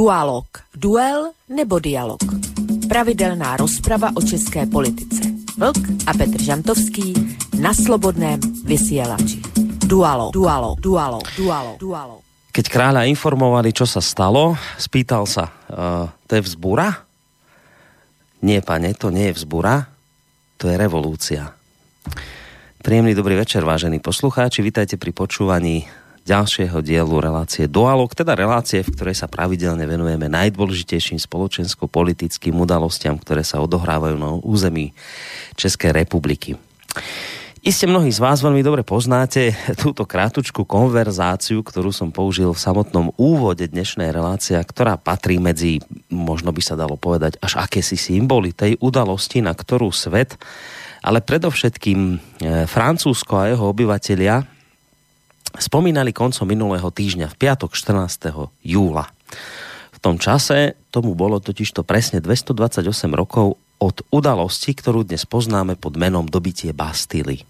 Dualog. Duel nebo dialog. Pravidelná rozprava o české politice. Vlk a Petr Žantovský na slobodném vysielači. Dualog. Dualog. Dualog. Dualog. Dualog. Keď kráľa informovali, čo sa stalo, spýtal sa, uh, to je vzbura? Nie, pane, to nie je vzbura, to je revolúcia. Príjemný dobrý večer, vážení poslucháči. Vítajte pri počúvaní ďalšieho dielu relácie Dualog, teda relácie, v ktorej sa pravidelne venujeme najdôležitejším spoločensko-politickým udalostiam, ktoré sa odohrávajú na území Českej republiky. Iste mnohí z vás veľmi dobre poznáte túto krátučku konverzáciu, ktorú som použil v samotnom úvode dnešnej relácie, ktorá patrí medzi, možno by sa dalo povedať, až akési symboly tej udalosti, na ktorú svet, ale predovšetkým e, Francúzsko a jeho obyvatelia spomínali koncom minulého týždňa, v piatok 14. júla. V tom čase tomu bolo totižto presne 228 rokov od udalosti, ktorú dnes poznáme pod menom dobitie Bastily.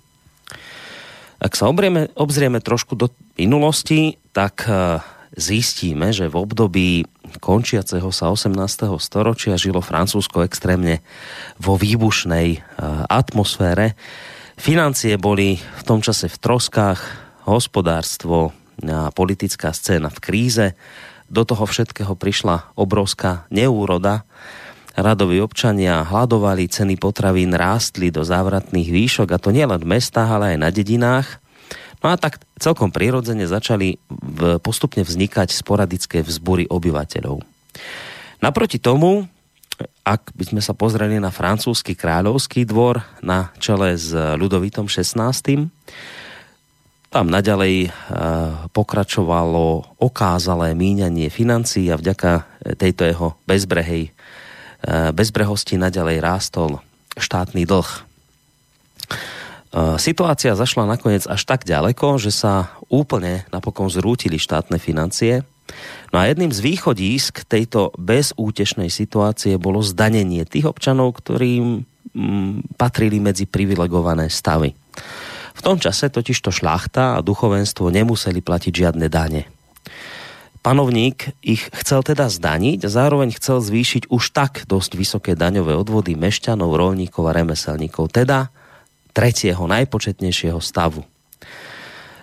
Ak sa obrieme, obzrieme trošku do minulosti, tak e, zistíme, že v období končiaceho sa 18. storočia žilo Francúzsko extrémne vo výbušnej e, atmosfére. Financie boli v tom čase v troskách, hospodárstvo a politická scéna v kríze. Do toho všetkého prišla obrovská neúroda, radoví občania hladovali, ceny potravín rástli do závratných výšok a to nielen v mestách, ale aj na dedinách. No a tak celkom prirodzene začali postupne vznikať sporadické vzbury obyvateľov. Naproti tomu, ak by sme sa pozreli na francúzsky kráľovský dvor na čele s Ludovitom XVI, tam naďalej uh, pokračovalo okázalé míňanie financií a vďaka tejto jeho bezbrehej Eh, bezbrehosti naďalej rástol štátny dlh. Eh, situácia zašla nakoniec až tak ďaleko, že sa úplne napokon zrútili štátne financie. No a jedným z východísk tejto bezútešnej situácie bolo zdanenie tých občanov, ktorým mm, patrili medzi privilegované stavy. V tom čase totižto šlachta a duchovenstvo nemuseli platiť žiadne dane panovník ich chcel teda zdaniť zároveň chcel zvýšiť už tak dosť vysoké daňové odvody mešťanov, rolníkov a remeselníkov, teda tretieho najpočetnejšieho stavu.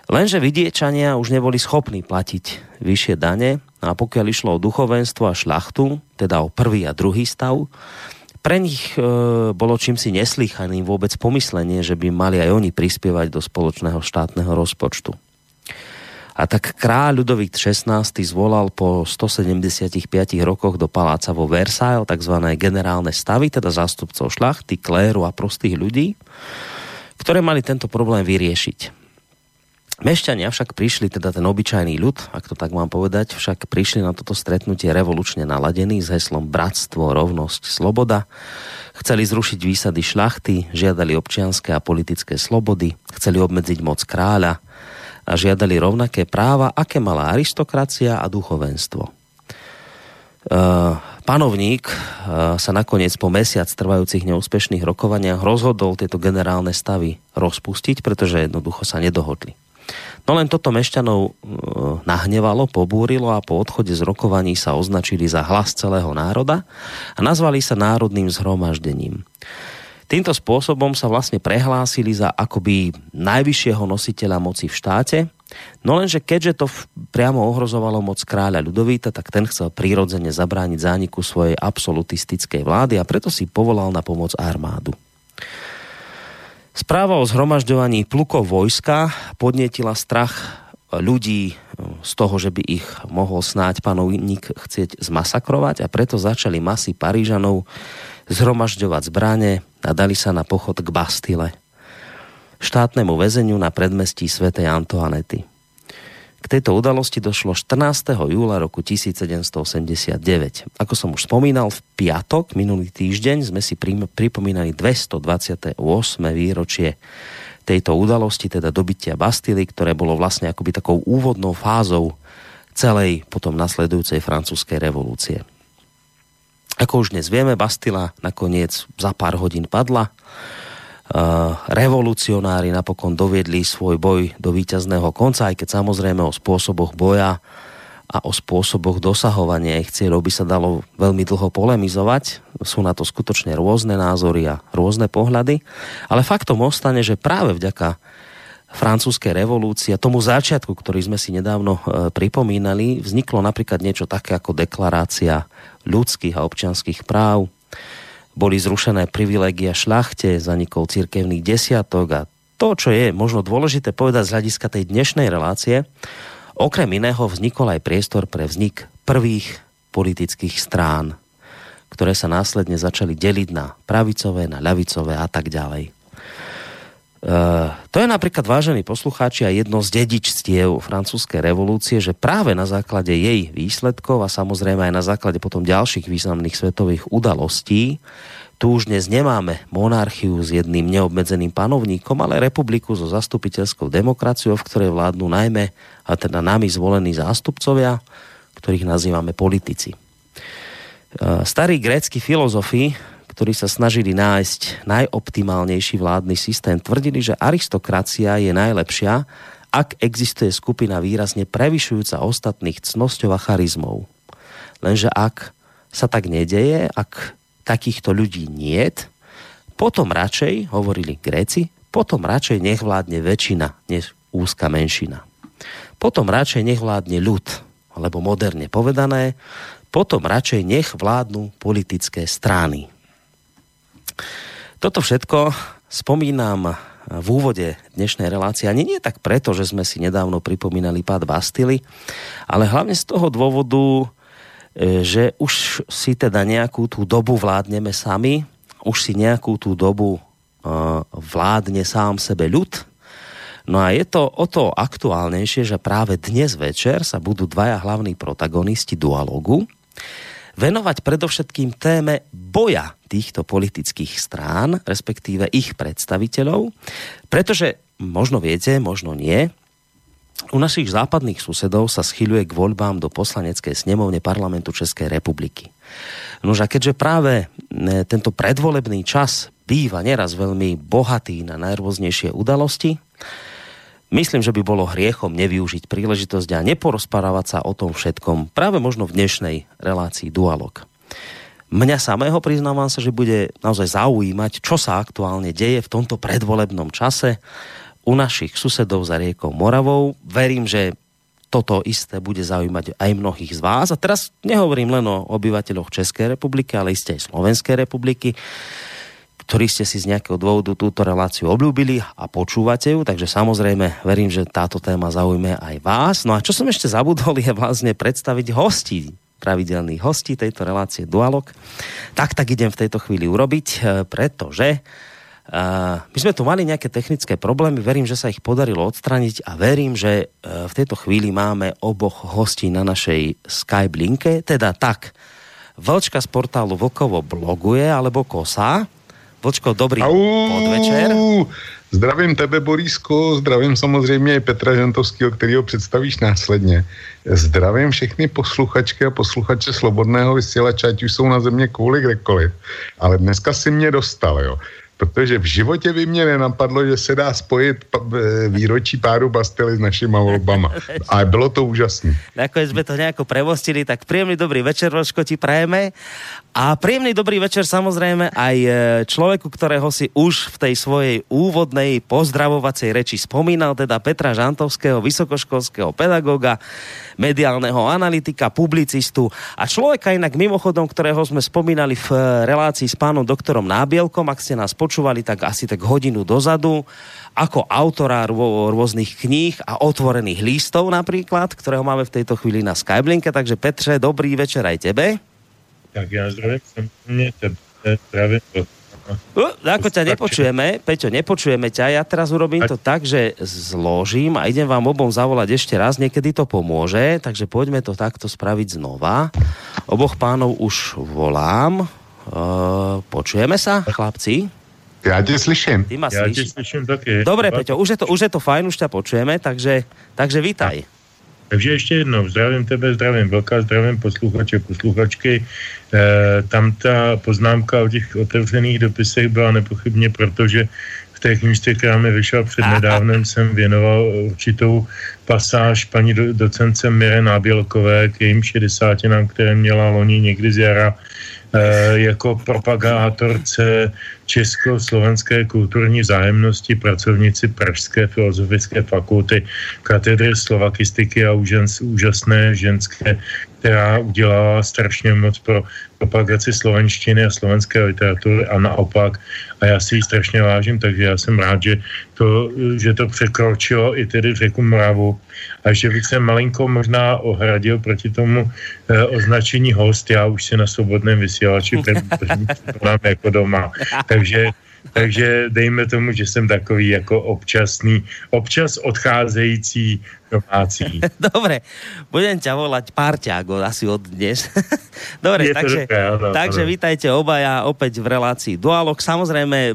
Lenže vidiečania už neboli schopní platiť vyššie dane a pokiaľ išlo o duchovenstvo a šlachtu, teda o prvý a druhý stav, pre nich e, bolo čím si neslýchaným vôbec pomyslenie, že by mali aj oni prispievať do spoločného štátneho rozpočtu. A tak kráľ Ludovít XVI zvolal po 175 rokoch do paláca vo Versailles tzv. generálne stavy, teda zástupcov šlachty, kléru a prostých ľudí, ktoré mali tento problém vyriešiť. Mešťania však prišli, teda ten obyčajný ľud, ak to tak mám povedať, však prišli na toto stretnutie revolučne naladení s heslom Bratstvo, rovnosť, sloboda. Chceli zrušiť výsady šlachty, žiadali občianské a politické slobody, chceli obmedziť moc kráľa, a žiadali rovnaké práva, aké mala aristokracia a duchovenstvo. E, panovník e, sa nakoniec po mesiac trvajúcich neúspešných rokovaniach rozhodol tieto generálne stavy rozpustiť, pretože jednoducho sa nedohodli. No len toto mešťanov e, nahnevalo, pobúrilo a po odchode z rokovaní sa označili za hlas celého národa a nazvali sa národným zhromaždením. Týmto spôsobom sa vlastne prehlásili za akoby najvyššieho nositeľa moci v štáte, no lenže keďže to priamo ohrozovalo moc kráľa Ľudovíta, tak ten chcel prírodzene zabrániť zániku svojej absolutistickej vlády a preto si povolal na pomoc armádu. Správa o zhromažďovaní plukov vojska podnietila strach ľudí z toho, že by ich mohol snáď panovník chcieť zmasakrovať a preto začali masy Parížanov zhromažďovať zbrane a dali sa na pochod k Bastile, štátnemu väzeniu na predmestí svätej Antoanety. K tejto udalosti došlo 14. júla roku 1789. Ako som už spomínal, v piatok, minulý týždeň, sme si pripomínali 228. výročie tejto udalosti, teda dobytia Bastily, ktoré bolo vlastne akoby takou úvodnou fázou celej potom nasledujúcej francúzskej revolúcie. Ako už dnes vieme, Bastila nakoniec za pár hodín padla. Revolucionári napokon doviedli svoj boj do víťazného konca, aj keď samozrejme o spôsoboch boja a o spôsoboch dosahovania ich cieľov by sa dalo veľmi dlho polemizovať. Sú na to skutočne rôzne názory a rôzne pohľady. Ale faktom ostane, že práve vďaka francúzskej revolúcie a tomu začiatku, ktorý sme si nedávno e, pripomínali, vzniklo napríklad niečo také ako deklarácia ľudských a občianských práv. Boli zrušené privilegia šľachte, zanikol cirkevný desiatok a to, čo je možno dôležité povedať z hľadiska tej dnešnej relácie, Okrem iného vznikol aj priestor pre vznik prvých politických strán, ktoré sa následne začali deliť na pravicové, na ľavicové a tak ďalej. Uh, to je napríklad, vážení poslucháči, a jedno z dedičstiev francúzskej revolúcie, že práve na základe jej výsledkov a samozrejme aj na základe potom ďalších významných svetových udalostí tu už dnes nemáme monarchiu s jedným neobmedzeným panovníkom, ale republiku so zastupiteľskou demokraciou, v ktorej vládnu najmä, a teda nami zvolení zástupcovia, ktorých nazývame politici. E, starí grécky filozofi, ktorí sa snažili nájsť najoptimálnejší vládny systém, tvrdili, že aristokracia je najlepšia, ak existuje skupina výrazne prevyšujúca ostatných cnosťov a charizmov. Lenže ak sa tak nedeje, ak takýchto ľudí niet, potom radšej, hovorili Gréci, potom radšej nech vládne väčšina, než úzka menšina. Potom radšej nech vládne ľud, alebo moderne povedané, potom radšej nech vládnu politické strany. Toto všetko spomínam v úvode dnešnej relácie. Ani nie tak preto, že sme si nedávno pripomínali pád Bastily, ale hlavne z toho dôvodu, E, že už si teda nejakú tú dobu vládneme sami, už si nejakú tú dobu e, vládne sám sebe ľud. No a je to o to aktuálnejšie, že práve dnes večer sa budú dvaja hlavní protagonisti dualogu venovať predovšetkým téme boja týchto politických strán, respektíve ich predstaviteľov, pretože možno viete, možno nie, u našich západných susedov sa schyluje k voľbám do poslaneckej snemovne parlamentu Českej republiky. Nož a keďže práve e, tento predvolebný čas býva neraz veľmi bohatý na najrôznejšie udalosti, myslím, že by bolo hriechom nevyužiť príležitosť a neporozprávať sa o tom všetkom práve možno v dnešnej relácii Dualog. Mňa samého priznávam sa, že bude naozaj zaujímať, čo sa aktuálne deje v tomto predvolebnom čase, u našich susedov za riekou Moravou. Verím, že toto isté bude zaujímať aj mnohých z vás. A teraz nehovorím len o obyvateľoch Českej republiky, ale isté aj Slovenskej republiky, ktorí ste si z nejakého dôvodu túto reláciu obľúbili a počúvate ju, takže samozrejme verím, že táto téma zaujme aj vás. No a čo som ešte zabudol je vlastne predstaviť hostí pravidelných hostí tejto relácie Dualog. Tak, tak idem v tejto chvíli urobiť, pretože my sme tu mali nejaké technické problémy, verím, že sa ich podarilo odstraniť a verím, že e, v tejto chvíli máme oboch hostí na našej Skype linke, teda tak, Vlčka z portálu Vlkovo bloguje, alebo Kosa. Vlčko, dobrý Au, podvečer. Zdravím tebe, Borísko, zdravím samozřejmě i Petra Žantovského, ho představíš následně. Zdravím všechny posluchačky a posluchače Slobodného vysílače, ať už jsou na země kvůli kdekoliv. Ale dneska si mě dostal, jo protože v životě by mě nenapadlo, že se dá spojit výročí pádu Bastily s našimi volbama. A bylo to úžasné. Nakoniec sme to nejako premostili, tak príjemný dobrý večer, Rožko, ti prajeme. A príjemný dobrý večer samozrejme aj e, človeku, ktorého si už v tej svojej úvodnej pozdravovacej reči spomínal, teda Petra Žantovského, vysokoškolského pedagóga, mediálneho analytika, publicistu a človeka inak mimochodom, ktorého sme spomínali v e, relácii s pánom doktorom Nábielkom, ak ste nás počúvali tak asi tak hodinu dozadu, ako autora rôznych kníh a otvorených lístov napríklad, ktorého máme v tejto chvíli na Skyblinke. Takže Petře, dobrý večer aj tebe. Tak ja zdravím samozrejme tebe, zdravím Uh, ako ťa nepočujeme, Peťo, nepočujeme ťa. Ja teraz urobím to tak, že zložím a idem vám obom zavolať ešte raz. Niekedy to pomôže, takže poďme to takto spraviť znova. Oboch pánov už volám. Uh, počujeme sa, chlapci? Ja tě slyším. Ty ma ja slyš... slyším taky. Dobre, Peťo, už je, to, už je to fajn, už ťa počujeme, takže, takže vítaj. Takže ještě jednou, zdravím tebe, zdravím Vlka, zdravím posluchače, posluchačky. E, tam ta poznámka o těch otevřených dopisech byla nepochybně, protože v té knižce, která mi vyšla před nedávnem, jsem věnoval určitou pasáž paní docence Mire Nábělkové k jejím šedesátinám, které měla loni někdy z jara jako propagátorce Československé kulturní zájemnosti pracovnici Pražské filozofické fakulty katedry slovakistiky a úžasné ženské, která udělala strašně moc pro propagaci slovenštiny a slovenské literatury a naopak. A já si ji strašně vážím, takže já jsem rád, že to, že to překročilo i tedy řeku Mravu a že bych se malinko možná ohradil proti tomu eh, označení host. Já už si na svobodném vysílači mám jako doma. Takže takže dejme tomu, že jsem takový jako občasný, občas odcházející domácí. Dobre, budem ťa volať Parťágo asi od dnes. Dobre, Je takže, dobré, áno, takže áno. vítajte obaja opäť v relácii Dualog. Samozrejme,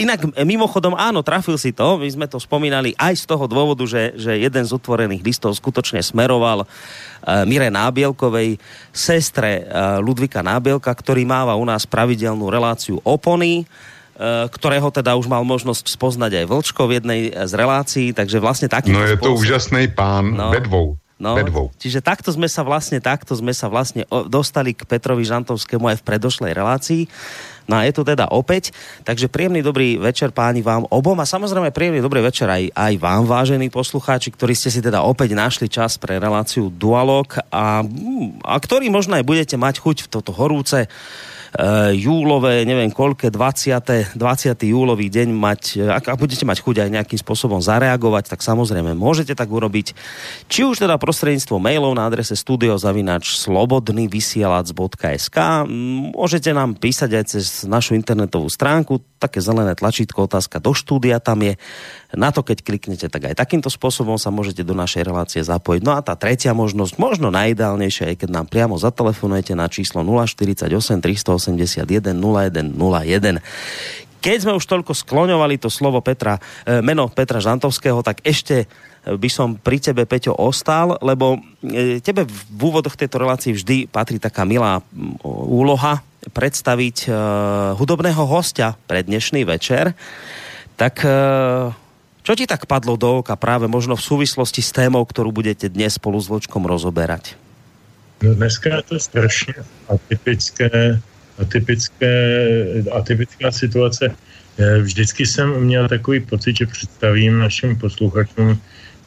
inak mimochodom áno, trafil si to, my sme to spomínali aj z toho dôvodu, že, že jeden z otvorených listov skutočne smeroval uh, Mire Nábielkovej, sestre uh, Ludvika Nábielka, ktorý máva u nás pravidelnú reláciu Opony ktorého teda už mal možnosť spoznať aj Vlčko v jednej z relácií, takže vlastne taký. No je spôsob... to úžasný pán no. vedvou. No, Vedvou. čiže takto sme sa vlastne, takto sme sa vlastne dostali k Petrovi Žantovskému aj v predošlej relácii. No a je tu teda opäť. Takže príjemný dobrý večer páni vám obom a samozrejme príjemný dobrý večer aj, aj vám, vážení poslucháči, ktorí ste si teda opäť našli čas pre reláciu Dualog a, a ktorí možno aj budete mať chuť v toto horúce Eh, júlové, neviem koľké, 20. 20. júlový deň mať, eh, ak, ak budete mať chuť aj nejakým spôsobom zareagovať, tak samozrejme môžete tak urobiť. Či už teda prostredníctvom mailov na adrese studiozavinač slobodnyvysielac.sk môžete nám písať aj cez našu internetovú stránku, také zelené tlačítko, otázka do štúdia tam je na to, keď kliknete, tak aj takýmto spôsobom sa môžete do našej relácie zapojiť. No a tá tretia možnosť, možno najideálnejšia, je keď nám priamo zatelefonujete na číslo 048 381 0101. Keď sme už toľko skloňovali to slovo Petra, e, meno Petra Žantovského, tak ešte by som pri tebe, Peťo, ostal, lebo e, tebe v úvodoch tejto relácii vždy patrí taká milá úloha predstaviť uh, hudobného hostia pre dnešný večer. Tak čo ti tak padlo do oka práve možno v súvislosti s témou, ktorú budete dnes spolu s Vočkom rozoberať? No dneska je to strašně atypické, atypické, atypická situace. Eh, vždycky jsem měl takový pocit, že představím našim posluchačům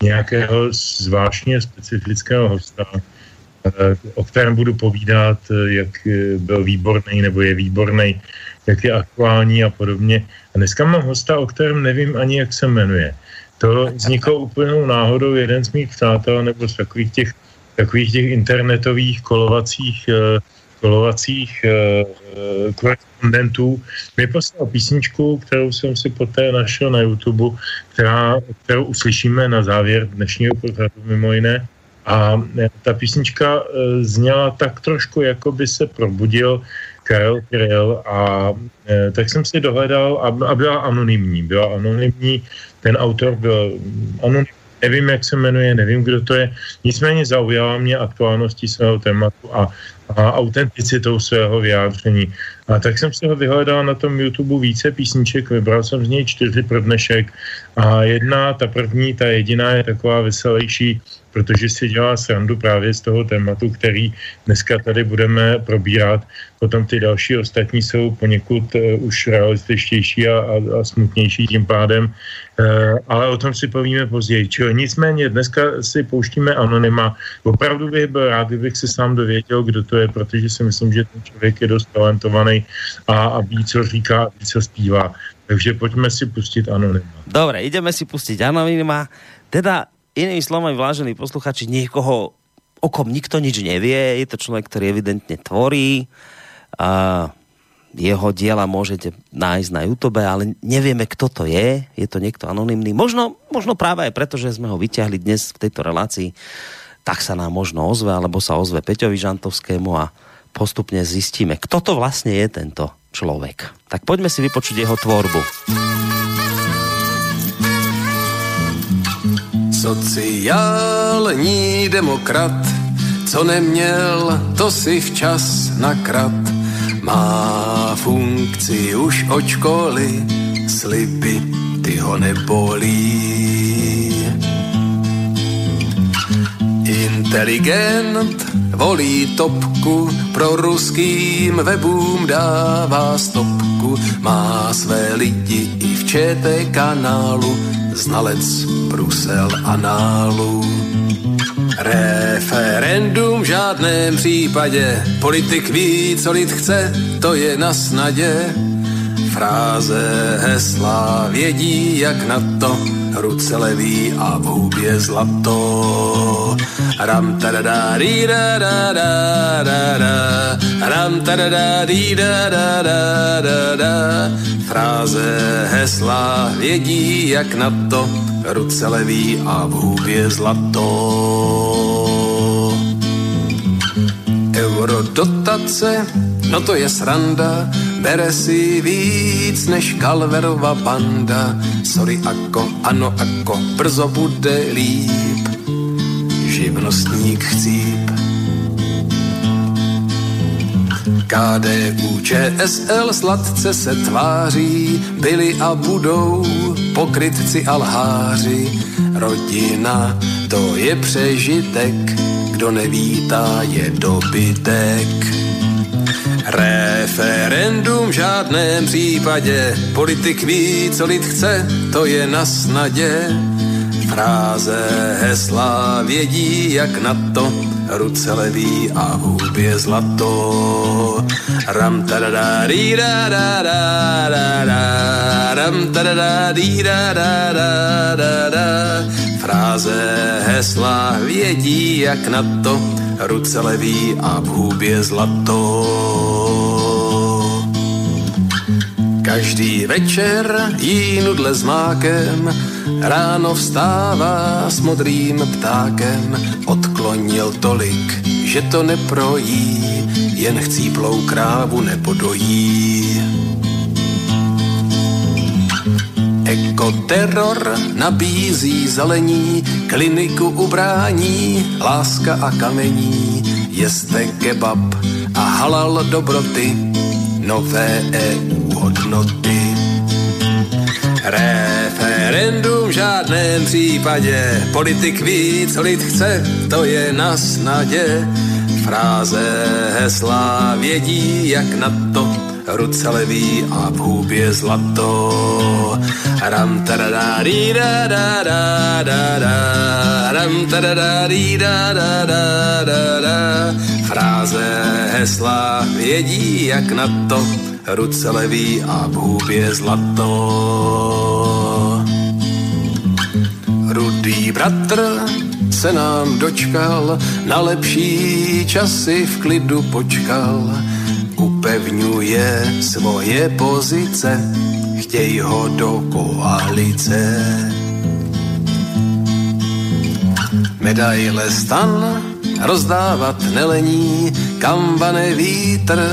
nějakého zvláštně specifického hosta, eh, o kterém budu povídat, eh, jak byl výborný nebo je výborný, jak je aktuální a podobně. Dneska mám hosta, o kterém nevím ani, jak se jmenuje. To vzniklo úplnou náhodou jeden z mých přátel, nebo z takových těch, takových těch internetových kolovacích, eh, kolovacích eh, eh, korespondentů mi poslal písničku, kterou jsem si poté našel na YouTube, která, kterou uslyšíme na závěr dnešního pořadu mimo jiné. A ta písnička zněla tak trošku, jako by se probudil Karel Kryl a e, tak jsem si dohledal a, a byla anonymní, byla anonymní, ten autor byl anonymní, nevím, jak se jmenuje, nevím, kdo to je, nicméně zaujala mě aktuálností svého tématu a, a autenticitou svého vyjádření. A tak jsem si ho vyhledal na tom YouTube více písniček, vybral jsem z něj čtyři pro dnešek a jedna, ta první, ta jediná je taková veselější, protože si dělá srandu právě z toho tématu, který dneska tady budeme probírat. Potom ty další ostatní jsou poněkud uh, už realističtější a, a, a smutnější tím pádem, uh, ale o tom si povíme později. Čili nicméně dneska si pouštíme anonyma. Opravdu bych byl rád, kdybych se sám dověděl, kdo to je, protože si myslím, že ten člověk je dost talentovaný a, a ví, co říká a ví, co zpívá. Takže pojďme si pustit anonyma. Dobre, ideme si pustiť anonyma. Teda Inými slovami, vážení posluchači, niekoho, o kom nikto nič nevie, je to človek, ktorý evidentne tvorí a jeho diela môžete nájsť na YouTube, ale nevieme, kto to je. Je to niekto anonymný. Možno, možno práve aj preto, že sme ho vyťahli dnes v tejto relácii, tak sa nám možno ozve, alebo sa ozve Peťovi Žantovskému a postupne zistíme, kto to vlastne je tento človek. Tak poďme si vypočuť jeho tvorbu. Sociální demokrat, co neměl, to si včas nakrat. Má funkci už od školy, sliby ty ho nebolí. Inteligent volí topku, pro ruským webům dává stopku, má své lidi i v ČT kanálu, znalec Brusel análu. Referendum v žádném případě, politik ví, co lid chce, to je na snadě. Fráze, hesla vědí, jak na to, ruce levý a v hubě zlato. Ram tadada da da da da da ram tadada da da da da da Fráze, hesla vědí, jak na to, ruce levý a v hubě zlato. Eurodotace, no to je sranda, bere si víc než Kalverova banda. Sorry ako, ano ako, brzo bude líp, živnostník chcíp. KDU, ČSL sladce se tváří, byli a budou pokrytci a lháři. Rodina, to je přežitek, kdo nevítá, je dobytek. Referendum v žádném případě, politik ví, co lid chce, to je na snadě. Fráze, hesla vědí, jak na to, ruce levý a v hubě zlato. Ram tadada da da da da da ram tadada da da da da da Fráze, hesla vědí, jak na to, ruce levý a v hubě zlato. Každý večer jí nudle s mákem, ráno vstává s modrým ptákem, odklonil tolik, že to neprojí, jen chcíplou krávu nepodojí. Ekoterror nabízí zelení, kliniku ubrání, láska a kamení, jeste kebab a halal dobroty, nové EU hodnoty. Referendum v žádném případě, politik ví, co lid chce, to je na snadě. Fráze, hesla vědí, jak na to, ruce levý a v hubě zlato. Ram tadada da da da da da ram tadada da da da da da Fráze, hesla vědí, jak na to, ruce levý a v hubě zlato. Rudý bratr se nám dočkal, na lepší časy v klidu počkal. Upevňuje svoje pozice, chtěj ho do koalice. Medaile stan rozdávat nelení, kam vane vítr,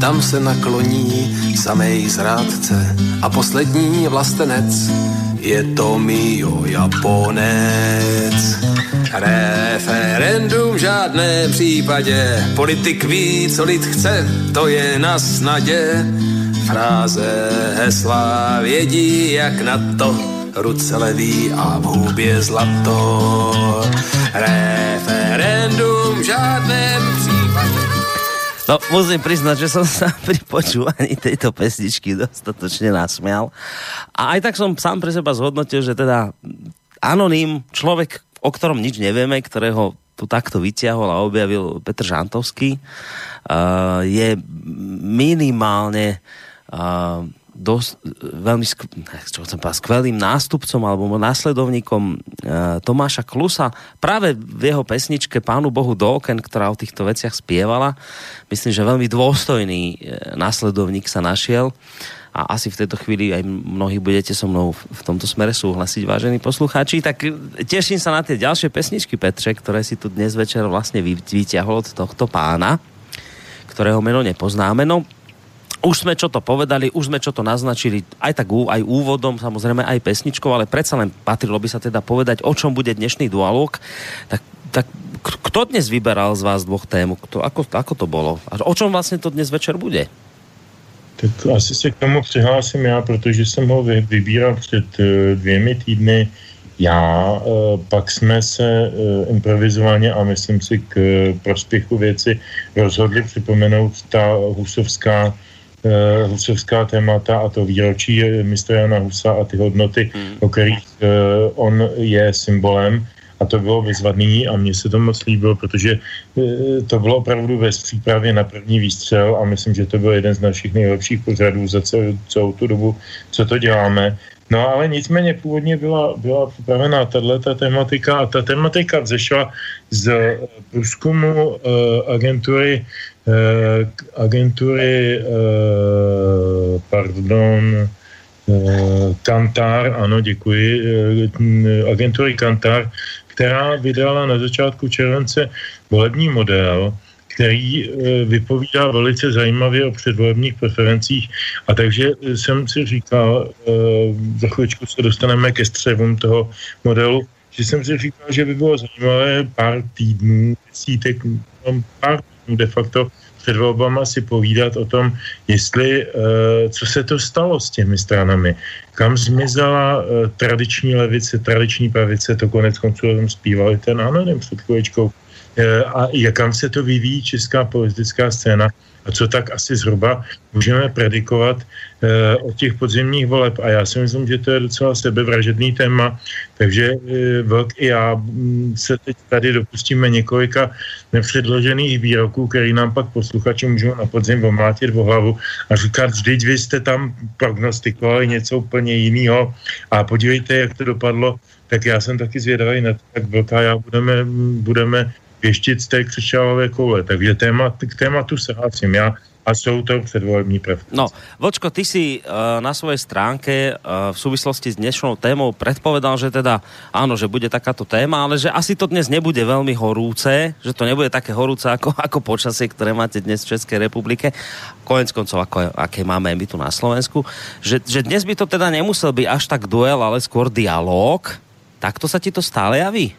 tam se nakloní samej zrádce a poslední vlastenec je to Mio Japonec. Referendum v žádném případě, politik ví, co lid chce, to je na snadě. Fráze, hesla vědí, jak na to, ruce leví a v hubě zlato. Referendum v žádném případě. No, musím priznať, že som sa pri počúvaní tejto pesničky dostatočne nasmial. A aj tak som sám pre seba zhodnotil, že teda anonym, človek, o ktorom nič nevieme, ktorého tu takto vyťahol a objavil Petr Žantovský, uh, je minimálne uh, dos, veľmi skv, čo chcem povedať, skvelým nástupcom alebo následovníkom e, Tomáša Klusa práve v jeho pesničke Pánu Bohu do oken, ktorá o týchto veciach spievala. Myslím, že veľmi dôstojný e, následovník sa našiel a asi v tejto chvíli aj mnohí budete so mnou v tomto smere súhlasiť, vážení poslucháči. Tak teším sa na tie ďalšie pesničky, Petre, ktoré si tu dnes večer vlastne vyťahol od tohto pána, ktorého meno nepoznáme. No, už sme čo to povedali, už sme čo to naznačili, aj tak aj úvodom, samozrejme aj pesničkou, ale predsa len patrilo by sa teda povedať, o čom bude dnešný dualog. Tak, tak kto dnes vyberal z vás dvoch tému? Kto, ako, ako to bolo? A o čom vlastne to dnes večer bude? Tak asi se k tomu přihlásím já, protože jsem ho vybíral před dvěmi týdny já, pak jsme se improvizovaně a myslím si k prospěchu věci rozhodli připomenout ta husovská husovská témata a to výročí mistra Jana Husa a ty hodnoty, hmm. o kterých uh, on je symbolem a to bylo vyzvadný a mně se to moc líbilo, protože to bylo opravdu ve přípravě na první výstřel a myslím, že to byl jeden z našich nejlepších pořadů za celou, celou tu dobu, co to děláme. No ale nicméně původně byla, byla připravená tato tematika a ta tematika vzešla z průzkumu uh, agentury Eh, agentury, eh, pardon, eh, Kantar, ano, děkuji, agentury Kantar, která vydala na začátku července volební model, který vypovídá velice zajímavě o předvolebních preferencích. A takže jsem si říkal, za chvíličku se dostaneme ke střevům toho modelu, že jsem si říkal, že by bylo zajímavé pár týdnů, desítek, pár de facto před volbama si povídat o tom, jestli, uh, co se to stalo s těmi stranami. Kam zmizela uh, tradiční levice, tradiční pravice, to konec konců o zpívali ten anonym před chvíličkou. Uh, a jakam se to vyvíjí česká politická scéna a co tak asi zhruba můžeme predikovat e, od těch podzimních voleb. A já si myslím, že to je docela sebevražedný téma, takže e, Vlk i já mm, se teď tady dopustíme několika nepředložených výroků, který nám pak posluchači můžou na podzim omlátit v hlavu a říkat, vždyť vy jste tam prognostikovali něco úplně jiného a podívejte, jak to dopadlo, tak já jsem taky zvědavý na to, jak Vlka já budeme, budeme věštit z té křišťálové koule. Takže téma, k tématu se hlásím já a jsou to předvolební preference. No, Vočko, ty si uh, na svojej stránke uh, v súvislosti s dnešnou témou predpovedal, že teda áno, že bude takáto téma, ale že asi to dnes nebude veľmi horúce, že to nebude také horúce ako, ako počasie, ktoré máte dnes v Českej republike, konec koncov, ako, aké máme my tu na Slovensku, že, že dnes by to teda nemusel byť až tak duel, ale skôr dialog. Takto sa ti to stále javí?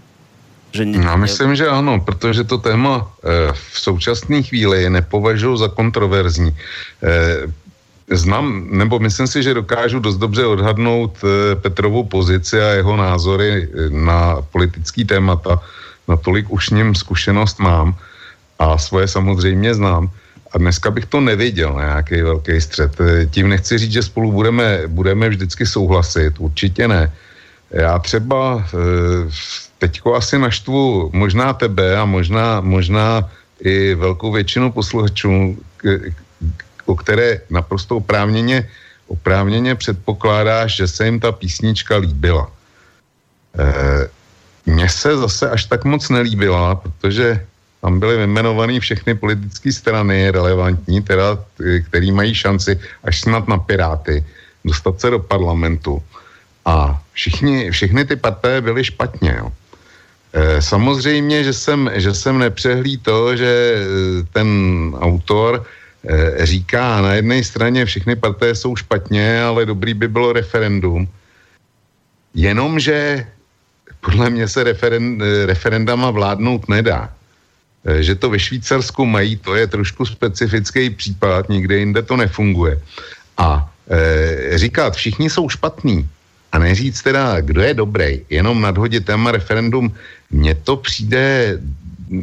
Že ne... Já myslím, že ano, protože to téma e, v současné chvíli nepovažuji za kontroverzní. E, znám, nebo myslím si, že dokážu dost dobře odhadnout e, Petrovou pozici a jeho názory na politický témata. Natolik už ním zkušenost mám a svoje samozřejmě znám. A dneska bych to neviděl, nějaký velký střed. Tím nechci říct, že spolu budeme, budeme vždycky souhlasit, určitě ne. Já třeba teďko asi naštvu možná tebe a možná, možná i velkou většinu posluchačů, o které naprosto oprávněně, oprávněně předpokládáš, že se jim ta písnička líbila. E, mně se zase až tak moc nelíbila, protože tam byly vyjmenované všechny politické strany relevantní, teda, který mají šanci až snad na Piráty dostat se do parlamentu. A všichni, všechny ty partaje byly špatně. Jo. Eh, samozřejmě, že jsem, že jsem nepřehlí to, že eh, ten autor eh, říká na jedné straně všechny partaje jsou špatně, ale dobrý by bylo referendum. Jenomže podle mě se referend, referendama vládnout nedá. Že to ve Švýcarsku mají, to je trošku specifický případ, nikde jinde to nefunguje. A e, říkat, všichni jsou špatní, a neříct teda, kdo je dobrý, jenom nadhodit téma referendum, mně to přijde,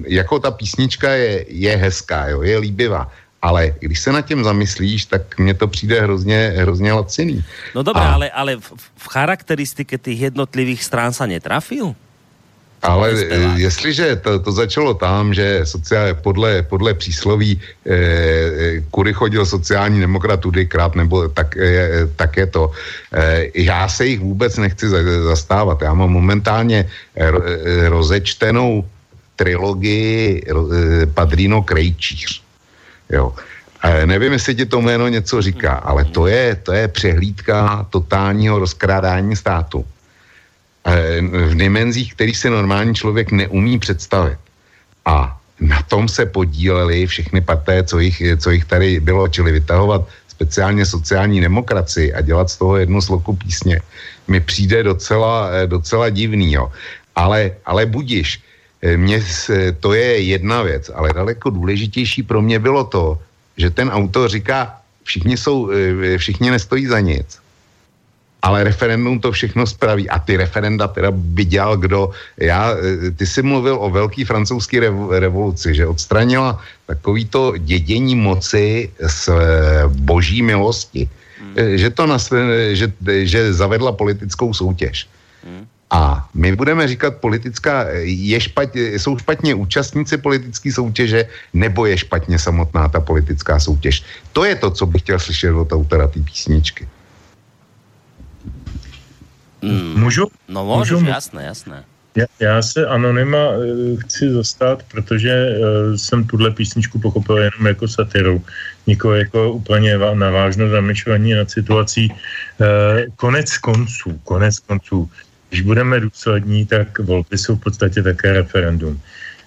jako ta písnička je, je hezká, jo, je líbivá, ale když se nad tím zamyslíš, tak mně to přijde hrozně, hrozně laciný. No dobré, a... ale, ale v, v charakteristike těch jednotlivých strán se netrafil? Ale jestliže to, to začalo tam, že sociál, podle, podle přísloví eh, eh, kudy chodil sociální demokrat tudykrát, nebo tak, eh, tak je to. Eh, já se jich vůbec nechci zastávat. Já mám momentálně eh, rozečtenou trilogii eh, Padrino Krejčíř. Jo. Eh, nevím, jestli ti to jméno něco říká, ale to je, to je přehlídka totálního rozkrádání státu Eh, v dimenzích, který si normální člověk neumí představit. A na tom se podíleli všechny parté, co jich, co jich tady bylo, čili vytahovat speciálně sociální demokracii a dělat z toho jednu sloku písně, mi přijde docela, eh, docela divný. Jo. Ale, ale budiš, eh, mě, to je jedna věc, ale daleko důležitější pro mě bylo to, že ten autor říká, všichni, jsou, všichni nestojí za nic ale referendum to všechno spraví. A ty referenda teda by dělal kdo. Já, eh, ty jsi mluvil o velký francouzské revoluci, že odstranila takovýto dědění moci z eh, boží milosti. Hmm. Že, to nas, že, že zavedla politickou soutěž. Hmm. A my budeme říkat, politická, je špatně, jsou špatně účastníci politické soutěže, nebo je špatně samotná ta politická soutěž. To je to, co bych chtěl slyšet od autora té písničky. Mm. Můžu? No můžu, můžu, jasné, jasné. Já, já se Anonyma uh, chci zastat, protože uh, jsem tuhle písničku pochopil jenom jako satiru. Nikoho jako úplně na vážno zamýšlení nad situací. Uh, konec konců, konec konců. Když budeme důslední, tak volby jsou v podstatě také referendum.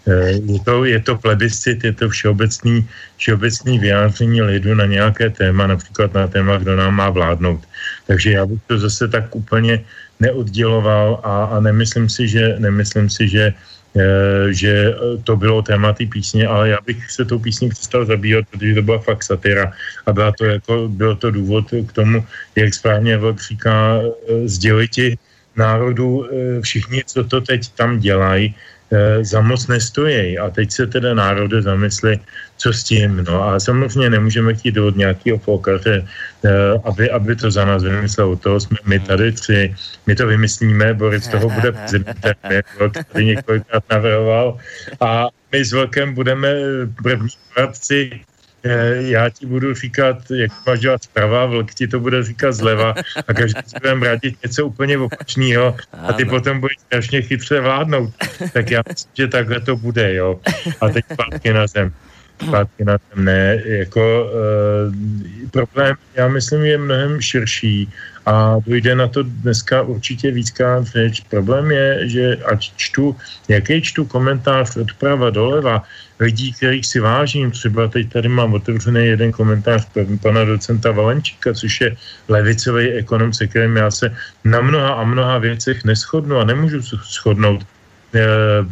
Je to, je to plebiscit, je to všeobecný, všeobecný vyjádření lidu na nějaké téma, například na téma, kdo nám má vládnout. Takže já bych to zase tak úplně neodděloval a, a nemyslím si, že, nemyslím si, že e, že to bylo téma té písně, ale já bych se tou písní přestal zabývat, protože to byla fakt satira a byla to jako, byl to důvod k tomu, jak správně Vlk říká, e, sděliti národu všichni, co to teď tam dělají, Eh, za moc nestojí. A teď se teda národe zamysli, co s tím. No a samozřejmě nemůžeme chtít od nějakého folkaře, eh, aby, aby to za nás vymyslel. U toho jsme my tady tři. My to vymyslíme, Boris toho bude prezidentem, tady několikrát navrhoval. A my s Velkem budeme první poradci Eh, já ti budu říkat, jak máš dělat zprava, vlk ti to bude říkat zleva a každý si budeme radit něco úplně opačného a ty potom budeš strašně chytře vládnout. Tak já myslím, že takhle to bude, jo. A teď zpátky na zem. Zpátky na zem, ne. Jako uh, problém, já myslím, je mnohem širší a dojde na to dneska určitě víckrát řeč. Problém je, že ať čtu, jaký čtu komentář odprava doleva, lidí, kterých si vážím. Třeba teď tady mám otevřený jeden komentář pana docenta Valenčíka, což je levicový ekonom, se kterým já se na mnoha a mnoha věcech neschodnu a nemůžu shodnout, e,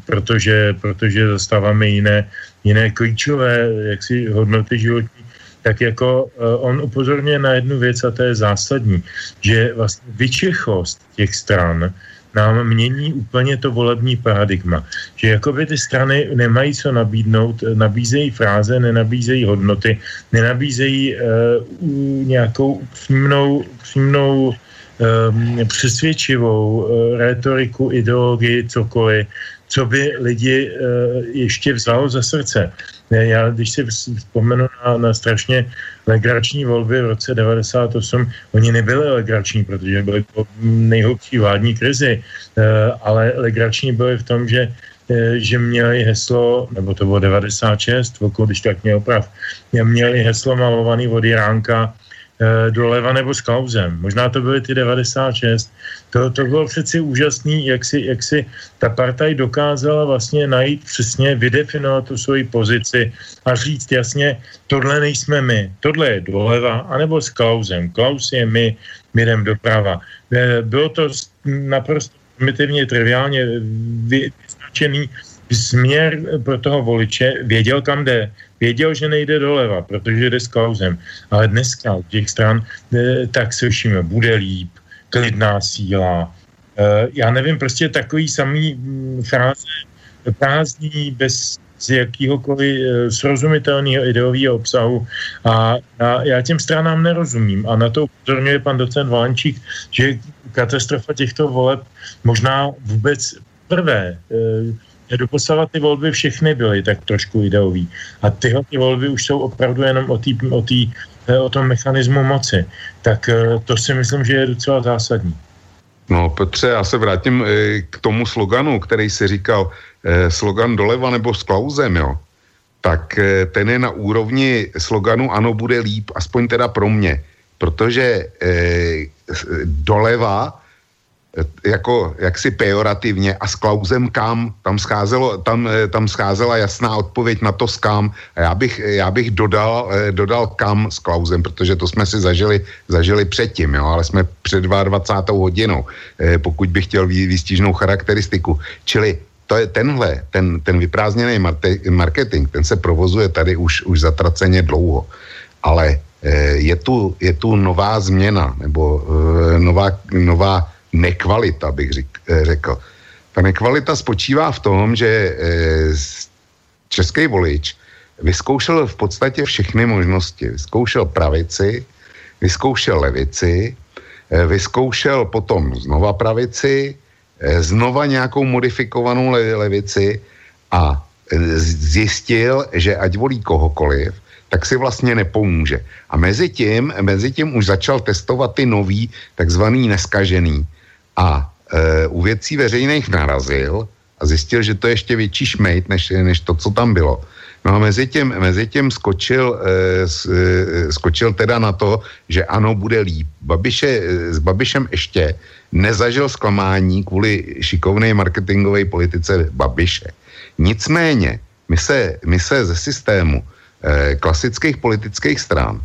protože, protože zastáváme jiné, jiné klíčové jaksi hodnoty životní tak jako uh, on upozorňuje na jednu věc a to je zásadní, že vlastně vyčechost těch stran nám mění úplně to volební paradigma. Že jakoby ty strany nemají co nabídnout, nabízejí fráze, nenabízejí hodnoty, nenabízejí uh, nějakou přímnou, přímnou um, přesvědčivou uh, retoriku, ideologii, cokoliv, co by lidi uh, ještě vzalo za srdce. Já, když si vzpomenu na, na strašně legrační volby v roce 98, oni nebyly legrační, protože byly po nejhlubší vládní krizi, eh, ale legrační byly v tom, že eh, že měli heslo, nebo to bylo 96, když tak měl prav, měli heslo malovaný od Jiránka, doleva nebo s Klausem. Možná to byly ty 96. To, to bylo přeci úžasný, jak si, jak si ta partaj dokázala vlastně najít přesně, vydefinovat tu svoji pozici a říct jasně, tohle nejsme my, tohle je doleva, anebo s Klausem. Klaus je my, my jdem doprava. Eh, bylo to naprosto primitivně, triviálně vyznačený směr pro toho voliče, věděl, kam jde Věděl, že nejde doleva, protože jde s Klausem. Ale dneska u těch stran eh, tak slyšíme, bude líp, klidná síla. Eh, já nevím, prostě takový samý mm, fráze prázdný, bez z jakýhokoliv eh, srozumitelného ideového obsahu a, a já těm stranám nerozumím a na to upozorňuje pan docent Valenčík, že katastrofa těchto voleb možná vůbec prvé doposavat ty volby všechny byly tak trošku ideový. A tyhle ty volby už jsou opravdu jenom o, tý, o, tý, eh, o tom mechanismu moci. Tak eh, to si myslím, že je docela zásadní. No Petře, já se vrátím eh, k tomu sloganu, který si říkal, slogan doleva nebo s Klausem, jo. Tak ten je na úrovni sloganu ano, bude líp, aspoň teda pro mě. Protože doleva jako jaksi pejorativně a s Klausem kam, tam, scházelo, tam, eh, tam scházela jasná odpověď na to s kam a já bych, já bych dodal, eh, dodal kam s Klausem, protože to jsme si zažili, zažili předtím, jo, ale jsme před 22. hodinou, eh, pokud bych chtěl výstižnou charakteristiku. Čili to je tenhle, ten, ten vyprázdněný marketing, ten se provozuje tady už, už zatraceně dlouho. Ale je tu, je tu nová změna nebo nová, nová nekvalita, bych řekl. Ta nekvalita spočívá v tom, že český volič vyzkoušel v podstatě všechny možnosti. Vyzkoušel pravici, vyzkoušel levici, eh, vyzkoušel potom znova pravici, eh, znova nějakou modifikovanou levici a eh, zjistil, že ať volí kohokoliv, tak si vlastně nepomůže. A mezi tím, mezi tím už začal testovat ty nový, takzvaný neskažený. A e, u věcí veřejných narazil a zjistil, že to je ještě větší šmejt, než, než to, co tam bylo. No a mezi tím, mezi tím skočil, eh, eh, skočil teda na to, že ano, bude líp. Babiše, eh, s Babišem ještě nezažil zklamání kvůli šikovné marketingové politice Babiše. Nicméně, my se, my se ze systému eh, klasických politických stran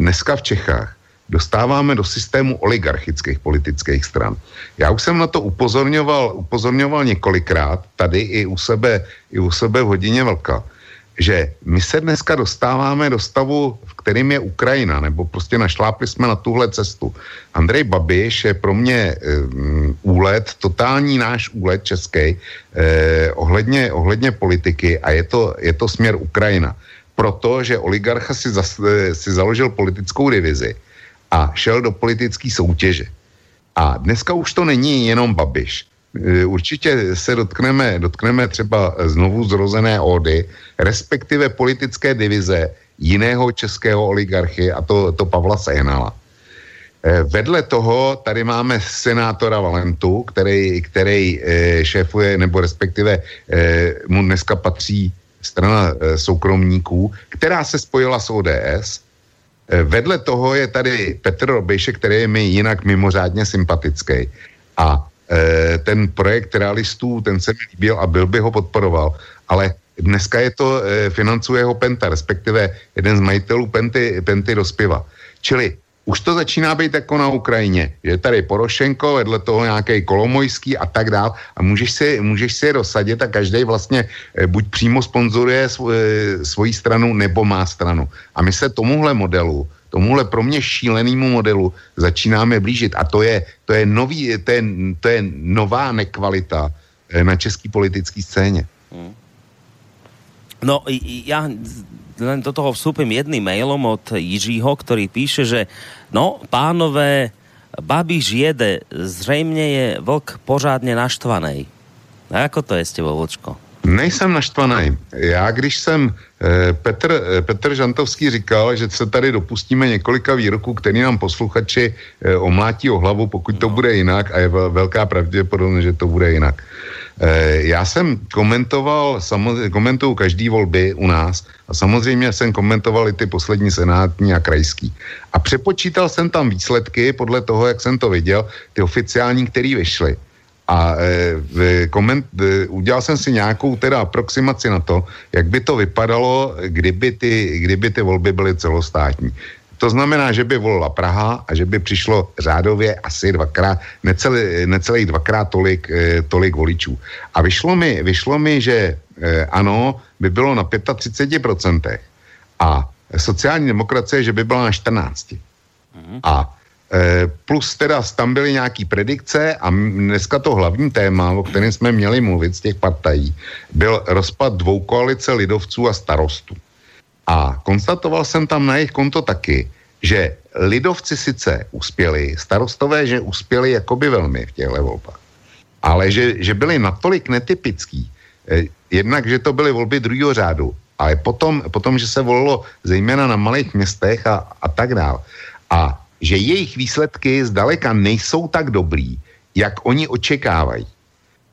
dneska v Čechách dostáváme do systému oligarchických politických stran. Já už jsem na to upozorňoval, upozorňoval několikrát, tady i u sebe, i u sebe v hodině velká že my se dneska dostáváme do stavu, v kterým je Ukrajina, nebo prostě našlápli jsme na tuhle cestu. Andrej Babiš je pro mě um, úlet, totální náš úlet český, eh, ohledně, ohledně politiky a je to, je to směr Ukrajina. Protože oligarcha si, zas, eh, si založil politickou divizi a šel do politické soutěže. A dneska už to není jenom Babiš. Eh, určitě se dotkneme, dotkneme třeba znovu zrozené ódy, respektive politické divize jiného českého oligarchy, a to, to Pavla Sehnala. Eh, vedle toho tady máme senátora Valentu, který, který eh, šéfuje, nebo respektive mu dneska patří strana soukromníků, která se spojila s ODS. Vedle toho je tady Petr Robejšek, který je mi jinak mimořádně sympatický. A Eh, ten projekt realistů, ten se mi líbil a byl by ho podporoval, ale dneska je to, eh, financuje ho Penta, respektive jeden z majitelů Penty, Penty dospěva. Čili už to začíná být jako na Ukrajině, že tady Porošenko, vedle toho nějaký Kolomojský a tak dál a můžeš si, můžeš si je dosadit a každý vlastně eh, buď přímo sponzoruje svoji stranu nebo má stranu. A my se tomuhle modelu tomuhle pro mě šílenému modelu začínáme blížit. A to je, to je, nový, to je, to je nová nekvalita eh, na české politické scéně. Hmm. No, ja len do toho vstúpim jedným mailom od Jiřího, ktorý píše, že no, pánové, Babiš jede, zřejmě je vlk pořádně naštvaný. A ako to je s tebou, Vlčko? Nejsem naštvaný. Já, když jsem eh, Petr, eh, Petr Žantovský říkal, že se tady dopustíme několika výroků, který nám posluchači eh, omlátí o hlavu, pokud to bude jinak a je velká pravděpodobnost, že to bude jinak. Já jsem komentoval, komentuju každý volby u nás a samozřejmě jsem komentoval i ty poslední senátní a krajský. A přepočítal jsem tam výsledky podle toho, jak jsem to viděl, ty oficiální, které vyšly. A e, koment, e, udělal jsem si nějakou teda aproximaci na to, jak by to vypadalo, kdyby ty, kdyby ty volby byly celostátní. To znamená, že by volila Praha a že by přišlo řádově asi dvakrát, necelý, necelých dvakrát tolik, e, tolik voličů. A vyšlo mi, vyšlo mi, že e, ano, by bylo na 35% a sociální demokracie, že by byla na 14%. Mm-hmm. A plus teda tam byly nějaký predikce a dneska to hlavní téma, o kterém jsme měli mluvit z těch partají, byl rozpad dvou koalice lidovců a starostů. A konstatoval jsem tam na jejich konto taky, že lidovci sice uspěli, starostové, že uspěli jakoby velmi v těchto volbách, ale že, že byli natolik netypický, eh, jednak, že to byly volby druhého řádu, ale potom, potom, že se volilo zejména na malých městech a, a tak dál. A že jejich výsledky zdaleka nejsou tak dobrý, jak oni očekávají.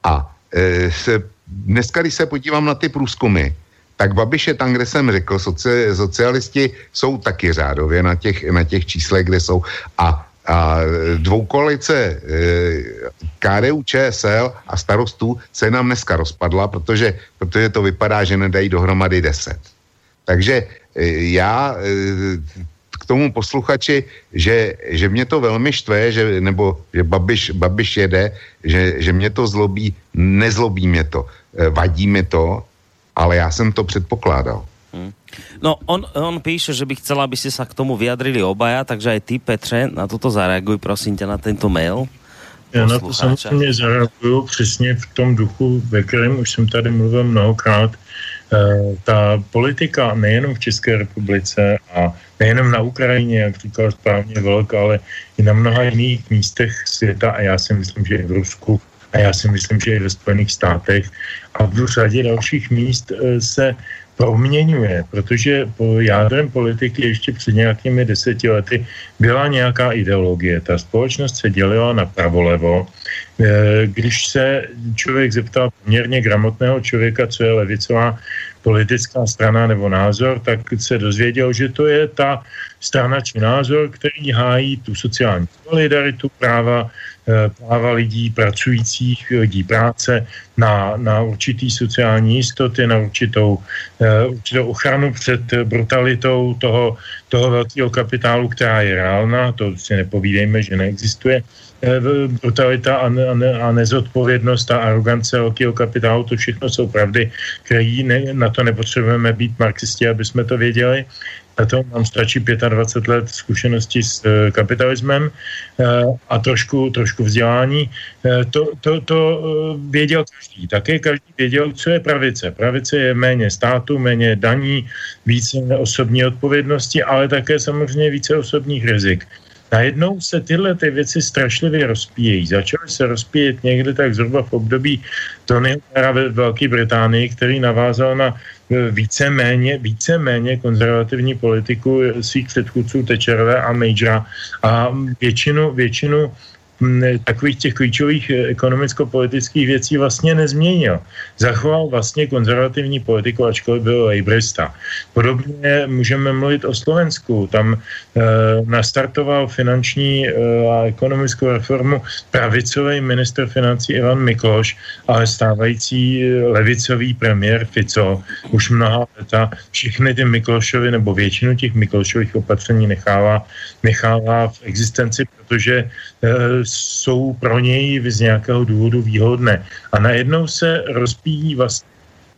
A e, se, dneska, když se podívám na ty průzkumy, tak Babiš je tam, kde jsem řekl, soci, socialisti jsou taky řádově na těch, na těch číslech, kde jsou. A, a dvoukolice e, KDU, ČSL a starostů se nám dneska rozpadla, protože, protože to vypadá, že nedají dohromady 10. Takže e, já e, tomu posluchači, že, že mě to velmi štve, že, nebo že Babiš, Babiš jede, že, že mě to zlobí, nezlobí mě to, eh, vadí mi to, ale já jsem to předpokládal. Hm. No, on, on píše, že by chcela, aby ste sa k tomu vyjadrili obaja, takže aj ty, Petře, na toto zareaguj, prosím ťa, na tento mail. Já na to samozřejmě zareaguju přesně v tom duchu, ve kterém už jsem tady mluvil mnohokrát. E, ta politika nejenom v České republice a nejenom na Ukrajině, jak říkal správně Velk, ale i na mnoha jiných místech světa a já si myslím, že i v Rusku a já si myslím, že i ve Spojených státech a v řadě dalších míst e, se proměňuje, protože po jádrem politiky ještě před nějakými deseti lety byla nějaká ideologie. Ta společnost se dělila na pravolevo. E, když se člověk zeptal poměrně gramotného člověka, co je levicová politická strana nebo názor, tak se dozvěděl, že to je ta strana či názor, který hájí tu sociální solidaritu, práva práva lidí pracujících, lidí práce na, na určitý sociální jistoty, na určitou, uh, určitou ochranu před brutalitou toho, toho velkého kapitálu, která je reálná, to si nepovídejme, že neexistuje. Brutalita a, ne, a, a nezodpovědnost a arogance velkého kapitálu, to všechno jsou pravdy, které ne, na to nepotřebujeme být marxisti, aby jsme to věděli na to mám stačí 25 let zkušenosti s e, kapitalismem e, a trošku, trošku vzdělání. E, to, to, to věděl každý. Také každý věděl, co je pravice. Pravice je méně státu, méně daní, více osobní odpovědnosti, ale také samozřejmě více osobních rizik. Najednou se tyhle ty věci strašlivě rozpíjejí. Začaly se rozpíjet někde tak zhruba v období Tony ve Velké Británii, který navázal na víceméně, víceméně konzervativní politiku svých předchůdců Tečerové a Majora. A většinu, většinu takových těch klíčových eh, ekonomicko-politických věcí vlastně nezměnil. Zachoval vlastně konzervativní politiku, ačkoliv byl lejbrista. Podobně můžeme mluvit o Slovensku. Tam e, nastartoval finanční e, a ekonomickou reformu pravicový minister financí Ivan Mikloš, ale stávající levicový premiér Fico už mnoha leta všechny ty Miklošovi nebo většinu těch Miklošových opatření nechává, nechává v existenci, protože e, jsou pro něj z nějakého důvodu výhodné. A najednou se rozpíjí vlastně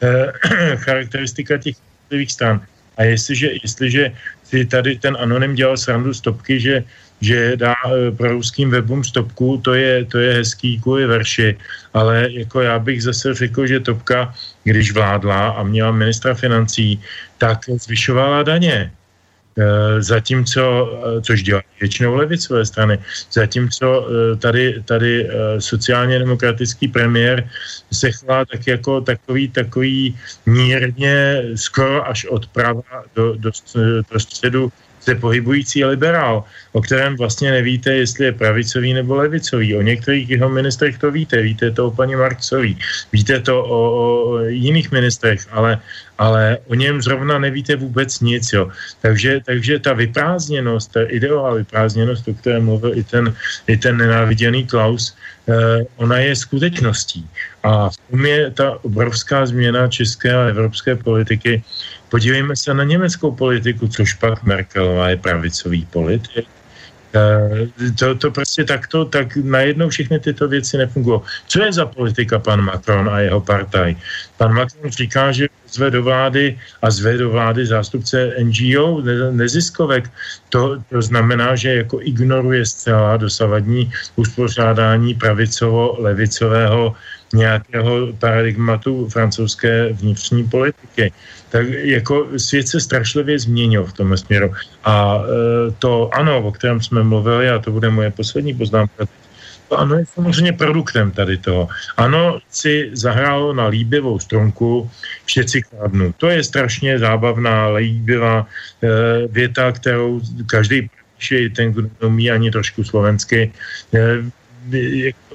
eh, charakteristika těch jednotlivých stran. A jestliže, jestliže si tady ten anonym dělal srandu stopky, že, že dá eh, pro ruským webům stopku, to je, to je hezký kvůli verši, ale jako já bych zase řekl, že Topka, když vládla a měla ministra financí, tak zvyšovala daně. Eh, zatímco, eh, což dělá většinou levicové strany, zatímco eh, tady, tady sociálně demokratický premiér se chová tak jako takový, takový mírně skoro až od prava do, do, do středu se pohybující liberál, o kterém vlastně nevíte, jestli je pravicový nebo levicový. O některých jeho ministrech to víte, víte to o paní Marcový, víte to o, o jiných ministrech, ale, ale o něm zrovna nevíte vůbec nic. Jo. Takže, takže ta vyprázdněnost, ta ideová vyprázdněnost, o které mluvil i ten, i ten nenáviděný Klaus, eh, ona je skutečností. A v tom je ta obrovská změna české a evropské politiky, Podívejme se na německou politiku, což pak Merkelová je pravicový politik. Eh, to, to prostě takto, tak najednou všechny tyto věci nefungují. Co je za politika pan Macron a jeho partaj? Pan Macron říká, že zve do vlády a zve do vlády zástupce NGO, neziskovek. To, to znamená, že jako ignoruje zcela dosavadní uspořádání pravicovo-levicového nějakého paradigmatu francouzské vnitřní politiky tak jako svět se strašlivě změnil v tom směru. A e, to ano, o kterém jsme mluvili, a to bude moje poslední poznámka, to ano je samozřejmě produktem tady toho. Ano si zahrálo na líbivou strunku všetci kladnu. To je strašně zábavná, líbivá e, věta, kterou každý píše, ten, kdo umí ani trošku slovensky. E,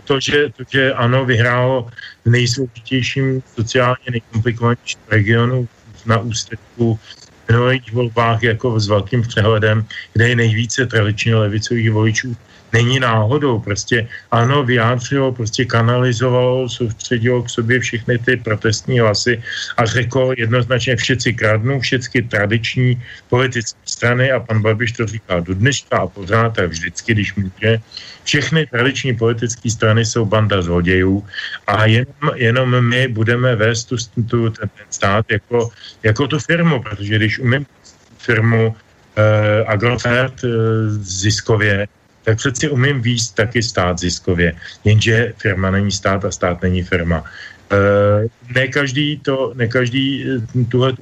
to, že, to, že ano vyhrálo v nejsložitějším sociálně nejkomplikovanějším regionu na ústeku v minulých volbách jako s velkým přehledem, kde je nejvíce tradičně levicových voličů, není náhodou. Prostě ano, vyjádřilo, prostě kanalizovalo, soustředilo k sobě všechny ty protestní hlasy a řekl jednoznačně všetci kradnou, všechny tradiční politické strany a pan Babiš to říká do dneška a pořád a vždycky, když může. Všechny tradiční politické strany jsou banda zlodějů a jenom, jenom my budeme vést tu, tu, ten, stát jako, jako tu firmu, protože když umím firmu eh, Agrofert eh, ziskově, tak přeci umím výst taky stát ziskově. Jenže firma není stát a stát není firma. E, ne každý to, ne každý eh, tuhle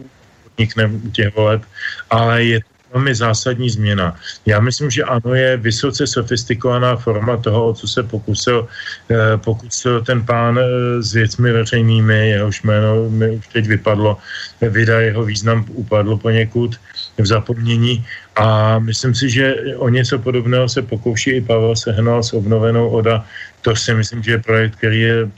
podnikne u těch voleb, ale je to velmi zásadní změna. Já myslím, že ano, je vysoce sofistikovaná forma toho, co se pokusil, eh, pokusil ten pán s věcmi veřejnými, jehož jméno mi už teď vypadlo, vydá jeho význam upadlo poněkud v zapomnění, a myslím si, že o něco podobného se pokouší i Pavel Sehnal s obnovenou ODA. To si myslím, že je projekt, který je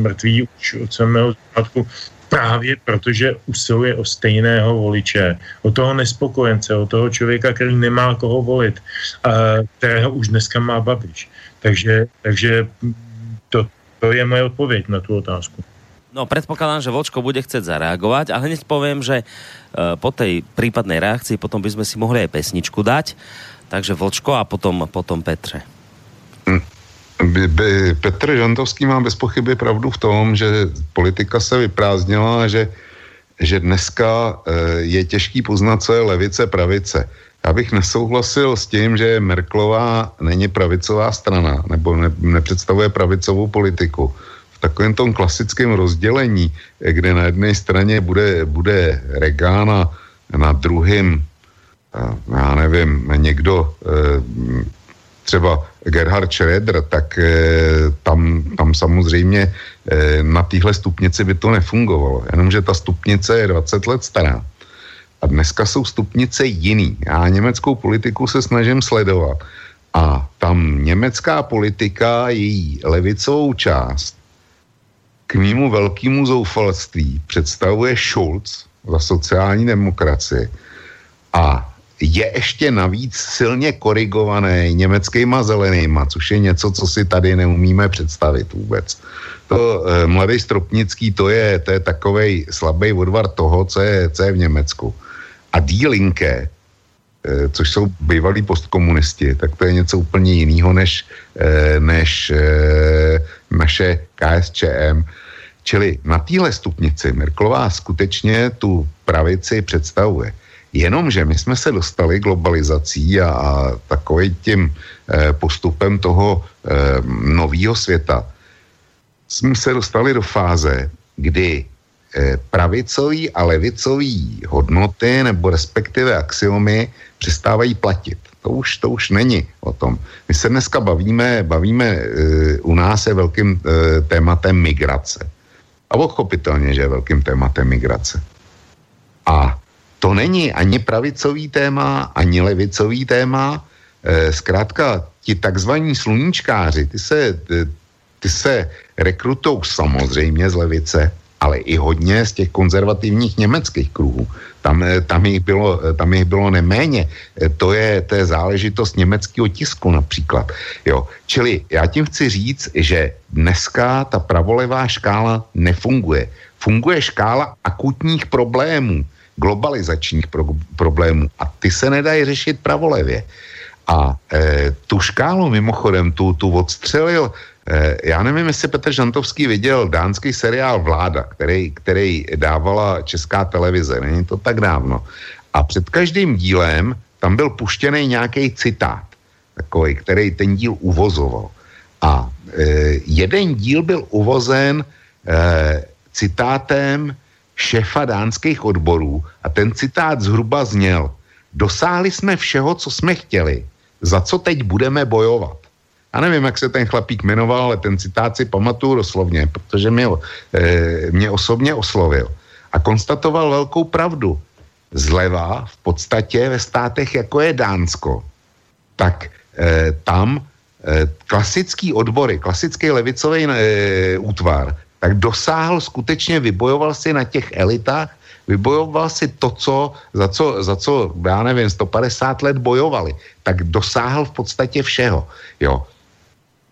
mrtvý už od samého začátku právě protože usiluje o stejného voliče, o toho nespokojence, o toho člověka, který nemá koho volit, a kterého už dneska má Babiš. Takže, takže to, to je moje odpověď na tu otázku. No, predpokladám, že Vočko bude chcieť zareagovať, ale hneď poviem, že uh, po tej prípadnej reakcii potom by sme si mohli aj pesničku dať. Takže Vočko a potom, potom Petře. Hm. Petr Žantovský má bez pochyby pravdu v tom, že politika se vyprázdnila že, že dneska eh, je těžký poznat, co je levice, pravice. Já bych nesouhlasil s tím, že Merklová není pravicová strana nebo ne, nepředstavuje pravicovou politiku takovém tom klasickém rozdělení, kde na jedné straně bude, bude Reagan a na druhém, já nevím, někdo, eh, třeba Gerhard Schroeder, tak eh, tam, tam samozřejmě eh, na téhle stupnici by to nefungovalo. Jenomže ta stupnice je 20 let stará. A dneska jsou stupnice jiný. Já německou politiku se snažím sledovat. A tam německá politika, její levicovou část, k mýmu velkému zoufalství představuje Schulz za sociální demokracii a je ještě navíc silně korigovaný německýma zelenýma, což je něco, co si tady neumíme představit vůbec. To eh, mladý Stropnický, to je, to je takovej slabý odvar toho, co je, co je v Německu. A Die Linke, eh, což jsou bývalí postkomunisti, tak to je něco úplně jiného než, eh, než eh, naše KSČM. Čili na téhle stupnici Merklová skutečně tu pravici představuje. Jenomže my jsme se dostali globalizací a, a takovým tím eh, postupem toho eh, nového světa, jsme se dostali do fáze, kdy eh, pravicový a levicový hodnoty nebo respektive axiomy přestávají platit. To už, to už není o tom. My se dneska bavíme, bavíme e, u nás je velkým e, tématem migrace. A pochopitelně, že je velkým tématem migrace. A to není ani pravicový téma, ani levicový téma. E, zkrátka, ti takzvaní sluníčkáři, ty se, ty se rekrutou samozřejmě z levice, ale i hodně z těch konzervativních německých kruhů. Tam, eh, tam, jich, bylo, eh, tam jich bylo neméně. Eh, to je, to je záležitost německého tisku například. Jo. Čili já tím chci říct, že dneska ta pravolevá škála nefunguje. Funguje škála akutních problémů, globalizačních pro, problémů a ty se nedají řešit pravolevě. A e, tu škálu mimochodem, tu, tu odstřelil Eh, já nevím, jestli Petr Žantovský viděl dánský seriál Vláda, který, který dávala česká televize, není to tak dávno. A před každým dílem tam byl puštěný nějaký citát, takový, který ten díl uvozoval. A e, jeden díl byl uvozen e, citátem šefa dánských odborů a ten citát zhruba zněl Dosáhli jsme všeho, co jsme chtěli, za co teď budeme bojovat. Já nevím, jak se ten chlapík jmenoval, ale ten citát si pamatuju doslovně, protože mě, e, mě osobně oslovil. A konstatoval velkou pravdu. Zleva v podstatě ve státech, jako je Dánsko, tak e, tam e, klasický odbory, klasický levicový útvar, tak dosáhl skutečně, vybojoval si na těch elitách vybojoval si to, co, za, co, za co, já nevím, 150 let bojovali, tak dosáhl v podstatě všeho. Jo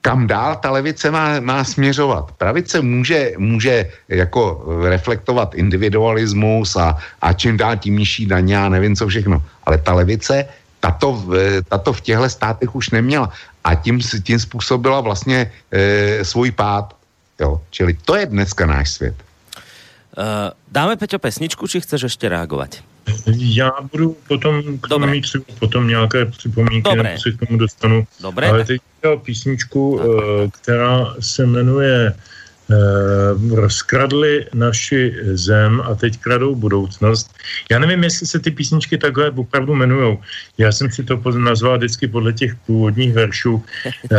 kam dál ta levice má, má směřovat. Pravice může, může jako reflektovat individualismus a, a čím dál tím nižší daně a nevím co všechno. Ale ta levice tato, tato v těchto státech už neměla. A tím, tím způsobila vlastně e, svůj pád. Jo? Čili to je dneska náš svět. Uh, dáme, Peťo, pesničku, či chceš ještě reagovat? Já budu potom k tomu mít třeba potom nějaké připomínky, nebo se k tomu dostanu. Dobré. Ale teď písničku, uh, která se jmenuje uh, rozkradli naši zem a teď kradou budoucnost. Já nevím, jestli se ty písničky takhle opravdu jmenují. Já jsem si to nazval vždycky podle těch původních veršů. Uh,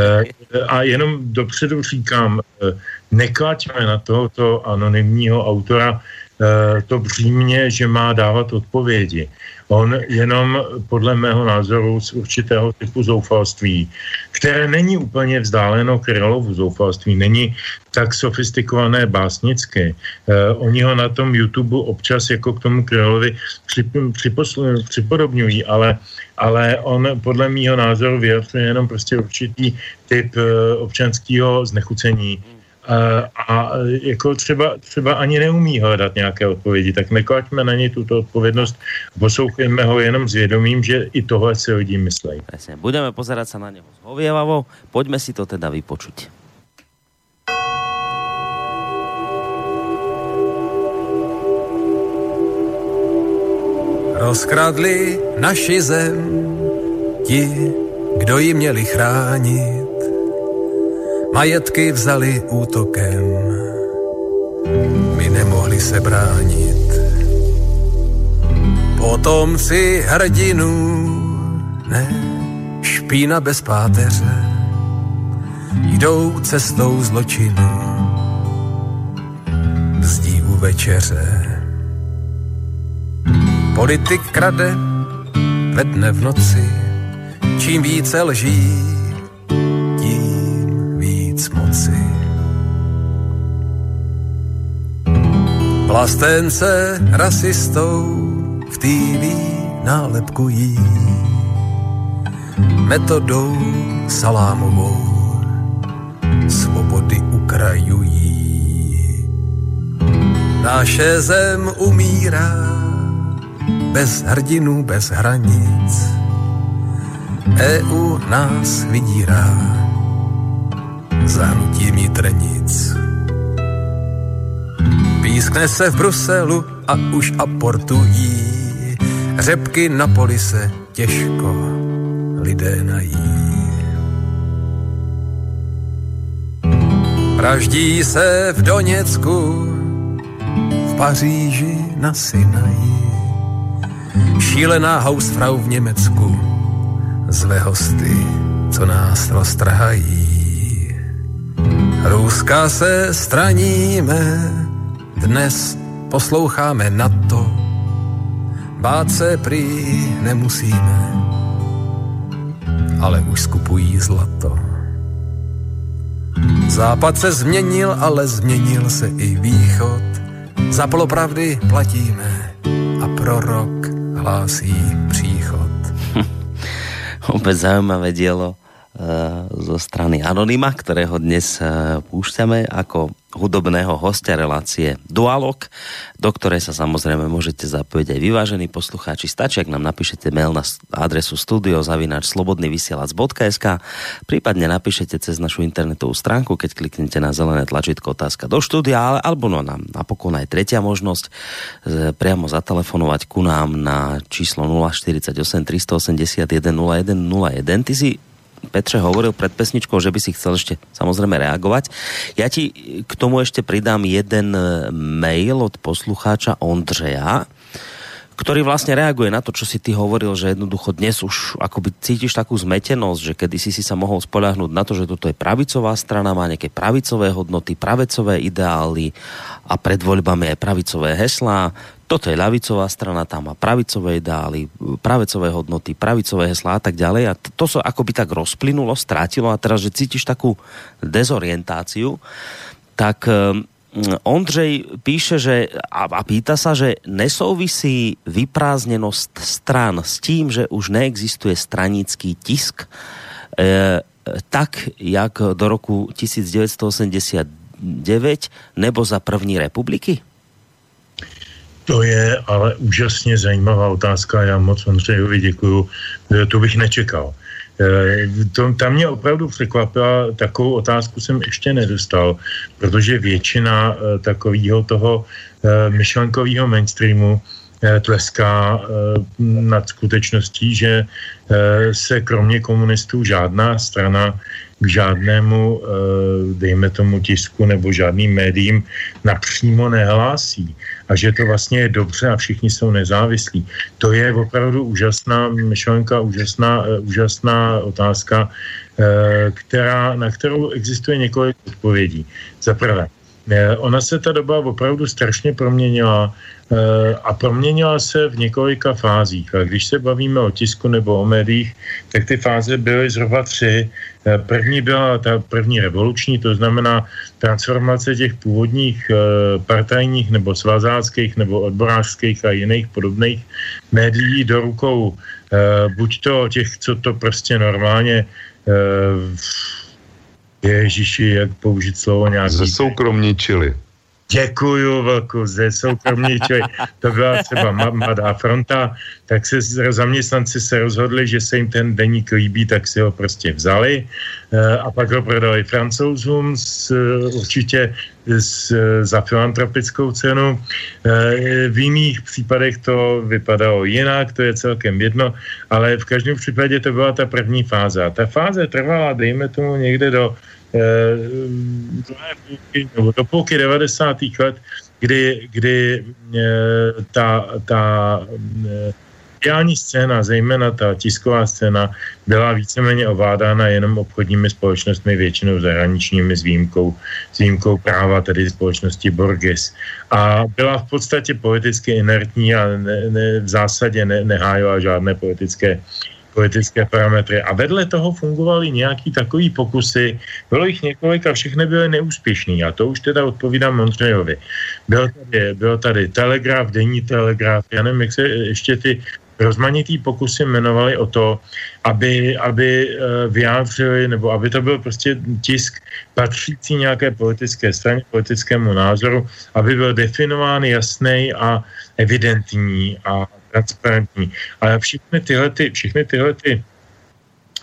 a jenom dopředu říkám, uh, neklaďme na tohoto anonymního autora Eh, to břímě, že má dávat odpovědi. On jenom podle mého názoru z určitého typu zoufalství, které není úplně vzdáleno Krylovu zoufalství, není tak sofistikované básnicky. Uh, oni ho na tom YouTube občas jako k tomu Krylovi připodobňují, ale, ale on podle mého názoru vyjadřuje jenom prostě určitý typ uh, občanského znechucení a jako třeba, třeba ani neumí hledat nějaké odpovědi, tak neklaďme na něj tuto odpovědnost, poslouchejme ho jenom s vědomím, že i tohle si lidi myslejí. Presne. Budeme pozerať sa na něho zhovievavo, pojďme si to teda vypočuť. Rozkradli naši zem ti, kdo ji měli chránit majetky vzali útokem. My nemohli se bránit. Potom si hrdinu, ne, špína bez páteře, jdou cestou zločinu, zdí u večeře. Politik krade ve dne v noci, čím více lží, moci. Plastence rasistou v TV nálepkují metodou salámovou svobody ukrajují. Naše zem umírá bez hrdinů, bez hranic. EU nás vydírá zahnutím jitrnic. Pískne se v Bruselu a už aportují řepky na polise těžko lidé nají. Praždí se v Doněcku, v Paříži na Sinaji. Šílená hausfrau v Německu, zlé hosty, co nás roztrhají. Ruska se straníme, dnes posloucháme na to, bát se prý nemusíme, ale už skupují zlato. Západ se změnil, ale změnil se i východ. Za polopravdy platíme a prorok hlásí příchod. Opět zajímavé dielo zo strany Anonyma, ktorého dnes eh, púšťame ako hudobného hostia relácie Dualog, do ktorej sa samozrejme môžete zapojiť aj vyvážení poslucháči. Stačí, ak nám napíšete mail na adresu studiozavináč.slobodnyvysielac.sk prípadne napíšete cez našu internetovú stránku, keď kliknete na zelené tlačítko otázka do štúdia, ale, alebo no, nám napokon aj tretia možnosť e, priamo zatelefonovať ku nám na číslo 048 381 0101. Ty si Petře hovoril před pesničkou, že by si chcel ještě samozřejmě reagovat. Já ti k tomu ještě přidám jeden mail od poslucháča Ondřeja, ktorý vlastne reaguje na to, čo si ty hovoril, že jednoducho dnes už akoby cítiš takú zmetenosť, že kedy si sa mohol spoľahnúť na to, že toto je pravicová strana, má nejaké pravicové hodnoty, pravicové ideály a pred voľbami aj pravicové heslá toto je ľavicová strana, tam má pravicové ideály, pravicové hodnoty, pravicové heslá a tak ďalej. A to sa akoby tak rozplynulo, strátilo a teraz, že cítiš takú dezorientáciu, tak ehm, Ondřej píše, že a, a pýta sa, že nesouvisí vyprázdnenosť stran s tím, že už neexistuje stranický tisk, e, tak, jak do roku 1989 nebo za první republiky? To je ale úžasně zajímavá otázka. Já moc Ondřejovi děkuju. E, to bych nečekal. E, to, tam mě opravdu překvapila, takovou otázku jsem ještě nedostal, protože většina e, takového toho myšlenkového mainstreamu tleská nad skutečností, že se kromě komunistů žádná strana k žádnému, dejme tomu tisku nebo žádným médiím napřímo nehlásí a že to vlastně je dobře a všichni jsou nezávislí. To je opravdu úžasná myšlenka, úžasná, eh, úžasná otázka, eh, která, na kterou existuje několik odpovědí. Za prvé, eh, ona se ta doba opravdu strašně proměnila a proměnila se v několika fázích. A když se bavíme o tisku nebo o médiích, tak ty fáze byly zhruba tři. Eh, první byla ta první revoluční, to znamená transformace těch původních eh, partajních nebo svazáckých nebo odborářských a jiných podobných médií do rukou eh, buď to těch, co to prostě normálně Ježíši, jak použít slovo nějaký... Zesoukromničili. Děkuju, Vlku, ze soukromní člověk. To byla třeba Mladá fronta, tak se zaměstnanci se rozhodli, že se jim ten deník líbí, tak si ho prostě vzali eh, a pak ho prodali francouzům s, určitě s, za filantropickou cenu. Eh, v jiných případech to vypadalo jinak, to je celkem jedno, ale v každém případě to byla ta první fáze. A ta fáze trvala, dejme tomu, někde do Eh, druhé půlky, nebo do půlky 90. let, kdy, kdy eh, ta, ta eh, mediální scéna, zejména ta tisková scéna, byla víceméně ovládána jenom obchodními společnostmi, většinou zahraničními s výjimkou, s výjimkou práva, tedy společnosti Borges. A byla v podstatě politicky inertní a ne, ne, v zásadě ne, nehájila žádné politické politické parametry. A vedle toho fungovaly nějaký takový pokusy, bylo jich několik a všechny byly neúspěšný. A to už teda odpovídám Mondřejovi. Byl tady, byl tady Telegraf, Denní Telegraf, já nevím, jak se ještě ty rozmanitý pokusy jmenovali o to, aby, aby eh, vyjádřili, nebo aby to byl prostě tisk patřící nějaké politické straně, politickému názoru, aby byl definován jasný a evidentní a transparentní. Ale všechny tyhle, ty, všechny tyhle ty,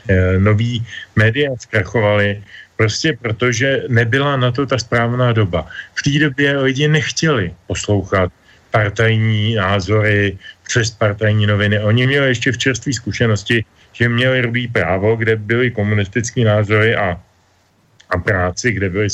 eh, nový média zkrachovaly prostě protože nebyla na to ta správná doba. V té době lidi nechtěli poslouchat partajní názory přes partajní noviny. Oni měli ještě v čerstvé zkušenosti, že měli rudý právo, kde byly komunistické názory a, a práci, kde byly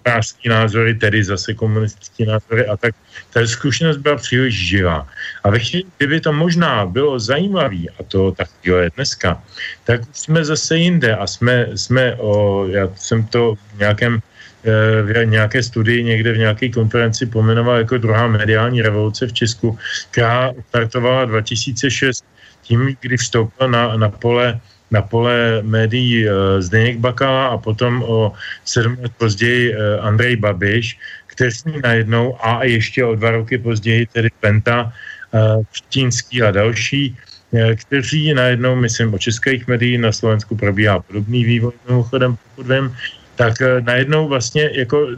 hospodářský názory, tedy zase komunistické názory a tak. Ta zkušenost byla příliš živá. A ve chvíli, kdyby to možná bylo zajímavé, a to tak je dneska, tak jsme zase jinde a jsme, jsme o, já jsem to v nějakém eh, v nějaké studii někde v nějaké konferenci pomenoval jako druhá mediální revoluce v Česku, která startovala 2006 tím, kdy vstoupil na, na pole na pole médií eh, Zdeněk Bakala a potom o sedm let později eh, Andrej Babiš, kteří najednou a ještě o dva roky později tedy Penta, Čínský eh, a další, kteří najednou, myslím, o českých médií na Slovensku probíhá podobný vývoj, mimochodem, pokud vím, tak najednou vlastně jako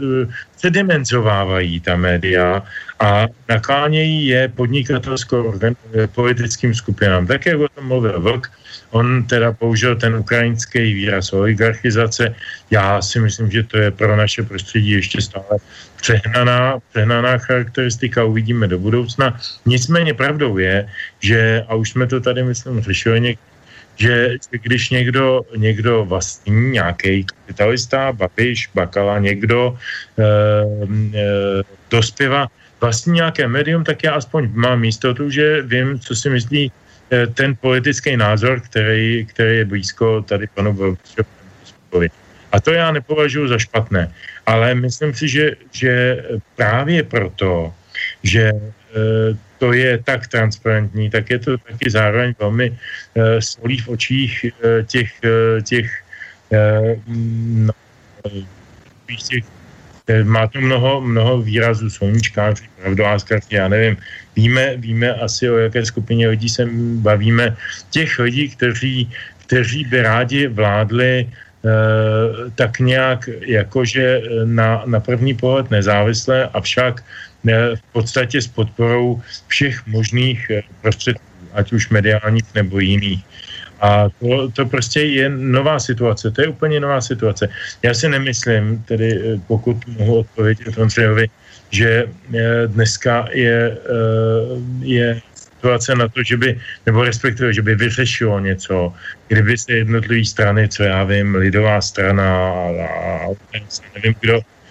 předimenzovávají ta média a naklánějí je podnikatelsko-politickým skupinám. Tak, jak o tom mluvil Vlk, On teda použil ten ukrajinský výraz oligarchizace. Já si myslím, že to je pro naše prostředí ještě stále přehnaná, přehnaná charakteristika, uvidíme do budoucna. Nicméně pravdou je, že, a už jsme to tady, myslím, řešili někdy, že když někdo, někdo vlastní nějaký kapitalista, Babiš, Bakala, někdo e, e, dospěva vlastní nějaké médium, tak já aspoň mám jistotu, že vím, co si myslí Eh, ten politický názor, který, který je blízko tady panu Vlčovi. A to já nepovažuji za špatné. Ale myslím si, že, že právě proto, že to je tak transparentní, tak je to taky zároveň velmi uh, solí v očích uh, těch, těch, uh, no, těch má to mnoho, mnoho výrazů, sluníčkáři, pravdoláskaři, já nevím, víme, víme asi o jaké skupině lidí se bavíme, těch lidí, kteří, kteří by rádi vládli Eh, tak nějak jakože na, na první pohled nezávislé, avšak eh, v podstatě s podporou všech možných eh, prostředků, ať už mediálních nebo jiných. A to, to prostě je nová situace, to je úplně nová situace. Já si nemyslím, tedy pokud mohu odpovědět Ondřejovi, že dneska je, je situace na to, že by, nebo respektive, že by vyřešilo něco, kdyby se jednotlivé strany, co já vím, lidová strana a, a, nevím kdo, eh,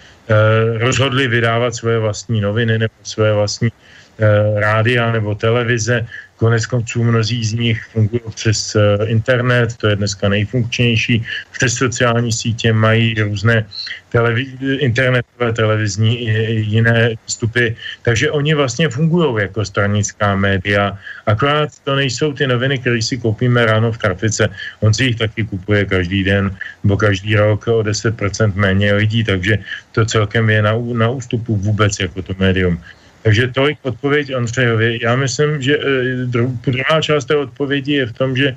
rozhodli vydávat svoje vlastní noviny nebo svoje vlastní eh, rádia nebo televize Konec konců mnozí z nich fungují přes eh, internet, to je dneska nejfunkčnější. Přes sociální sítě mají různé televiz- internetové televizní i jiné vstupy, takže oni vlastně fungují jako stranická média. Akorát to nejsou ty noviny, které si koupíme ráno v trafice. On si jich taky kupuje každý den nebo každý rok o 10% méně lidí, takže to celkem je na, na ústupu vůbec jako to médium. Takže tolik odpověď Ondřejovi. Já myslím, že eh, druhá část té odpovědi je v tom, že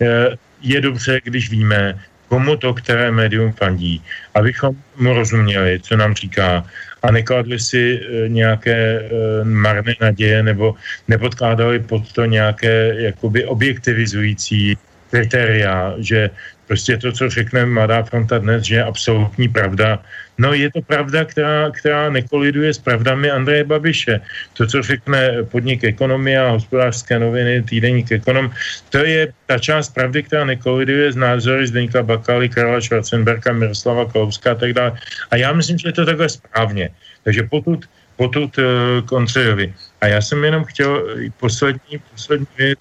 eh, je dobře, když víme, komu to, které médium fandí, abychom mu rozuměli, co nám říká a nekladli si eh, nějaké marné naděje nebo nepodkládali pod to nějaké jakoby objektivizující kritéria, že prostě to, co řekne Mladá fronta dnes, že je absolutní pravda, No je to pravda, která, která nekoliduje s pravdami Andreje Babiše. To, co řekne podnik ekonomie a hospodářské noviny, týdeník ekonom, to je ta část pravdy, která nekoliduje s názory Zdeňka Bakaly, Karla Schwarzenberga, Miroslava Kalouska a tak dále. A já myslím, že je to takhle správně. Takže potud, potud uh, Kontřejovi. A já jsem jenom chtěl poslední, poslední věc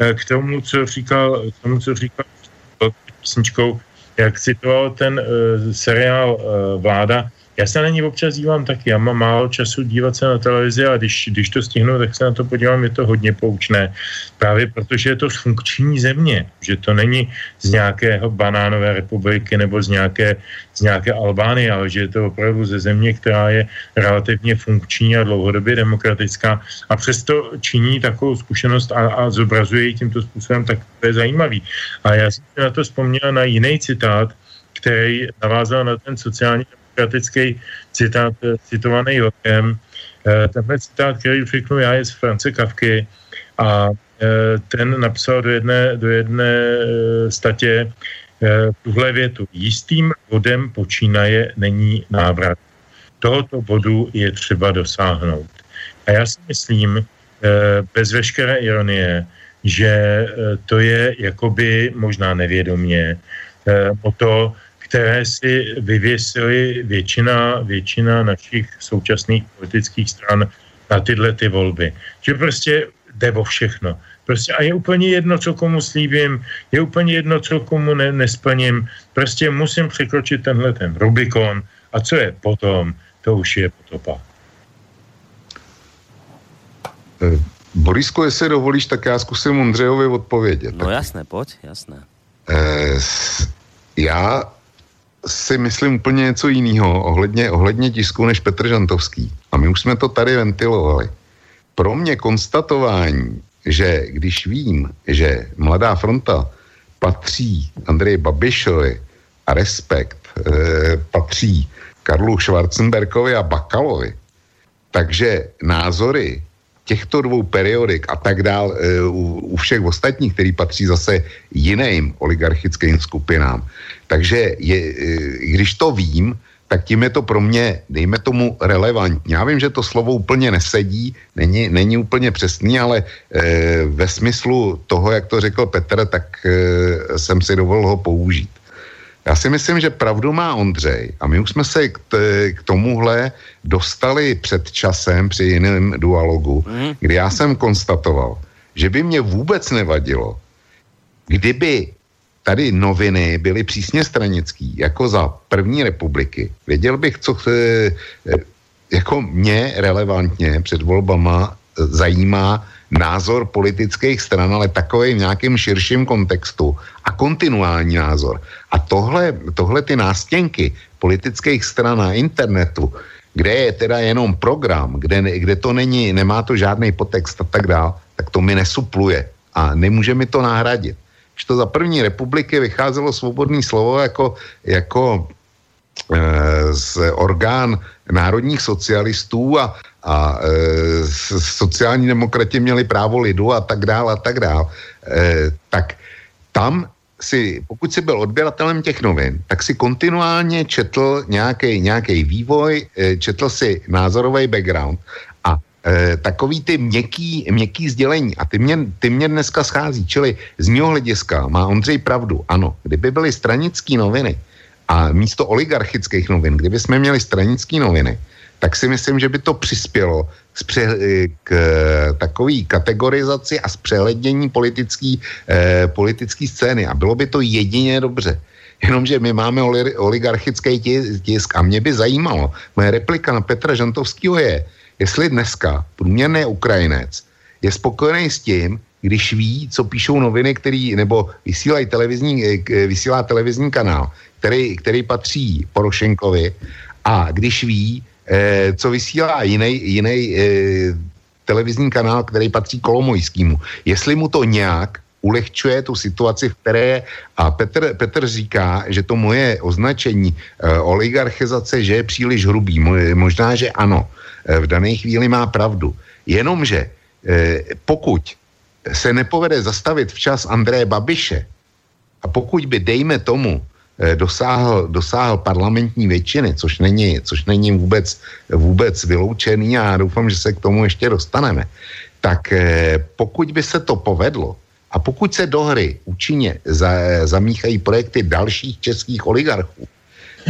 uh, k tomu, co říkal, k tomu, co říkal písničkou, jak citoval ten uh, seriál uh, Vláda, já se na ní občas dívám taky, já mám málo času dívat se na televizi a když, když to stihnu, tak se na to podívám, je to hodně poučné. Právě protože je to z funkční země, že to není z nějakého banánové republiky nebo z nějaké, z nějaké Albánie, ale že je to opravdu ze země, která je relativně funkční a dlouhodobě demokratická a přesto činí takovou zkušenost a, a zobrazuje ji tímto způsobem, tak to je zajímavý. A já jsem na to vzpomněl na jiný citát, který navázal na ten sociální demokratický citát eh, citovaný Jokem. Eh, tenhle citát, který řeknu já, je z France Kavky a eh, ten napsal do jedné, do jedné statě tuhle větu. Jistým bodem počínaje není návrat. Tohoto bodu je třeba dosáhnout. A já si myslím, bez veškeré ironie, že to je jakoby možná nevědomě o to, které si vyvěsili většina, většina našich současných politických stran na tyhle ty volby. Že prostě jde o všechno. Prostě a je úplně jedno, co komu slíbím, je úplně jedno, co komu ne, nesplním. Prostě musím překročit tenhle ten Rubikon a co je potom, to už je potopa. Eh, Borisko, jestli dovolíš, tak já zkusím Ondřejovi odpovědět. No jasné, pojď, jasné. Eh, já si myslím úplně něco jiného ohledně, ohledně tisku než Petr Žantovský. A my už jsme to tady ventilovali. Pro mě konstatování, že když vím, že Mladá fronta patří Andreji Babišovi a Respekt e, patří Karlu Schwarzenberkovi a Bakalovi, takže názory těchto dvou periodik a tak dál e, u, u všech ostatních, který patří zase jiným oligarchickým skupinám. Takže je, e, když to vím, tak tím je to pro mě, dejme tomu, relevantní. Já vím, že to slovo úplně nesedí, není, není úplně přesný, ale e, ve smyslu toho, jak to řekl Petr, tak e, jsem si dovolil ho použít. Já si myslím, že pravdu má Ondřej a my už jsme se k, t, k tomuhle dostali před časem při jiném dualogu, mm. kdy já jsem konstatoval, že by mě vůbec nevadilo, kdyby tady noviny byly přísně stranický, jako za první republiky. Věděl bych, co e, jako mě relevantně před volbama e, zajímá názor politických stran, ale takový v nějakém širším kontextu a kontinuální názor. A tohle, tohle ty nástěnky politických stran na internetu, kde je teda jenom program, kde, kde to není, nemá to žádný potext a tak dál, tak to mi nesupluje a nemůže mi to nahradit. Když to za první republiky vycházelo svobodné slovo jako, jako e, z orgán národních socialistů a, a e, sociální demokrati měli právo lidu a tak dál a tak dál, e, tak tam si, pokud si byl odběratelem těch novin, tak si kontinuálně četl nějaký vývoj, e, četl si názorový background a e, takový ty měkký, měkký sdělení. A ty mě, ty mě dneska schází, čili z mého hlediska má Ondřej pravdu, ano, kdyby byly stranické noviny a místo oligarchických novin, kdyby jsme měli stranické noviny, tak si myslím, že by to přispělo k takové kategorizaci a zpřehlednění politické eh, politický scény. A bylo by to jedině dobře. Jenomže my máme oligarchický tisk a mě by zajímalo, moje replika na Petra Žantovského je, jestli dneska průměrný Ukrajinec je spokojený s tím, když ví, co píšou noviny, který, nebo vysílají televizní, eh, vysílá televizní kanál, který, který patří Porošenkovi a když ví, eh, co vysílá jiný, jiný eh, televizní kanál, který patří Kolomojskému. Jestli mu to nějak ulehčuje tu situaci, v které je. A Petr, Petr říká, že to moje označení eh, oligarchizace, že je příliš hrubý. Možná, že ano. Eh, v dané chvíli má pravdu. Jenomže eh, pokud se nepovede zastavit včas Andreje Babiše. A pokud by, dejme tomu, Eh, dosáhl, dosáhl parlamentní většiny, což není, což není vůbec, vůbec vyloučený a já doufám, že se k tomu ještě dostaneme, tak eh, pokud by se to povedlo a pokud se do hry účinně za, zamíchají projekty dalších českých oligarchů,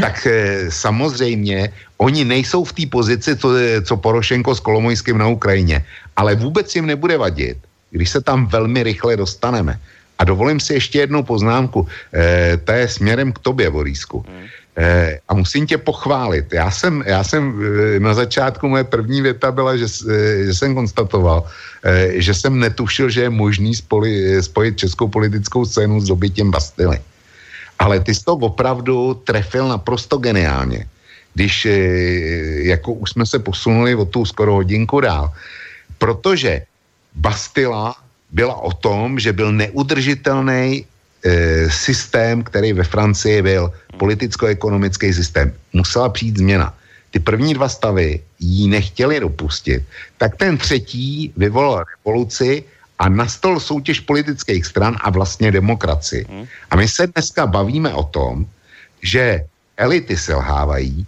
tak eh, samozřejmě oni nejsou v té pozici, co, co Porošenko s Kolomojským na Ukrajině, ale vůbec jim nebude vadit, když se tam velmi rychle dostaneme. A dovolím si ještě jednu poznámku. E, to je směrem k tobě, Borísku. Hmm. E, a musím tě pochválit. Já jsem, já jsem e, na začátku moje první věta byla, že, že jsem konstatoval, e, že jsem netušil, že je možný spoli, spojit českou politickou scénu s dobytím Bastily. Ale ty jsi to opravdu trefil naprosto geniálně. Když e, jako už jsme se posunuli o tu skoro hodinku dál. Protože Bastila byla o tom, že byl neudržitelný e, systém, který ve Francii byl politicko-ekonomický systém. Musela přijít změna. Ty první dva stavy jí nechtěli dopustit. Tak ten třetí vyvolal revoluci a nastol soutěž politických stran a vlastně demokracii. Hmm. A my se dneska bavíme o tom, že elity selhávají,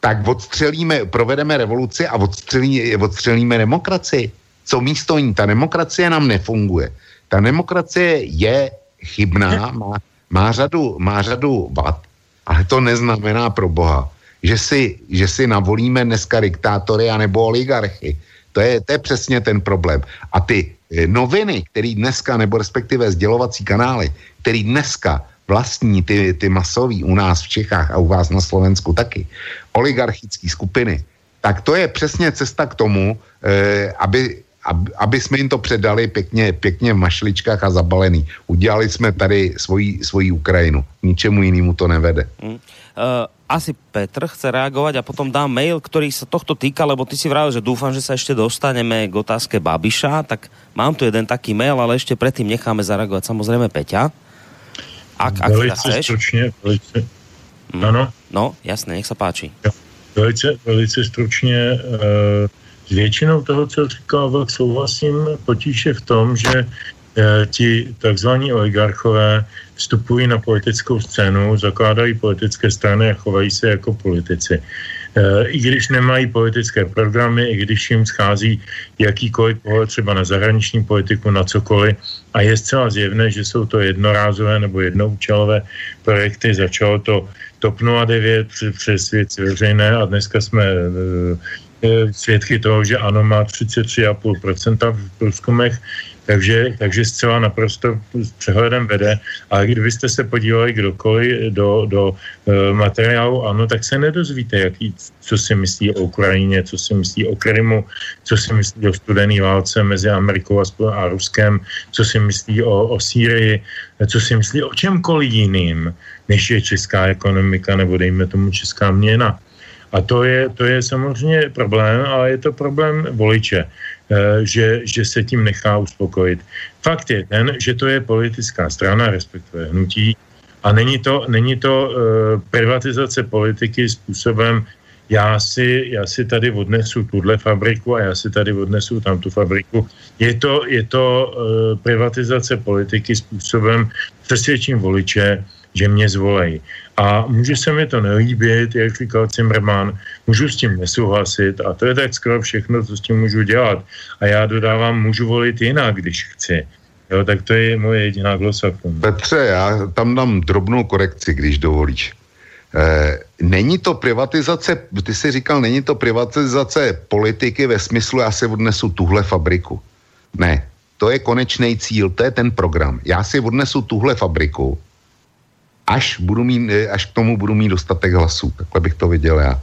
tak odstřelíme, provedeme revoluci a odstřelí, odstřelíme demokracii co místo ní. Ta demokracie nám nefunguje. Ta demokracie je chybná, má, má, řadu, má řadu vad, ale to neznamená pro Boha, že si, že si navolíme dneska diktátory anebo oligarchy. To je, to je přesně ten problém. A ty eh, noviny, které dneska, nebo respektive sdělovací kanály, který dneska vlastní ty, ty masový u nás v Čechách a u vás na Slovensku taky, oligarchické skupiny, tak to je přesně cesta k tomu, eh, aby aby, aby jsme jim to předali pěkně, pěkně v mašličkách a zabalený. Udělali jsme tady svoji, svoji Ukrajinu. Ničemu jinému to nevede. Mm. Uh, asi Petr chce reagovať a potom dám mail, ktorý sa tohto týka, lebo ty si vravil, že dúfam, že sa ešte dostaneme k otázke Babiša, tak mám tu jeden taký mail, ale ešte predtým necháme zareagovať samozrejme Peťa. Ak, ak velice chceš. stručně, velice, mm. ano. No, jasné, nech sa páči. Velice, velice stručně uh, s většinou toho, co říkal Vlk, souhlasím. Potíž je v tom, že eh, ti takzvaní oligarchové vstupují na politickou scénu, zakládají politické strany a chovají se jako politici. Eh, I když nemají politické programy, i když jim schází jakýkoliv pohled třeba na zahraniční politiku, na cokoliv, a je zcela zjevné, že jsou to jednorázové nebo jednoúčelové projekty. Začalo to TOP 09 přes věci veřejné a dneska jsme eh, svědky toho, že ano má 33,5% v průzkumech, Takže, takže zcela naprosto s přehledem vede. A kdybyste se podívali kdokoliv do, do e, materiálu ANO, tak se nedozvíte, jaký, co si myslí o Ukrajině, co si myslí o Krymu, co si myslí o studené válce mezi Amerikou a, a Ruskem, co si myslí o, o Sýrii, co si myslí o čemkoliv jiným, než je česká ekonomika nebo dejme tomu česká měna. A to je, to je samozřejmě problém, ale je to problém voliče. Eh, že, že se tím nechá uspokojit. Fakt je ten, že to je politická strana, respektive hnutí, a není to, není to uh, privatizace politiky způsobem, já si, já si tady odnesu tuhle fabriku a já si tady odnesu tam tu fabriku. Je to, je to uh, privatizace politiky způsobem, přesvědčím voliče, že mě zvolej. A může se mi to nelíbit, jak říkal Zimmerman, můžu s tím nesouhlasit a to je tak skoro všechno, co s tím můžu dělat. A já dodávám, můžu volit jinak, když chci. Jo, tak to je moje jediná glosa Petře, já tam dám drobnou korekci, když dovolíš. E, není to privatizace, ty jsi říkal, není to privatizace politiky ve smyslu, já si odnesu tuhle fabriku. Ne, to je konečný cíl, to je ten program. Já si odnesu tuhle fabriku až, budu mít, až k tomu budu mít dostatek hlasů. Takhle bych to viděl já.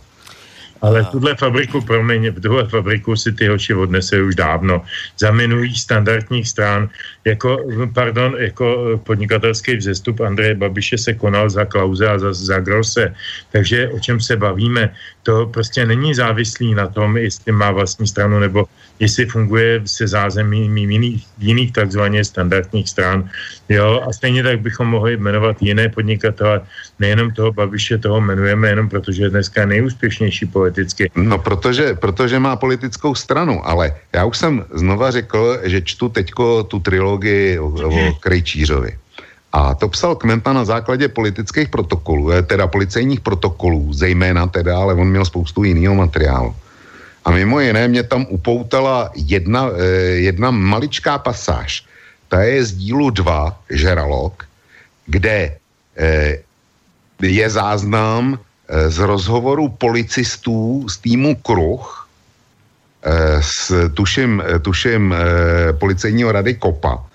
Ale tuhle fabriku, promiň, v tuhle fabriku si ty hoči odnese už dávno. Za standardních stran, jako, pardon, jako podnikatelský vzestup Andreje Babiše se konal za Klauze a za, za Grosse. Takže o čem se bavíme? To prostě není závislý na tom, jestli má vlastní stranu nebo jestli funguje se zázemím jiných, jiných takzvaně standardních stran. Jo, a stejně tak bychom mohli jmenovat jiné podnikatele, nejenom toho Babiše, toho jmenujeme jenom proto, že je dneska nejúspěšnější politicky. No, protože, protože má politickou stranu, ale já už jsem znova řekl, že čtu teďko tu trilogii o, o Krejčířovi. A to psal Kmenta na základě politických protokolů, eh, teda policejních protokolů, zejména teda, ale on měl spoustu jiného materiálu. A mimo jiné mě tam upoutala jedna, eh, jedna maličká pasáž. Ta je z dílu 2, Žeralok, kde eh, je záznam z rozhovoru policistů z týmu Kruh, s, tuším, tuším policejního rady Kopa,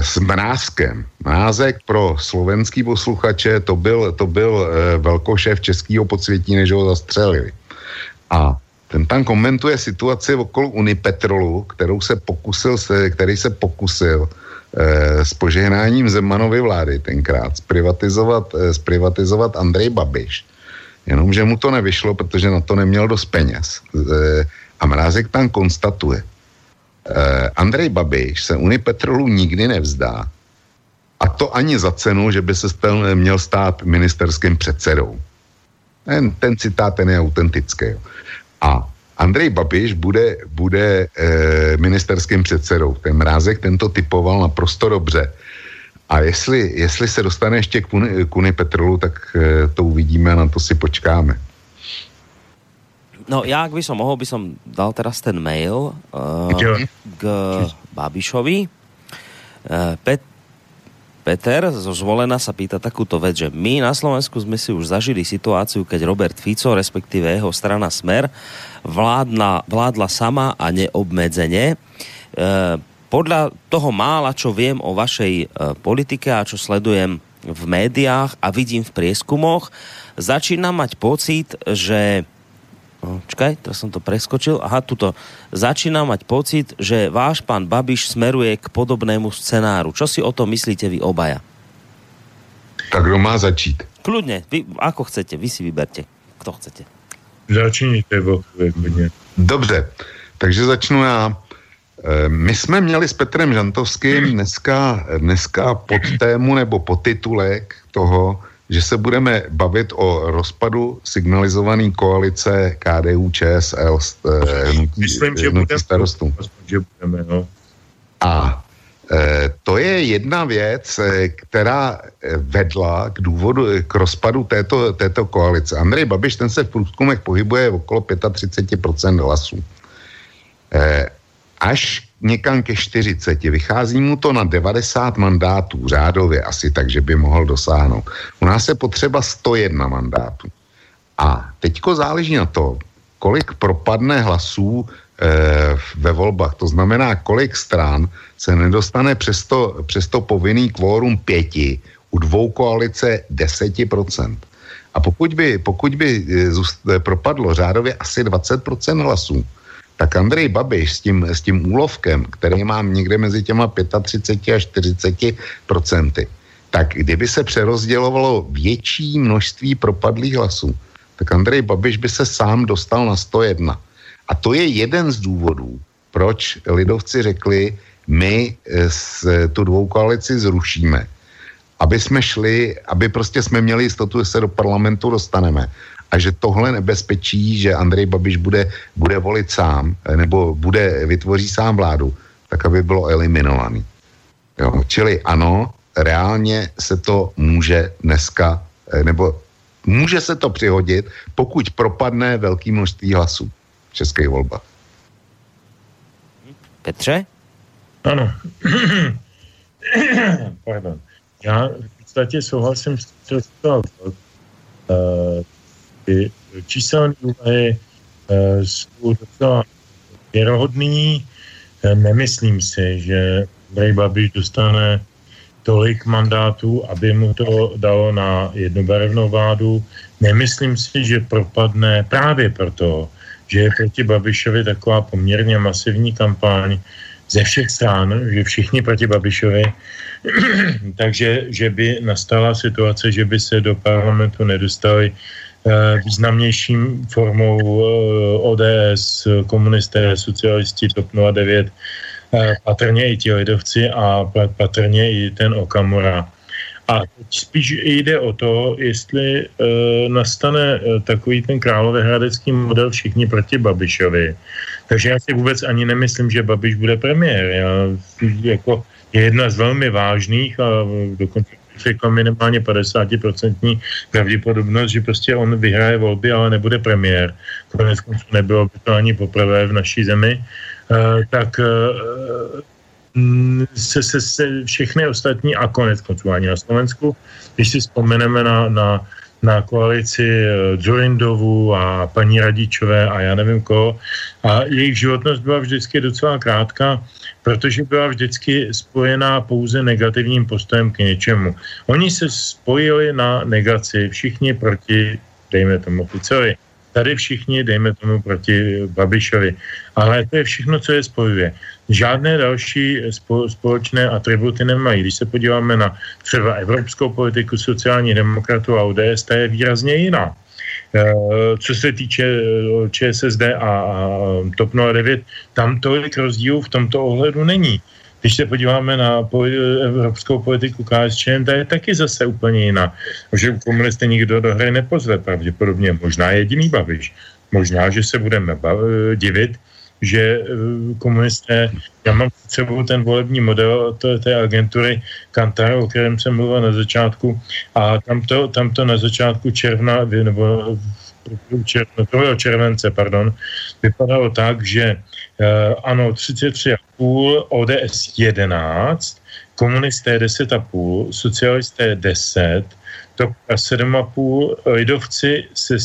s Mrázkem. Mrázek pro slovenský posluchače, to byl, to byl velkošéf českého podsvětí, než ho zastřelili. A ten tam komentuje situaci okolo Unipetrolu, kterou se pokusil, který se pokusil eh, s požehnáním Zemanovy vlády tenkrát zprivatizovat, eh, zprivatizovat Andrej Babiš. Jenomže mu to nevyšlo, protože na to neměl dost peněz. Eh, a Mrázek tam konstatuje, eh, Andrej Babiš se Unipetrolu nikdy nevzdá. A to ani za cenu, že by se stal, měl stát ministerským předsedou. Ten, ten citát ten je autentický. A Andrej Babiš bude, bude e, ministerským předsedou. Ten Mrázek tento typoval naprosto dobře. A jestli, jestli se dostane ještě k Kuni, Kuni Petrolu, tak e, to uvidíme a na to si počkáme. No ja, ak by som mohol, by som dal teraz ten mail uh, k Babišovi. Uh, Pet, Peter zo Zvolena sa pýta takúto vec, že my na Slovensku sme si už zažili situáciu, keď Robert Fico, respektíve jeho strana Smer, vládla, vládla sama a neobmedzene. E, podľa toho mála, čo viem o vašej e, politike a čo sledujem v médiách a vidím v prieskumoch, začínam mať pocit, že čakaj, teraz som to preskočil. Aha, tuto. Začína mať pocit, že váš pán Babiš smeruje k podobnému scenáru. Čo si o tom myslíte vy obaja? Tak kdo má začít? Kľudne, vy, ako chcete, vy si vyberte, kto chcete. Začíníte, klidně. Dobře, takže začnu já. E, my jsme měli s Petrem Žantovským dneska, dneska pod tému nebo podtitulek toho, že se budeme bavit o rozpadu signalizované koalice KDU, ČSL, eh, hnutí, Myslím, že budeme, starostů. Že budeme, no. A e, to je jedna věc, eh, která vedla k důvodu, k rozpadu této, této koalice. Andrej Babiš, ten se v průzkumech pohybuje okolo 35% hlasů. E, až někam ke 40. Vychází mu to na 90 mandátů řádově asi tak, že by mohl dosáhnout. U nás je potřeba 101 mandátů. A teďko záleží na to, kolik propadne hlasů ve volbách. To znamená, kolik stran se nedostane přes to, přes to povinný kvórum pěti, u dvou koalice 10%. A pokud by, pokud by e, propadlo řádově asi 20% hlasů, tak Andrej Babiš s tím, s tím úlovkem, který mám někde mezi těma 35 a 40 procenty, tak kdyby se přerozdělovalo větší množství propadlých hlasů, tak Andrej Babiš by se sám dostal na 101. A to je jeden z důvodů, proč lidovci řekli, my s, tu dvou koalici zrušíme aby jsme šli, aby prostě jsme měli jistotu, že se do parlamentu dostaneme. A že tohle nebezpečí, že Andrej Babiš bude, bude volit sám, nebo bude, vytvoří sám vládu, tak aby bylo eliminovaný. Jo, čili ano, reálně se to může dneska, eh, nebo může se to přihodit, pokud propadne velký množství hlasů v českých volbách. Petře? Ano. Pardon. Já v podstatě souhlasím s tím, co říkal. Ty číselné úvahy uh, jsou docela věrohodný. Uh, nemyslím si, že Andrej Babiš dostane tolik mandátů, aby mu to dalo na jednobarevnou vládu. Nemyslím si, že propadne právě proto, že je proti Babišovi taková poměrně masivní kampaň ze všech stran, že všichni proti Babišovi takže že by nastala situace, že by se do parlamentu nedostali eh, významnějším formou eh, ODS, komunisté, socialisti, TOP 09, eh, patrně i ti lidovci a patrně i ten Okamura. A teď spíš jde o to, jestli nastane takový ten královéhradecký model všichni proti Babišovi. Takže já si vůbec ani nemyslím, že Babiš bude premiér. Já jako je jedna z velmi vážných a dokonce řekl minimálně 50% pravděpodobnost, že prostě on vyhraje volby, ale nebude premiér. Konec konců nebylo by to ani poprvé v naší zemi. Uh, tak uh, se, se, se všechny ostatní a konec konců ani na Slovensku, když si vzpomeneme na, na na koalici Zurindovu a paní Radičové a já nevím koho. A jejich životnost byla vždycky docela krátká protože byla vždycky spojená pouze negativním postojem k něčemu. Oni se spojili na negaci, všichni proti, dejme tomu, Ficovi. Tady všichni, dejme tomu, proti Babišovi. Ale to je všechno, co je spojuje. Žádné další společné atributy nemají. Když se podíváme na třeba evropskou politiku sociální demokratů a ODS, ta je výrazně jiná. Eh, co se týče eh, ČSSD a TOP 09, tam tolik rozdílů v tomto ohledu není. Když se podíváme na evropskou politiku KSČM, ta je taky zase úplně jiná. Že komunisty nikdo do hry nepozve, pravděpodobně možná jediný Babiš. Možná, že se budeme divit, že eh, komunisté, já mám sebou ten volební model to, té agentury Kantar, o kterém jsem mluvil na začátku a tam to, tam to na začátku června, nebo června, 2. července, pardon, vypadalo tak, že uh, ano, 33,5, ODS 11, komunisté 10,5, socialisté 10, to 7,5 lidovci se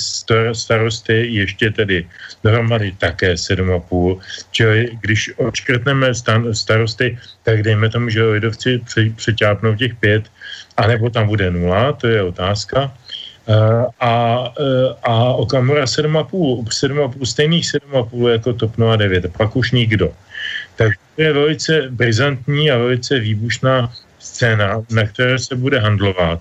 starosty ještě tedy dohromady také 7,5. Čili když odškrtneme starosty, tak dejme tomu, že lidovci přeťápnou těch pět, anebo tam bude nula, to je otázka. Uh, a, uh, a Okamura 7,5, 7,5, stejných 7,5 jako TOP 09, pak už nikdo. Tak to je velice brizantní a velice výbušná scéna, na které se bude handlovat.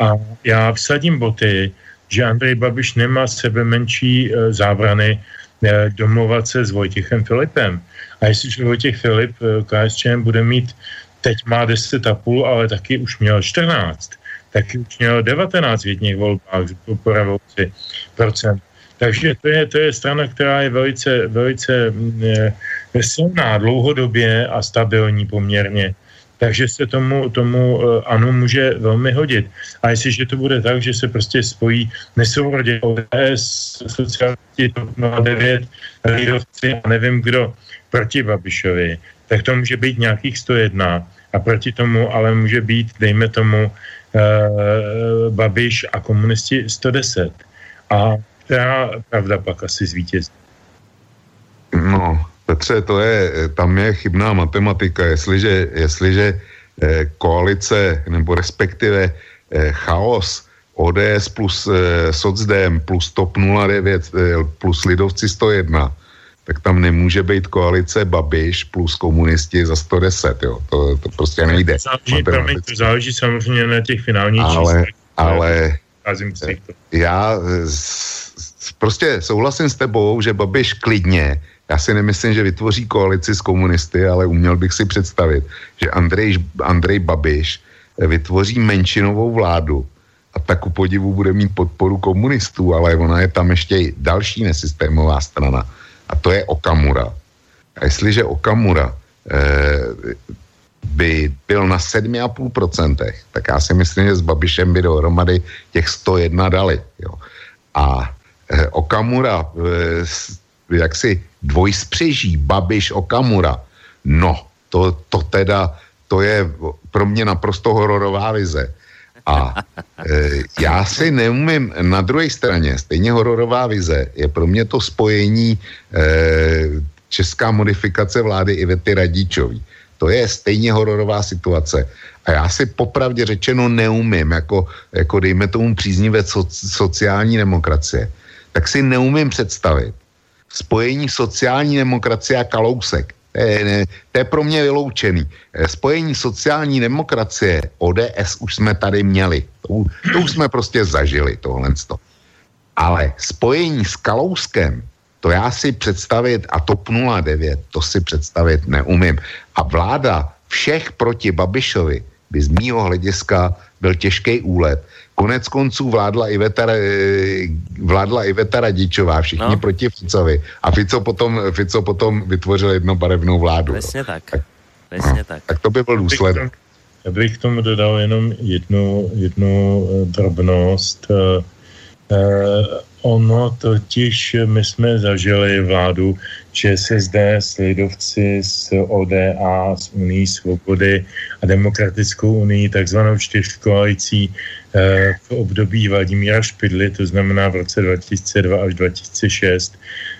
A já vsadím boty, že Andrej Babiš nemá sebe menší e, zábrany e, domluvat se s Vojtěchem Filipem. A jestliže Vojtěch Filip e, KSČM bude mít, teď má 10,5, ale taky už měl 14, taky už měl 19 v jedných volbách po revoluci procent. Takže to je, to je strana, která je velice, velice je, silná dlouhodobě a stabilní poměrně takže se tomu, tomu uh, ano může velmi hodit. A jestliže to bude tak, že se prostě spojí nesourodě ODS, sociální TOP 09, lidovci a nevím kdo proti Babišovi, tak to může být nějakých 101 a proti tomu ale může být, dejme tomu, uh, Babiš a komunisti 110. A která pravda pak asi zvítězí. No, Petře, to je, tam je chybná matematika. Jestliže, jestliže eh, koalice, nebo respektive eh, chaos ODS plus eh, SocDem plus TOP 09 eh, plus Lidovci 101, tak tam nemůže být koalice Babiš plus komunisti za 110, jo. To, to prostě nejde. Záleží, promiň, to záleží samozřejmě na těch finálních ale, číslech. Ale Ale já s, prostě souhlasím s tebou, že Babiš klidně, já si nemyslím, že vytvoří koalici s komunisty, ale uměl bych si představit, že Andrej, Andrej Babiš vytvoří menšinovou vládu a tak ku podivu bude mít podporu komunistů, ale ona je tam ještě další nesystémová strana a to je Okamura. A jestliže Okamura eh, by byl na 7,5%, tak já si myslím, že s Babišem by dohromady těch 101 dali. Jo. A eh, Okamura, eh, jak si dvojspřeží Babiš Okamura, no, to, to teda, to je pro mě naprosto hororová vize. A e, já si neumím, na druhé straně, stejně hororová vize, je pro mě to spojení e, česká modifikace vlády Ivety Radičový. To je stejně hororová situace. A já si popravdě řečeno neumím, jako, jako dejme tomu příznivec so, sociální demokracie, tak si neumím představit spojení sociální demokracie a Kalousek. To je, to je pro mě vyloučený. Eh, spojení sociální demokracie, ODS už jsme tady měli. To, to už jsme prostě zažili, tohle. Ale spojení s Kalouskem, to já si představit, a TOP 09, to si představit neumím. A vláda všech proti Babišovi by z mýho hlediska byl těžký úlet. Konec konců vládla Iveta, eh, vládla Iveta Radičová, všichni no. proti Ficovi. A Fico potom, Fico potom vytvořil jednobarevnou vládu. Přesně tak. tak. Přesně no, tak. Tak to by byl důsledek. Já bych k tomu dodal jenom jednu, jednu eh, drobnost. Uh, ono totiž, my jsme zažili vládu ČSSD s Lidovci, s ODA, s Unii svobody a Demokratickou unii, takzvanou čtyřkoalicí eh, v období Vladimíra Špidly, to znamená v roce 2002 až 2006.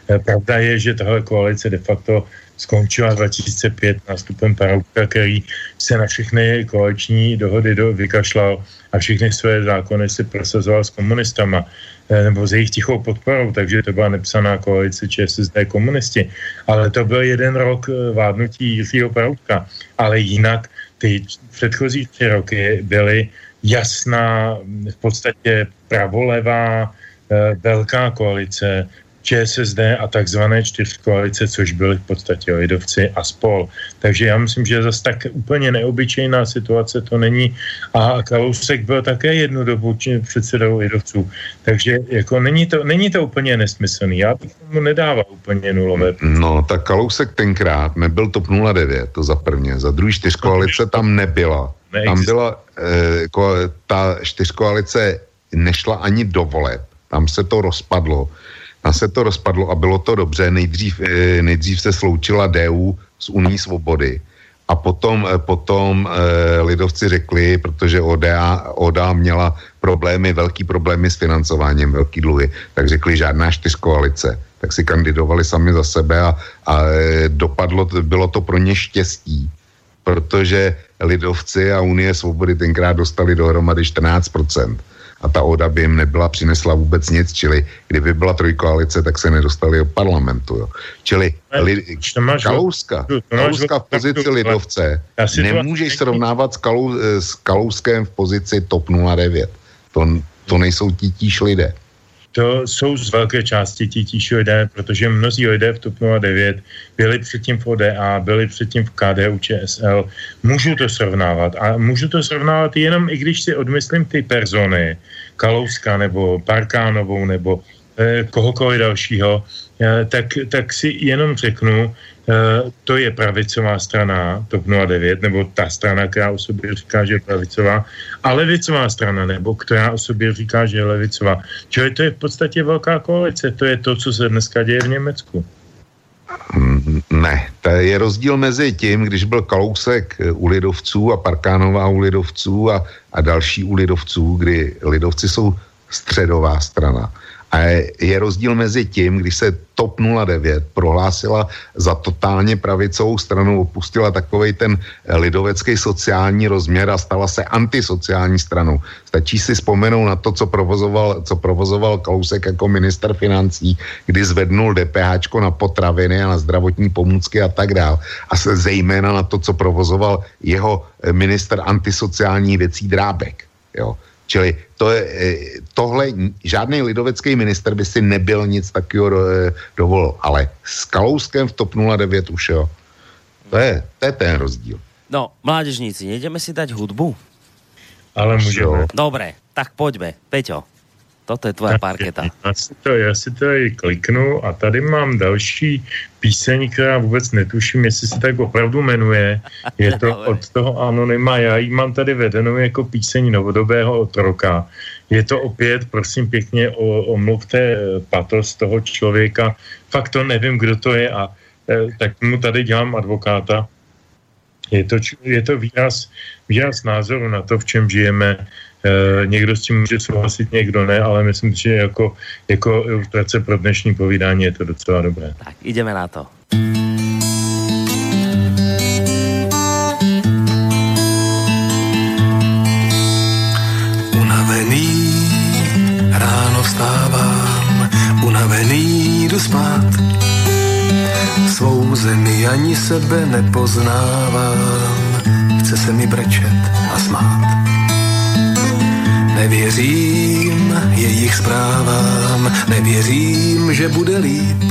Eh, pravda je, že tahle koalice de facto skončila 2005 nástupem Parouka, který se na všechny koaliční dohody do, vykašlal a všechny své zákony si prosazoval s komunistama. Eh, nebo s jejich tichou podporou, takže to byla nepsaná koalice ČSSD komunisti. Ale to byl jeden rok eh, vládnutí Jiřího Paroutka. Ale jinak ty předchozí tři roky byly jasná, v podstatě pravolevá, eh, velká koalice, ČSSD a takzvané čtyřkoalice, což byly v podstatě lidovci a spol. Takže já myslím, že zase tak úplně neobyčejná situace to není. A Kalousek byl také jednu dobu předsedou lidovců. Takže jako není to, není to úplně nesmyslný. Já bych tomu nedával úplně nulové. No, tak Kalousek tenkrát nebyl TOP 09, to za prvně. Za druhý čtyřkoalice tam nebyla. Tam byla, eh, ta čtyřkoalice nešla ani do voleb. Tam se to rozpadlo a se to rozpadlo a bylo to dobře. Nejdřív, eh, nejdřív se sloučila DU z Uní svobody a potom, eh, potom lidovci řekli, protože ODA, ODA měla problémy, velký problémy s financováním, velký dluhy, tak řekli žádná čtyřkoalice. Tak si kandidovali sami za sebe a, a dopadlo, bylo to pro ně štěstí, protože lidovci a Unie svobody tenkrát dostali dohromady 14% a ta ODA by jim nebyla přinesla vůbec nic, čili kdyby byla trojkoalice, tak se nedostali do parlamentu. Jo. Čili li, Kalouska, Kalouska v pozici lidovce nemůžeš srovnávat s, Kalou, s Kalouskem v pozici TOP 09. To, to nejsou titíž lidé. To jsou z velké části titíž lidé, protože mnozí lidé v TOP 09 byli předtím v ODA, byli předtím v KDU ČSL. Můžu to srovnávat a můžu to srovnávat jenom i když si odmyslím ty persony, Kalouska nebo Parkánovou nebo kohokoliv dalšího, eh, tak, tak si jenom řeknu, Eh, to je pravicová strana TOP 09, nebo ta strana, která o sobě říká, že je pravicová, a levicová strana, nebo která o sobě říká, že je levicová. Čili to je v podstatě velká koalice, to je to, co se dneska děje v Německu. Mm, ne, to je rozdíl mezi tím, když byl Kalousek u lidovců a Parkánová u lidovců a, a další u lidovců, kdy lidovci jsou středová strana A je, rozdíl mezi tím, když se TOP 09 prohlásila za totálně pravicovou stranu, opustila takový ten lidovecký sociální rozměr a stala se antisociální stranou. Stačí si vzpomenout na to, co provozoval, co provozoval Kalousek jako minister financí, kdy zvednul DPH na potraviny a na zdravotní pomůcky a tak dál. A se zejména na to, co provozoval jeho minister antisociálních věcí Drábek. Jo. Čili to je, eh, tohle, žádný lidovecký minister by si nebyl nic takového do, eh, dovolil, ale s Kalouskem v TOP 09 už jo. To je, to je ten rozdíl. No, mládežníci, nejdeme si dať hudbu? Ale můžeme. Dobre, tak pojďme. Peťo, toto je tvoje parketa. Já si, to, já si to tady kliknu a tady mám další píseň, která vůbec netuším, jestli se tak opravdu jmenuje. Je to od toho Anonyma. Já ji mám tady vedenou jako píseň novodobého otroka. Je to opět, prosím pěkně, o, omluvte eh, patos toho člověka. Fakt to nevím, kdo to je a eh, tak mu tady dělám advokáta. Je to, je to výraz, výraz názoru na to, v čem žijeme někdo s tím může souhlasit, někdo ne, ale myslím, že jako, jako ilustrace pro dnešní povídání je to docela dobré. Tak jdeme na to. Unavený, ráno vstávám, unavený jdu spát. Svou zemi ani sebe nepoznávám, chce se mi brečet a smát. Nevěřím jejich zprávám, nevěřím, že bude líp.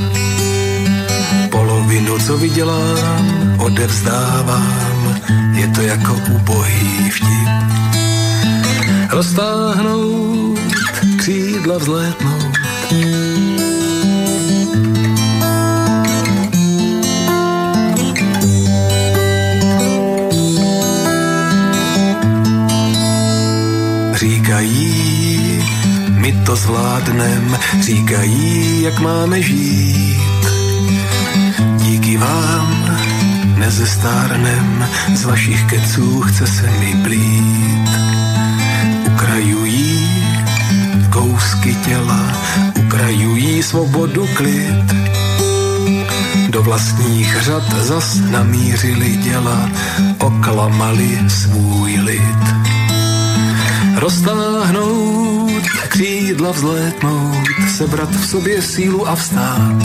Polovinu, co vydělám, odevzdávám, je to jako ubohý vtip. Roztáhnout, křídla vzlétnout, Říkají, my to zvládnem, říkají, jak máme žít. Díky vám nezestárnem, z vašich keců chce se mi plít. Ukrajují kousky těla, ukrajují svobodu klid. Do vlastních řad zas namířili děla, oklamali svůj lid roztáhnout, křídla vzlétnout, sebrat v sobě sílu a vstát.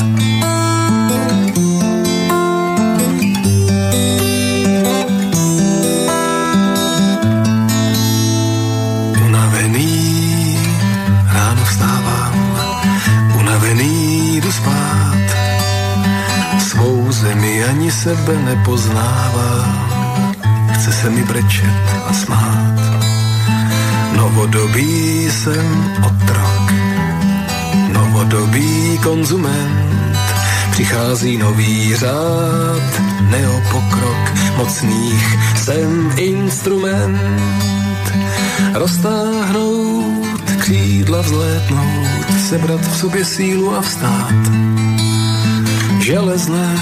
Unavený, ráno vstávám, unavený spát. Svou zemi ani sebe nepoznávám, chce se mi brečet a smát. Novodobý jsem otrok, novodobý konzument, přichází nový řád, neopokrok, mocných jsem instrument. Roztáhnout, křídla vzlétnout, sebrat v sobě sílu a vstát. Železné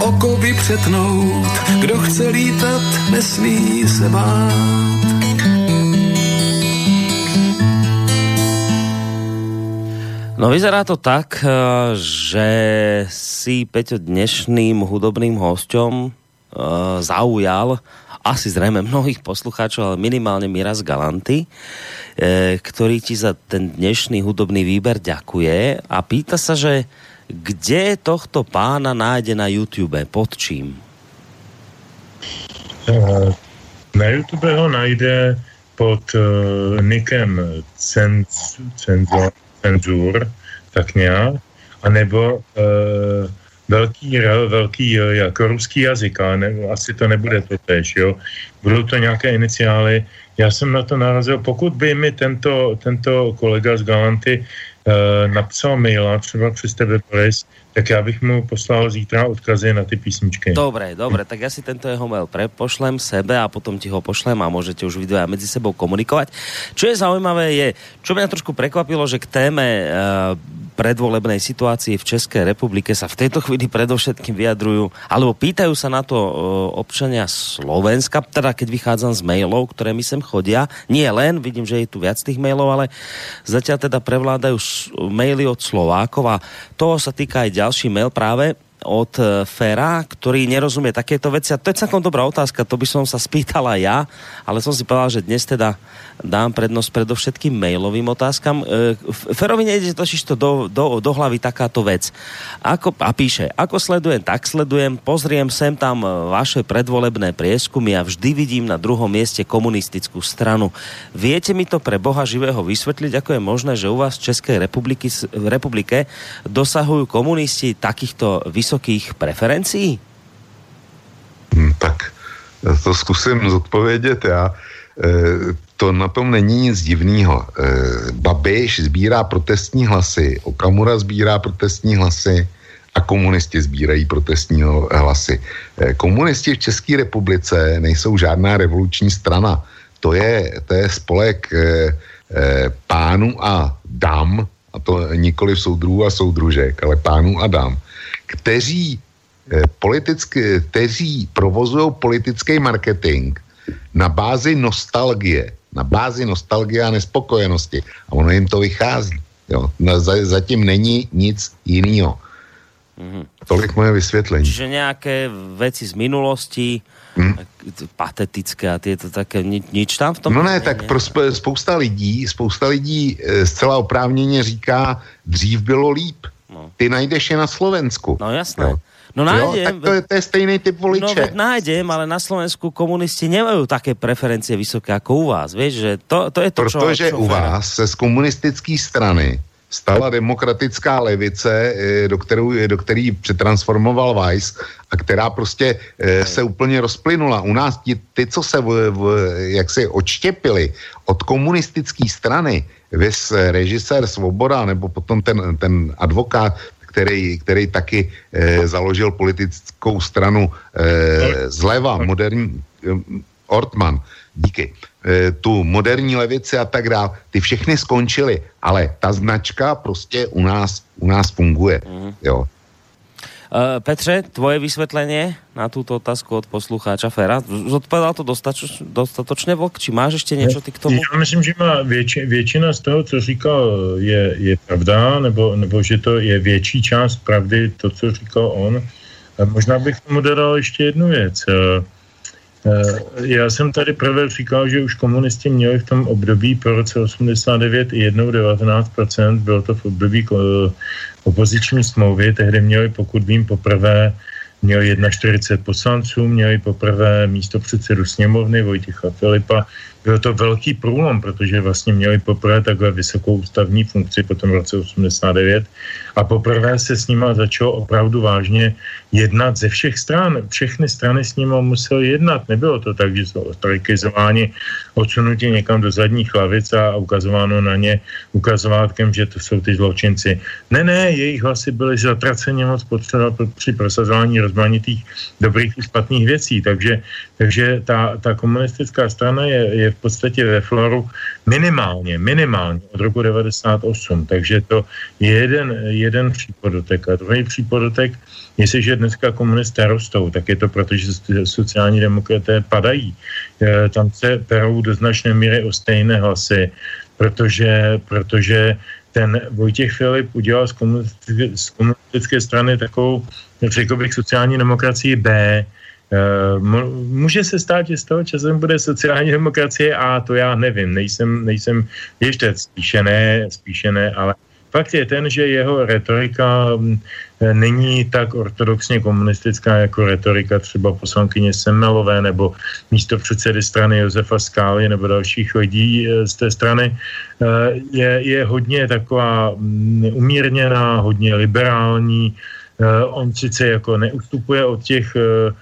okovy přetnout, kdo chce lítat, nesmí se bát. No vyzerá to tak, eh, že si Peťo dnešným hudobným hosťom uh, zaujal asi zrejme mnohých poslucháčov, ale minimálne Miraz Galanty, e, ktorý ti za ten dnešný hudobný výber ďakuje a pýta sa, že kde tohto pána nájde na YouTube, pod čím? Na YouTube ho najde pod uh, nikem Cenz, Cenzor, cenzur, tak nějak, anebo uh, velký, velký jako ruský jazyk, ale ne, asi to nebude to tež, jo. Budou to nějaké iniciály. Já jsem na to narazil, pokud by mi tento, tento kolega z Galanty uh, napsal maila, třeba přes tebe, Boris, tak já bych mu poslal zítra odkazy na ty písničky. Dobre, dobre, tak ja si tento jeho mail prepošlem sebe a potom ti ho pošlem a môžete už video medzi sebou komunikovať. Čo je zaujímavé je, čo mňa trošku prekvapilo, že k téme uh, predvolebnej situácii v Českej republike sa v tejto chvíli predovšetkým vyjadrujú, alebo pýtajú sa na to uh, občania Slovenska, teda keď vychádzam z mailov, ktoré mi sem chodia. Nie len, vidím, že je tu viac tých mailov, ale zatiaľ teda prevládajú maily od Slovákov a toho sa týka aj ďalší mail. Práve od e, Fera, ktorý nerozumie takéto veci. A to je celkom dobrá otázka, to by som sa spýtala ja, ale som si povedal, že dnes teda dám prednosť predovšetkým mailovým otázkam. E, Ferovi nejde totiž to do, do, do hlavy takáto vec. Ako, a píše, ako sledujem, tak sledujem, pozriem sem tam e, vaše predvolebné prieskumy a vždy vidím na druhom mieste komunistickú stranu. Viete mi to pre Boha živého vysvetliť, ako je možné, že u vás v Českej republiky, republike dosahujú komunisti takýchto vysokých preferencií? Hmm, tak to zkusím zodpovědět já. E, to na tom není nic divného. E, Babiš sbírá protestní hlasy, Okamura sbírá protestní hlasy a komunisti sbírají protestní hlasy. E, komunisti v České republice nejsou žádná revoluční strana. To je, to je spolek pánů a dám, a to nikoli soudrů a soudružek, ale pánů a dám, kteří, e, politicky, kteří provozují politický marketing na bázi nostalgie na bázi nostalgie a nespokojenosti. A ono jim to vychází. Jo. Zatím není nic jiného. Mm-hmm. Tolik moje vysvětlení. Čiže nějaké věci z minulosti, hmm. patetické a to také, ni, nič tam v tom? No ne, tak pro spousta lidí, spousta lidí e, zcela oprávněně říká, dřív bylo líp. No. Ty najdeš je na Slovensku. No jasné. Jo. No nájdem. Jo, tak to je, to je stejný typ voliče. No nájdem, ale na Slovensku komunisti nemajú také preferencie vysoké ako u vás. Vieš, že to, to je to, Protože čo, čo u vás se z komunistické strany stala demokratická levice, eh, do, kterou, do který přetransformoval Weiss a která prostě eh, se úplně rozplynula. U nás ti, ty, co se v, v, jak se odštěpili od komunistické strany, vys režisér Svoboda, nebo potom ten, ten advokát, který, který taky eh, založil politickou stranu eh, zleva, moderní, eh, Ortman, díky, eh, tu moderní levici a tak dále, ty všechny skončily, ale ta značka prostě u nás, u nás funguje, mm. jo. Uh, Petře, tvoje vysvětlení na tuto otázku od poslucháča Fera. Zodpovedal to dostatoč, dostatočně Vlk? Či máš ještě něco ty k tomu? Já myslím, že má větši, většina z toho, co říkal, je, je pravda, nebo, nebo že to je větší část pravdy, to, co říkal on. A možná bych tomu dodal ještě jednu věc. Uh, já jsem tady prvé říkal, že už komunisti měli v tom období po roce 89 i jednou 19%, bylo to v období opoziční smlouvy, tehdy měli, pokud vím, poprvé měli 41 poslanců, měli poprvé místo předsedu sněmovny Vojtěcha Filipa, byl to velký průlom, protože vlastně měli poprvé takhle vysokou ústavní funkci potom v roce 89 a poprvé se s nima začalo opravdu vážně jednat ze všech stran. Všechny strany s nima museli jednat. Nebylo to tak, že jsou ostrakizováni, odsunutí někam do zadních hlavic a ukazováno na ně ukazovátkem, že to jsou ty zločinci. Ne, ne, jejich hlasy byly zatraceně moc potřeba při prosazování rozmanitých dobrých i špatných věcí. Takže, takže ta, ta komunistická strana je, je v podstatě ve floru minimálně, minimálně od roku 98. Takže to je jeden, jeden přípodotek. A druhý přípodotek, jestliže dneska komunisté rostou, tak je to proto, že sociální demokraté padají. E, tam se perou do značné míry o stejné hlasy, protože, protože ten Vojtěch Filip udělal z komunistické, z komunistické strany takovou, řekl bych, sociální demokracii B, může se stát, že z toho časem bude sociální demokracie a to já nevím, nejsem, nejsem ještě spíše ne, spíše ne, ale fakt je ten, že jeho retorika mm, eh, není tak ortodoxně komunistická jako retorika třeba poslankyně Semelové nebo místo předsedy strany Josefa Skály nebo dalších lidí eh, z té strany. Je, je hodně taková mm, umírněná, hodně liberální, Eh, on sice jako neustupuje od těch eh,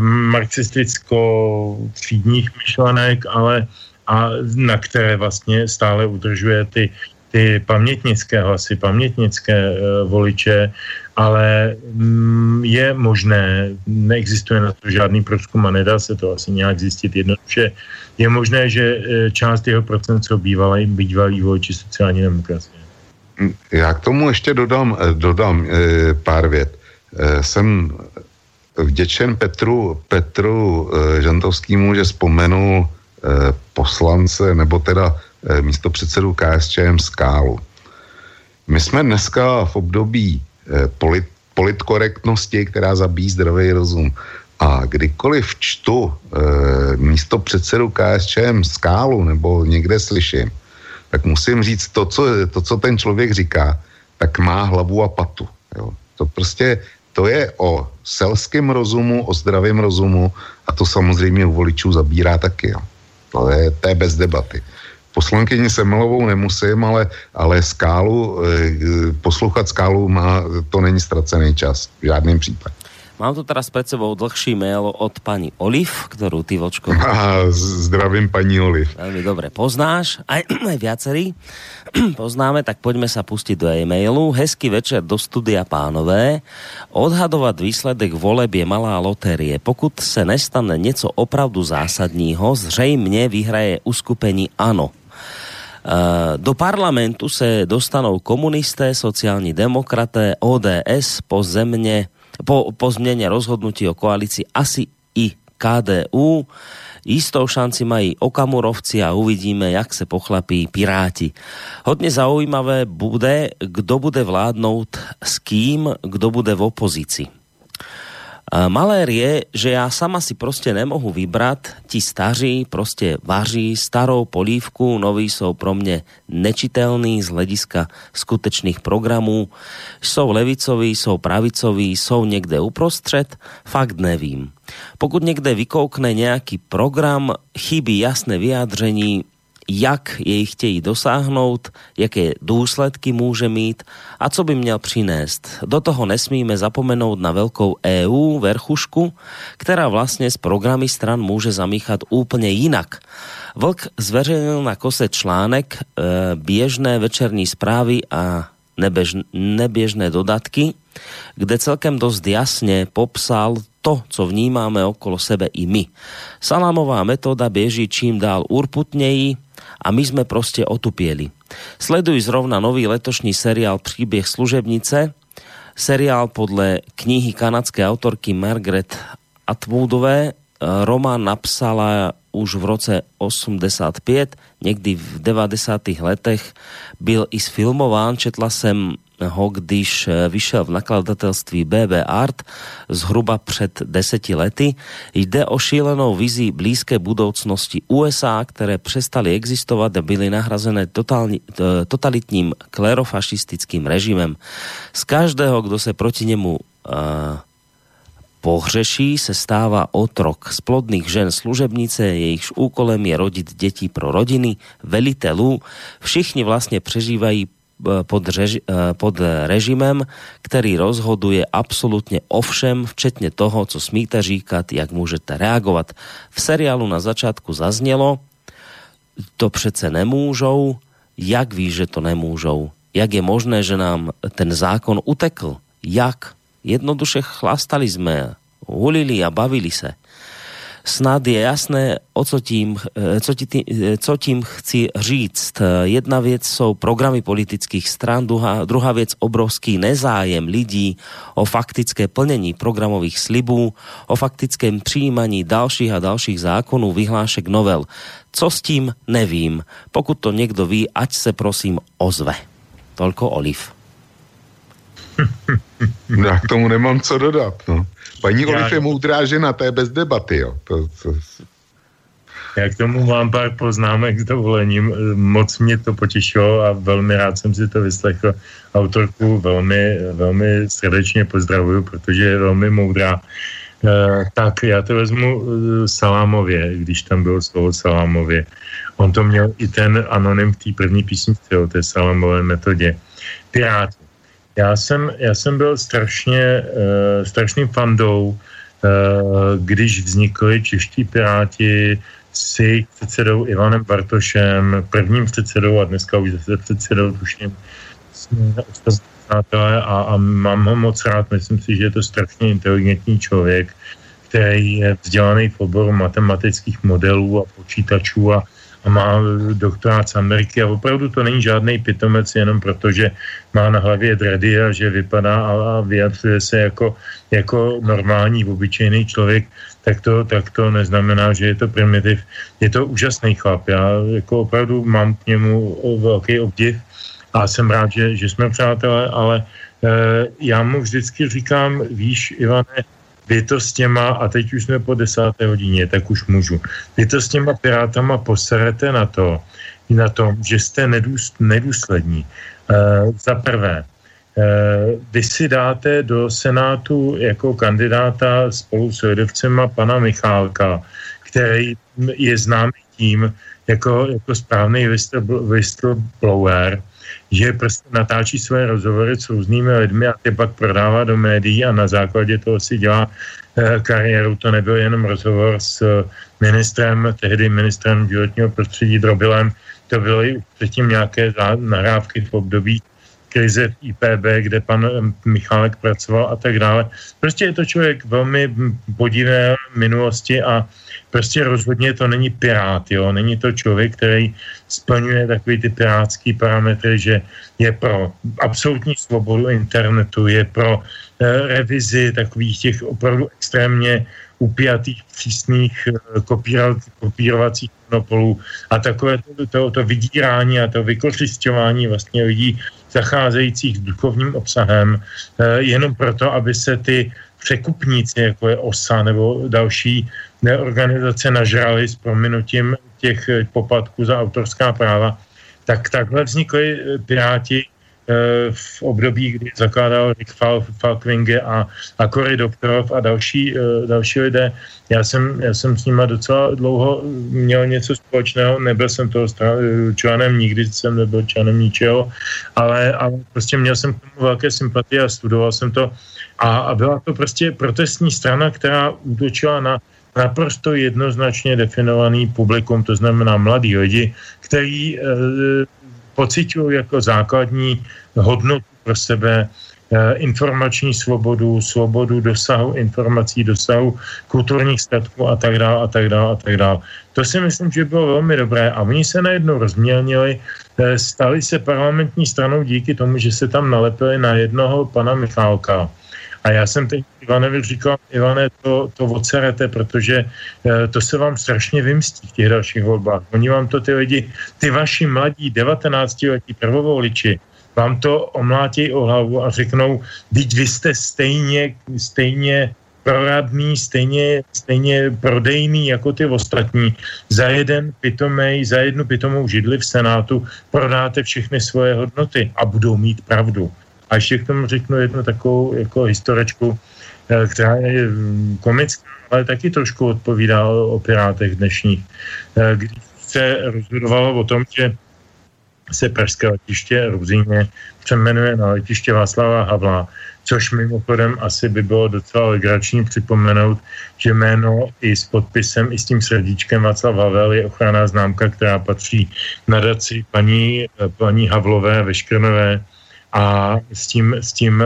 marxisticko-třídních myšlenek, ale a na které vlastně stále udržuje ty, ty pamětnické hlasy, pamětnické voliče, ale mm, je možné, neexistuje na to žádný průzkum a nedá se to asi nějak zjistit jednoduše, je možné, že část jeho procent jsou bývalý, bývalý voliči sociální demokracie. Já k tomu ještě dodám, eh, dodám e, pár vět. E, jsem vděčen Petru, Petru e, Žantovskému, že vzpomenul e, poslance, nebo teda e, místo předsedu KSČM Skálu. My jsme dneska v období eh, polit, politkorektnosti, která zabíjí zdravý rozum. A kdykoliv čtu eh, místo předsedu KSČM skálu nebo někde slyším, tak musím říct to co, to, co ten člověk říká, tak má hlavu a patu. Jo. To prostě, to je o selském rozumu, o zdravém rozumu a to samozřejmě u voličů zabírá taky. Jo. To je, to je bez debaty. Poslankyni Semelovou nemusím, ale, ale skálu, eh, poslouchat skálu má, to není ztracený čas v žádném případě. Mám tu teraz pred sebou dlhší mail od pani Oliv, ktorú ty, Vočko... A zdravím paní Oliv. Veľmi dobre poznáš, aj, aj viacerí poznáme, tak poďme sa pustiť do e-mailu. Hezký večer do studia pánové. Odhadovat výsledek voleb je malá lotérie. Pokud se nestane něco opravdu zásadního, zřejmě vyhraje uskupení ANO. Eh, do parlamentu se dostanou komunisté, sociální demokraté, ODS, pozemně po, po změně rozhodnutí o koalici asi i KDU. Jistou šanci mají Okamurovci a uvidíme, jak se pochlapí Piráti. Hodně zaujímavé bude, kdo bude vládnout s kým, kdo bude v opozici. Malér je, že já sama si prostě nemohu vybrat. Ti staří prostě vaří starou polívku, noví jsou pro mě nečitelní z hlediska skutečných programů. Jsou levicoví, jsou pravicoví, jsou někde uprostřed, fakt nevím. Pokud někde vykoukne nějaký program, chybí jasné vyjádření, jak jej chtějí dosáhnout, jaké důsledky může mít a co by měl přinést. Do toho nesmíme zapomenout na velkou EU, verchušku, která vlastně s programy stran může zamíchat úplně jinak. Vlk zveřejnil na kose článek e, běžné večerní zprávy a nebež, neběžné dodatky, kde celkem dost jasně popsal to, co vnímáme okolo sebe i my. Salámová metoda běží čím dál urputněji, a my jsme prostě otupieli. Sleduj zrovna nový letošní seriál Příběh služebnice, seriál podle knihy kanadské autorky Margaret Atwoodové. Román napsala už v roce 85, někdy v 90. letech byl i sfilmován, četla jsem ho, když eh, vyšel v nakladatelství BB Art zhruba před deseti lety. Jde o šílenou vizi blízké budoucnosti USA, které přestaly existovat a byly nahrazené totální, totalitním klerofašistickým režimem. Z každého, kdo se proti němu uh, pohřeší, se stává otrok. Z plodných žen služebnice, jejichž úkolem je rodit děti pro rodiny, velitelů. Všichni vlastně přežívají pod, reži, eh, pod režimem, který rozhoduje absolutně o všem, včetně toho, co smíte říkat, jak můžete reagovat. V seriálu na začátku zaznělo, to přece nemůžou, jak ví, že to nemůžou? Jak je možné, že nám ten zákon utekl? Jak? Jednoduše chlastali jsme, hulili a bavili se snad je jasné, o co tím, eh, co, tí, eh, co tím chci říct. Jedna věc jsou programy politických stran, druhá, druhá věc obrovský nezájem lidí o faktické plnění programových slibů, o faktickém přijímaní dalších a dalších zákonů, vyhlášek novel. Co s tím, nevím. Pokud to někdo ví, ať se prosím ozve. Tolko Oliv. Já k tomu nemám co dodat. No. Paní Oliv je moudrá žena, to je bez debaty, jo. To, to... Já k tomu mám pár poznámek s dovolením. Moc mě to potěšilo a velmi rád jsem si to vyslechl. Autorku velmi, velmi srdečně pozdravuju, protože je velmi moudrá. E, tak já to vezmu e, salámově, když tam bylo slovo salámově. On to měl i ten anonym v té první písničce o té salámové metodě. Pirát já jsem, já jsem byl strašně, uh, strašným fandou, uh, když vznikly čeští piráti s předsedou Ivanem Bartošem, prvním předsedou a dneska už zase předsedou, tuším, a, a mám ho moc rád, myslím si, že je to strašně inteligentní člověk, který je vzdělaný v oboru matematických modelů a počítačů a, a má doktorát z Ameriky a opravdu to není žádný pitomec jenom proto, že má na hlavě dredy a že vypadá a, a vyjadřuje se jako, jako normální, obyčejný člověk, tak to, tak to neznamená, že je to primitiv. Je to úžasný chlap. Já jako opravdu mám k němu velký obdiv a jsem rád, že, že jsme přátelé, ale e, já mu vždycky říkám, víš, Ivane, vy to s těma, a teď už jsme po desáté hodině, tak už můžu, vy to s těma pirátama poserete na to, na tom, že jste nedůs, nedůslední. E, za prvé, e, vy si dáte do Senátu jako kandidáta spolu s lidovcema pana Michálka, který je známý tím, jako, jako správný whistleblower, že prostě natáčí své rozhovory s různými lidmi a ty pak prodává do médií a na základě toho si dělá eh, kariéru. To nebyl jenom rozhovor s ministrem, tehdy ministrem životního prostředí Drobilem, to byly předtím nějaké nahrávky v období krize v IPB, kde pan Michálek pracoval a tak dále. Prostě je to člověk velmi podivné minulosti a prostě rozhodně to není pirát, jo, není to člověk, který splňuje takový ty pirátský parametry, že je pro absolutní svobodu internetu, je pro eh, revizi takových těch opravdu extrémně upjatých, přísných eh, kopírovacích monopolů a takové to, to, to vydírání a to vykořišťování vlastně lidí zacházejících s duchovním obsahem, eh, jenom proto, aby se ty překupníci, jako je OSA nebo další organizace nažrali s prominutím těch eh, poplatků za autorská práva, tak takhle vznikly eh, Piráti Eh, v období, kdy zakládal Rick Fal- a, a Cory Doktorov a další, eh, další lidé. Já jsem, já jsem s nimi docela dlouho měl něco společného, nebyl jsem toho členem, nikdy jsem nebyl členem ničeho, ale, ale prostě měl jsem k tomu velké sympatie a studoval jsem to a, a byla to prostě protestní strana, která útočila na naprosto jednoznačně definovaný publikum, to znamená mladí lidi, který e, pocitují jako základní hodnotu pro sebe, eh, informační svobodu, svobodu dosahu informací, dosahu kulturních statků a tak dále a tak dále a tak dále. To si myslím, že bylo velmi dobré a oni se najednou rozmělnili, eh, stali se parlamentní stranou díky tomu, že se tam nalepili na jednoho pana Michálka. A já jsem teď Ivanovi říkal, Ivane, to, to odserete, protože e, to se vám strašně vymstí v těch dalších volbách. Oni vám to ty lidi, ty vaši mladí 19-letí prvovoliči, vám to omlátí o hlavu a řeknou, teď vy jste stejně, stejně proradný, stejně, stejně prodejný jako ty ostatní. Za jeden pitomej, za jednu pitomou židli v Senátu prodáte všechny svoje hodnoty a budou mít pravdu. A ještě k tomu řeknu jednu takovou jako historičku, eh, která je mm, komická, ale taky trošku odpovídá o, o pirátech dnešních. Eh, když se rozhodovalo o tom, že se pražské letiště Ruzíně přeměnuje na letiště Václava Havla, což mimochodem asi by bylo docela legrační připomenout, že jméno i s podpisem, i s tím srdíčkem Václav Havel je ochranná známka, která patří nadaci paní, paní Havlové Veškrnové a s tím, s tím,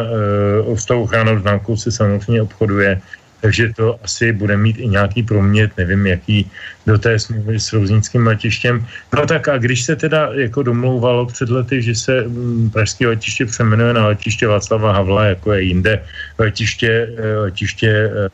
uh, s tou ochranou známkou se samozřejmě obchoduje takže to asi bude mít i nějaký promět, nevím, jaký do té smlouvy s Rouzínským letištěm. No tak a když se teda jako domlouvalo před lety, že se m, pražské letiště přeměnuje na letiště Václava Havla, jako je jinde letiště, eh, letiště e,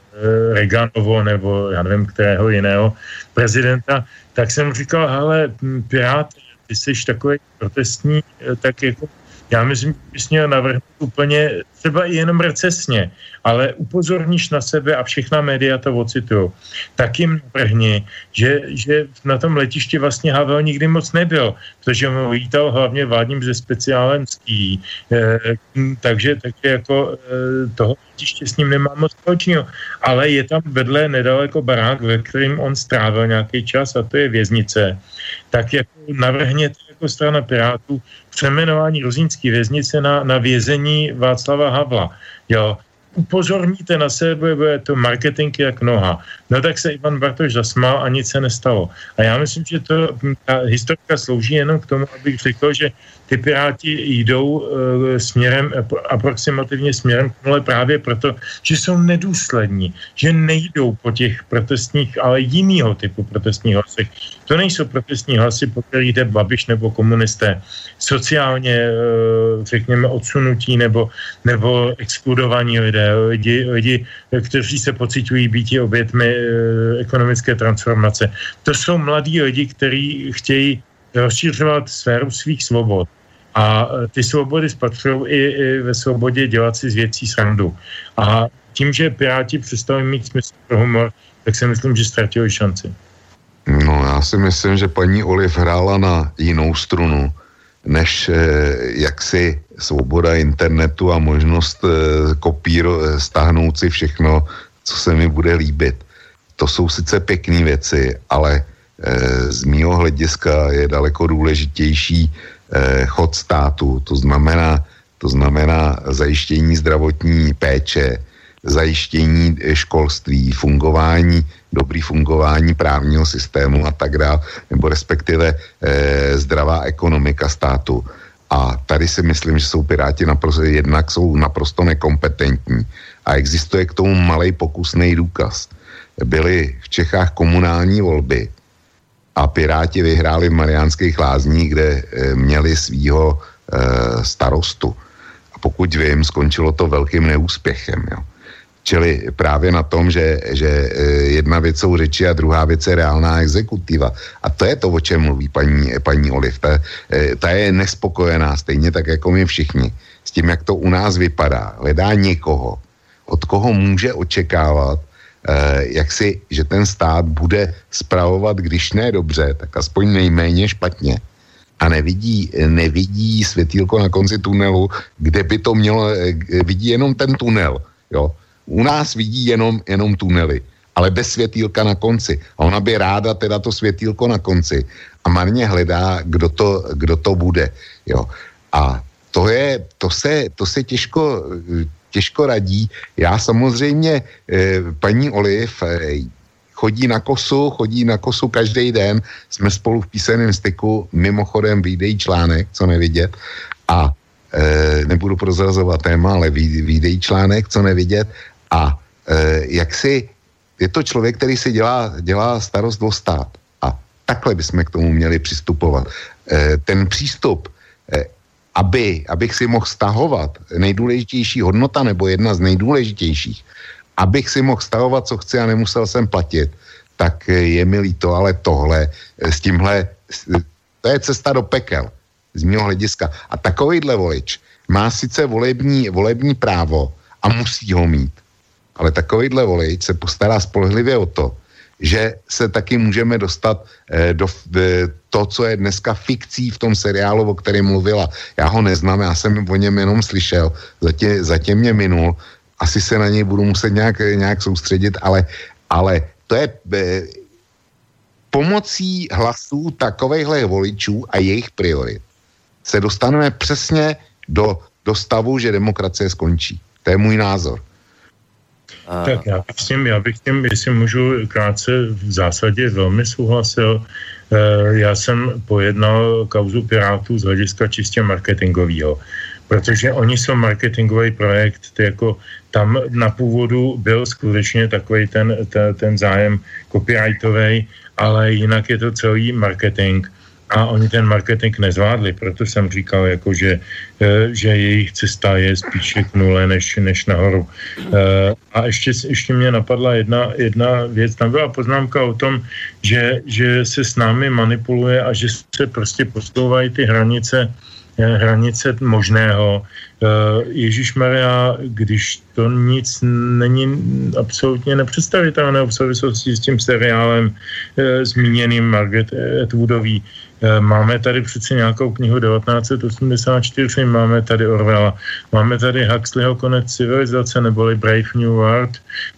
Reganovo nebo já nevím, kterého jiného prezidenta, tak jsem říkal, hele, Pirát, ty jsi takový protestní, tak jako já myslím, že bys měl navrhnout úplně třeba i jenom recesně, ale upozorníš na sebe a všechna média to ocitují. Tak jim navrhni, že, že na tom letišti vlastně Havel nikdy moc nebyl, protože on lítal hlavně vládním ze speciálem ský, e, takže, takže jako e, toho letiště s ním nemá moc společného. Ale je tam vedle nedaleko barák, ve kterým on strávil nějaký čas a to je věznice. Tak jako navrhněte jako strana Pirátů přeměnování Rozínské věznice na, na vězení Václava Havla. Jo, upozorníte na sebe, bude to marketing jak noha. No tak se Ivan Bartoš zasmál a nic se nestalo. A já myslím, že to, ta historika slouží jenom k tomu, abych řekl, že ty Piráti jdou uh, směrem, aproximativně směrem k nule právě proto, že jsou nedůslední, že nejdou po těch protestních, ale jinýho typu protestních hlasech. To nejsou protestní hlasy, po kterých jde Babiš nebo komunisté. Sociálně, uh, řekněme, odsunutí nebo, nebo exkludovaní lidé, lidi, lidi, kteří se pocitují být obětmi uh, ekonomické transformace. To jsou mladí lidi, kteří chtějí rozšířovat sféru svých svobod A ty svobody spatřují i, i ve svobodě dělat si z věcí srandu. A tím, že Piráti přestali mít smysl pro humor, tak si myslím, že ztratili šanci. No já si myslím, že paní Oliv hrála na jinou strunu, než eh, jaksi svoboda internetu a možnost eh, kopíro, eh, stáhnout si všechno, co se mi bude líbit. To jsou sice pěkné věci, ale eh, z mýho hlediska je daleko důležitější eh, chod státu, to znamená, to znamená zajištění zdravotní péče, zajištění eh, školství, fungování, dobrý fungování právního systému a tak dále, nebo respektive eh, zdravá ekonomika státu. A tady si myslím, že jsou Piráti naprosto, jednak jsou naprosto nekompetentní a existuje k tomu malý pokusný důkaz. Byly v Čechách komunální volby a Piráti vyhráli v Mariánských lázních, kde eh, měli svýho eh, starostu. A pokud vím, skončilo to velkým neúspěchem. Jo. Čili právě na tom, že, že eh, jedna věc jsou řeči a druhá věc je reálná exekutiva. A to je to, o čem mluví paní, paní Oliv. Ta, ta je nespokojená, stejně tak jako my všichni, s tím, jak to u nás vypadá. Hledá někoho, od koho může očekávat, jak si, že ten stát bude spravovat, když ne dobře, tak aspoň nejméně špatně. A nevidí, nevidí světýlko na konci tunelu, kde by to mělo, eh, vidí jenom ten tunel. Jo. U nás vidí jenom, jenom tunely, ale bez světýlka na konci. A ona by ráda teda to světýlko na konci a marně hledá, kdo to, kdo to bude. Jo. A to, je, to, se, to se těžko, těžko radí. Já samozřejmě, eh, paní Oliv eh, chodí na kosu, chodí na kosu každý den, jsme spolu v písemném styku, mimochodem výdej článek, co nevidět, a e, nebudu prozrazovat téma, ale výdej článek, co nevidět, a e, jak si, je to člověk, který si dělá, dělá starost o stát. A takhle bychom k tomu měli přistupovat. E, ten přístup, aby, abych si mohl stahovat nejdůležitější hodnota nebo jedna z nejdůležitějších, abych si mohl stahovat, co chci a nemusel jsem platit, tak je mi líto, ale tohle s tímhle, to je cesta do pekel z mého hlediska. A takovýhle volič má sice volební, volební právo a musí ho mít, ale takovýhle volič se postará spolehlivě o to, že se taky můžeme dostat eh, do eh, to, co je dneska fikcí v tom seriálu, o kterém mluvila. Já ho neznám, já jsem o něm jenom slyšel, zatím, zatím mě minul, asi se na něj budu muset nějak, nějak soustředit, ale, ale to je eh, pomocí hlasů takovejhle voličů a jejich priorit se dostaneme přesně do, do stavu, že demokracie skončí. To je můj názor. Tak já bych s tím, já bych tím, jestli můžu krátce v zásadě velmi souhlasil. Eh, já jsem pojednal kauzu Pirátů z hlediska čistě marketingového, protože oni jsou marketingový projekt, ty jako tam na původu byl skutečně takový ten, ten, ten zájem copyrightový, ale jinak je to celý marketing a oni ten marketing nezvládli, proto jsem říkal, jako že, eh, že jejich cesta je spíše k nule než, než nahoru. Eh, a ještě, ještě mě napadla jedna, jedna věc, tam byla poznámka o tom, že, že se s námi manipuluje a že se prostě posouvají ty hranice eh, hranice možného. Ježíš Maria, když to nic není absolutně nepředstavitelné v souvislosti s tím seriálem zmíněným Margaret Atwoodový, máme tady přece nějakou knihu 1984, máme tady Orwella, máme tady Huxleyho konec civilizace neboli Brave New World,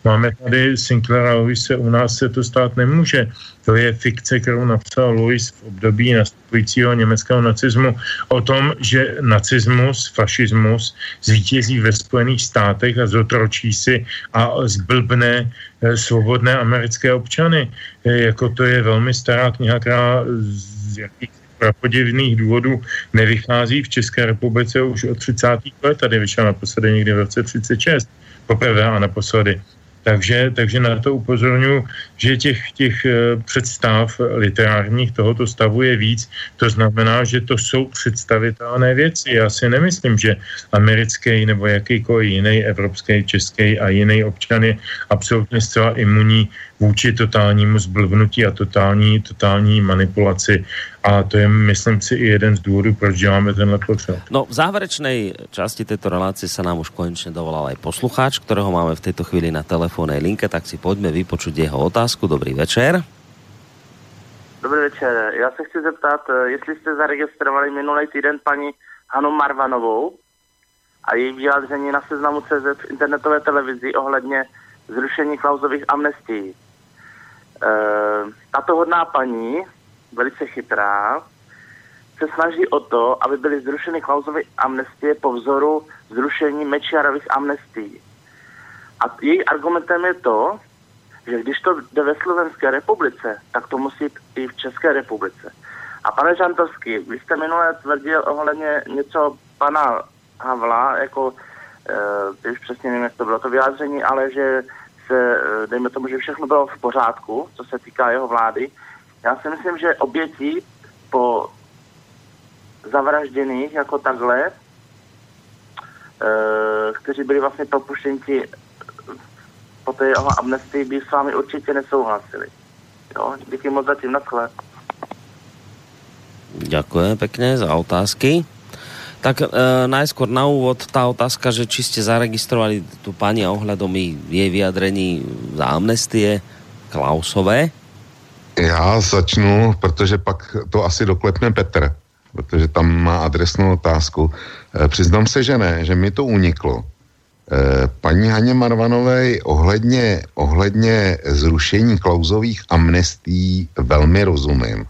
máme tady Sinclaira Lewise, u nás se to stát nemůže. To je fikce, kterou napsal Lewis v období nastupujícího německého nacismu o tom, že nacismus, fašismus zvítězí ve Spojených státech a zotročí si a zblbne eh, svobodné americké občany. Eh, jako to je velmi stará kniha, která z jakých prapodivných důvodů nevychází v České republice už od 30. let. Tady vyšel naposledy někdy v roce 36, poprvé a naposledy. Takže, takže na to upozorňuji, že těch, těch eh, představ literárních tohoto stavu je víc. To znamená, že to jsou představitelné věci. Já si nemyslím, že americký nebo jakýkoliv jiný evropský, český a jiný občan je absolutně zcela imunní vůči totálnímu zblbnutí a totální, totální manipulaci. A to je, myslím si, i jeden z důvodů, proč děláme tenhle potřeb. No, v záverečnej časti této relácie sa nám už konečne dovolal aj poslucháč, ktorého máme v tejto chvíli na telefónnej linke, tak si poďme vypočuť jeho otázku. Dobrý večer. Dobrý večer. Já se chci zeptat, eh, jestli jste zaregistrovali minulý týden paní Hanu Marvanovou a její vyjádření na seznamu CZ v internetové televizi ohledně zrušení klauzových amnestií. E, tato hodná paní, velice chytrá, se snaží o to, aby byly zrušeny klauzové amnestie po vzoru zrušení Mečiarových amnestií. A její argumentem je to, že když to jde ve Slovenské republice, tak to musí i v České republice. A pane Žantovský, vy jste minule tvrdil ohledně něco pana Havla, jako, e, už přesně nevím, jak to bylo to vyjádření, ale že se, e, dejme tomu, že všechno bylo v pořádku, co se týká jeho vlády. Já si myslím, že oběti po zavražděných jako takhle, e, kteří byli vlastně propuštěni po té jeho amnestii by s vámi určitě nesouhlasili. Jo, díky moc za tím, nadchle. Ďakujem pekne za otázky. Tak e, najskôr na úvod tá otázka, že či ste zaregistrovali tu pani ohľadom jej vyjadrení za amnestie Klausové? Já začnu, protože pak to asi doklepne Petr, protože tam má adresnou otázku. E, přiznám se, že ne, že mi to uniklo. E, paní Haně Marvanové ohledně, ohledně zrušení klauzových amnestí velmi rozumím.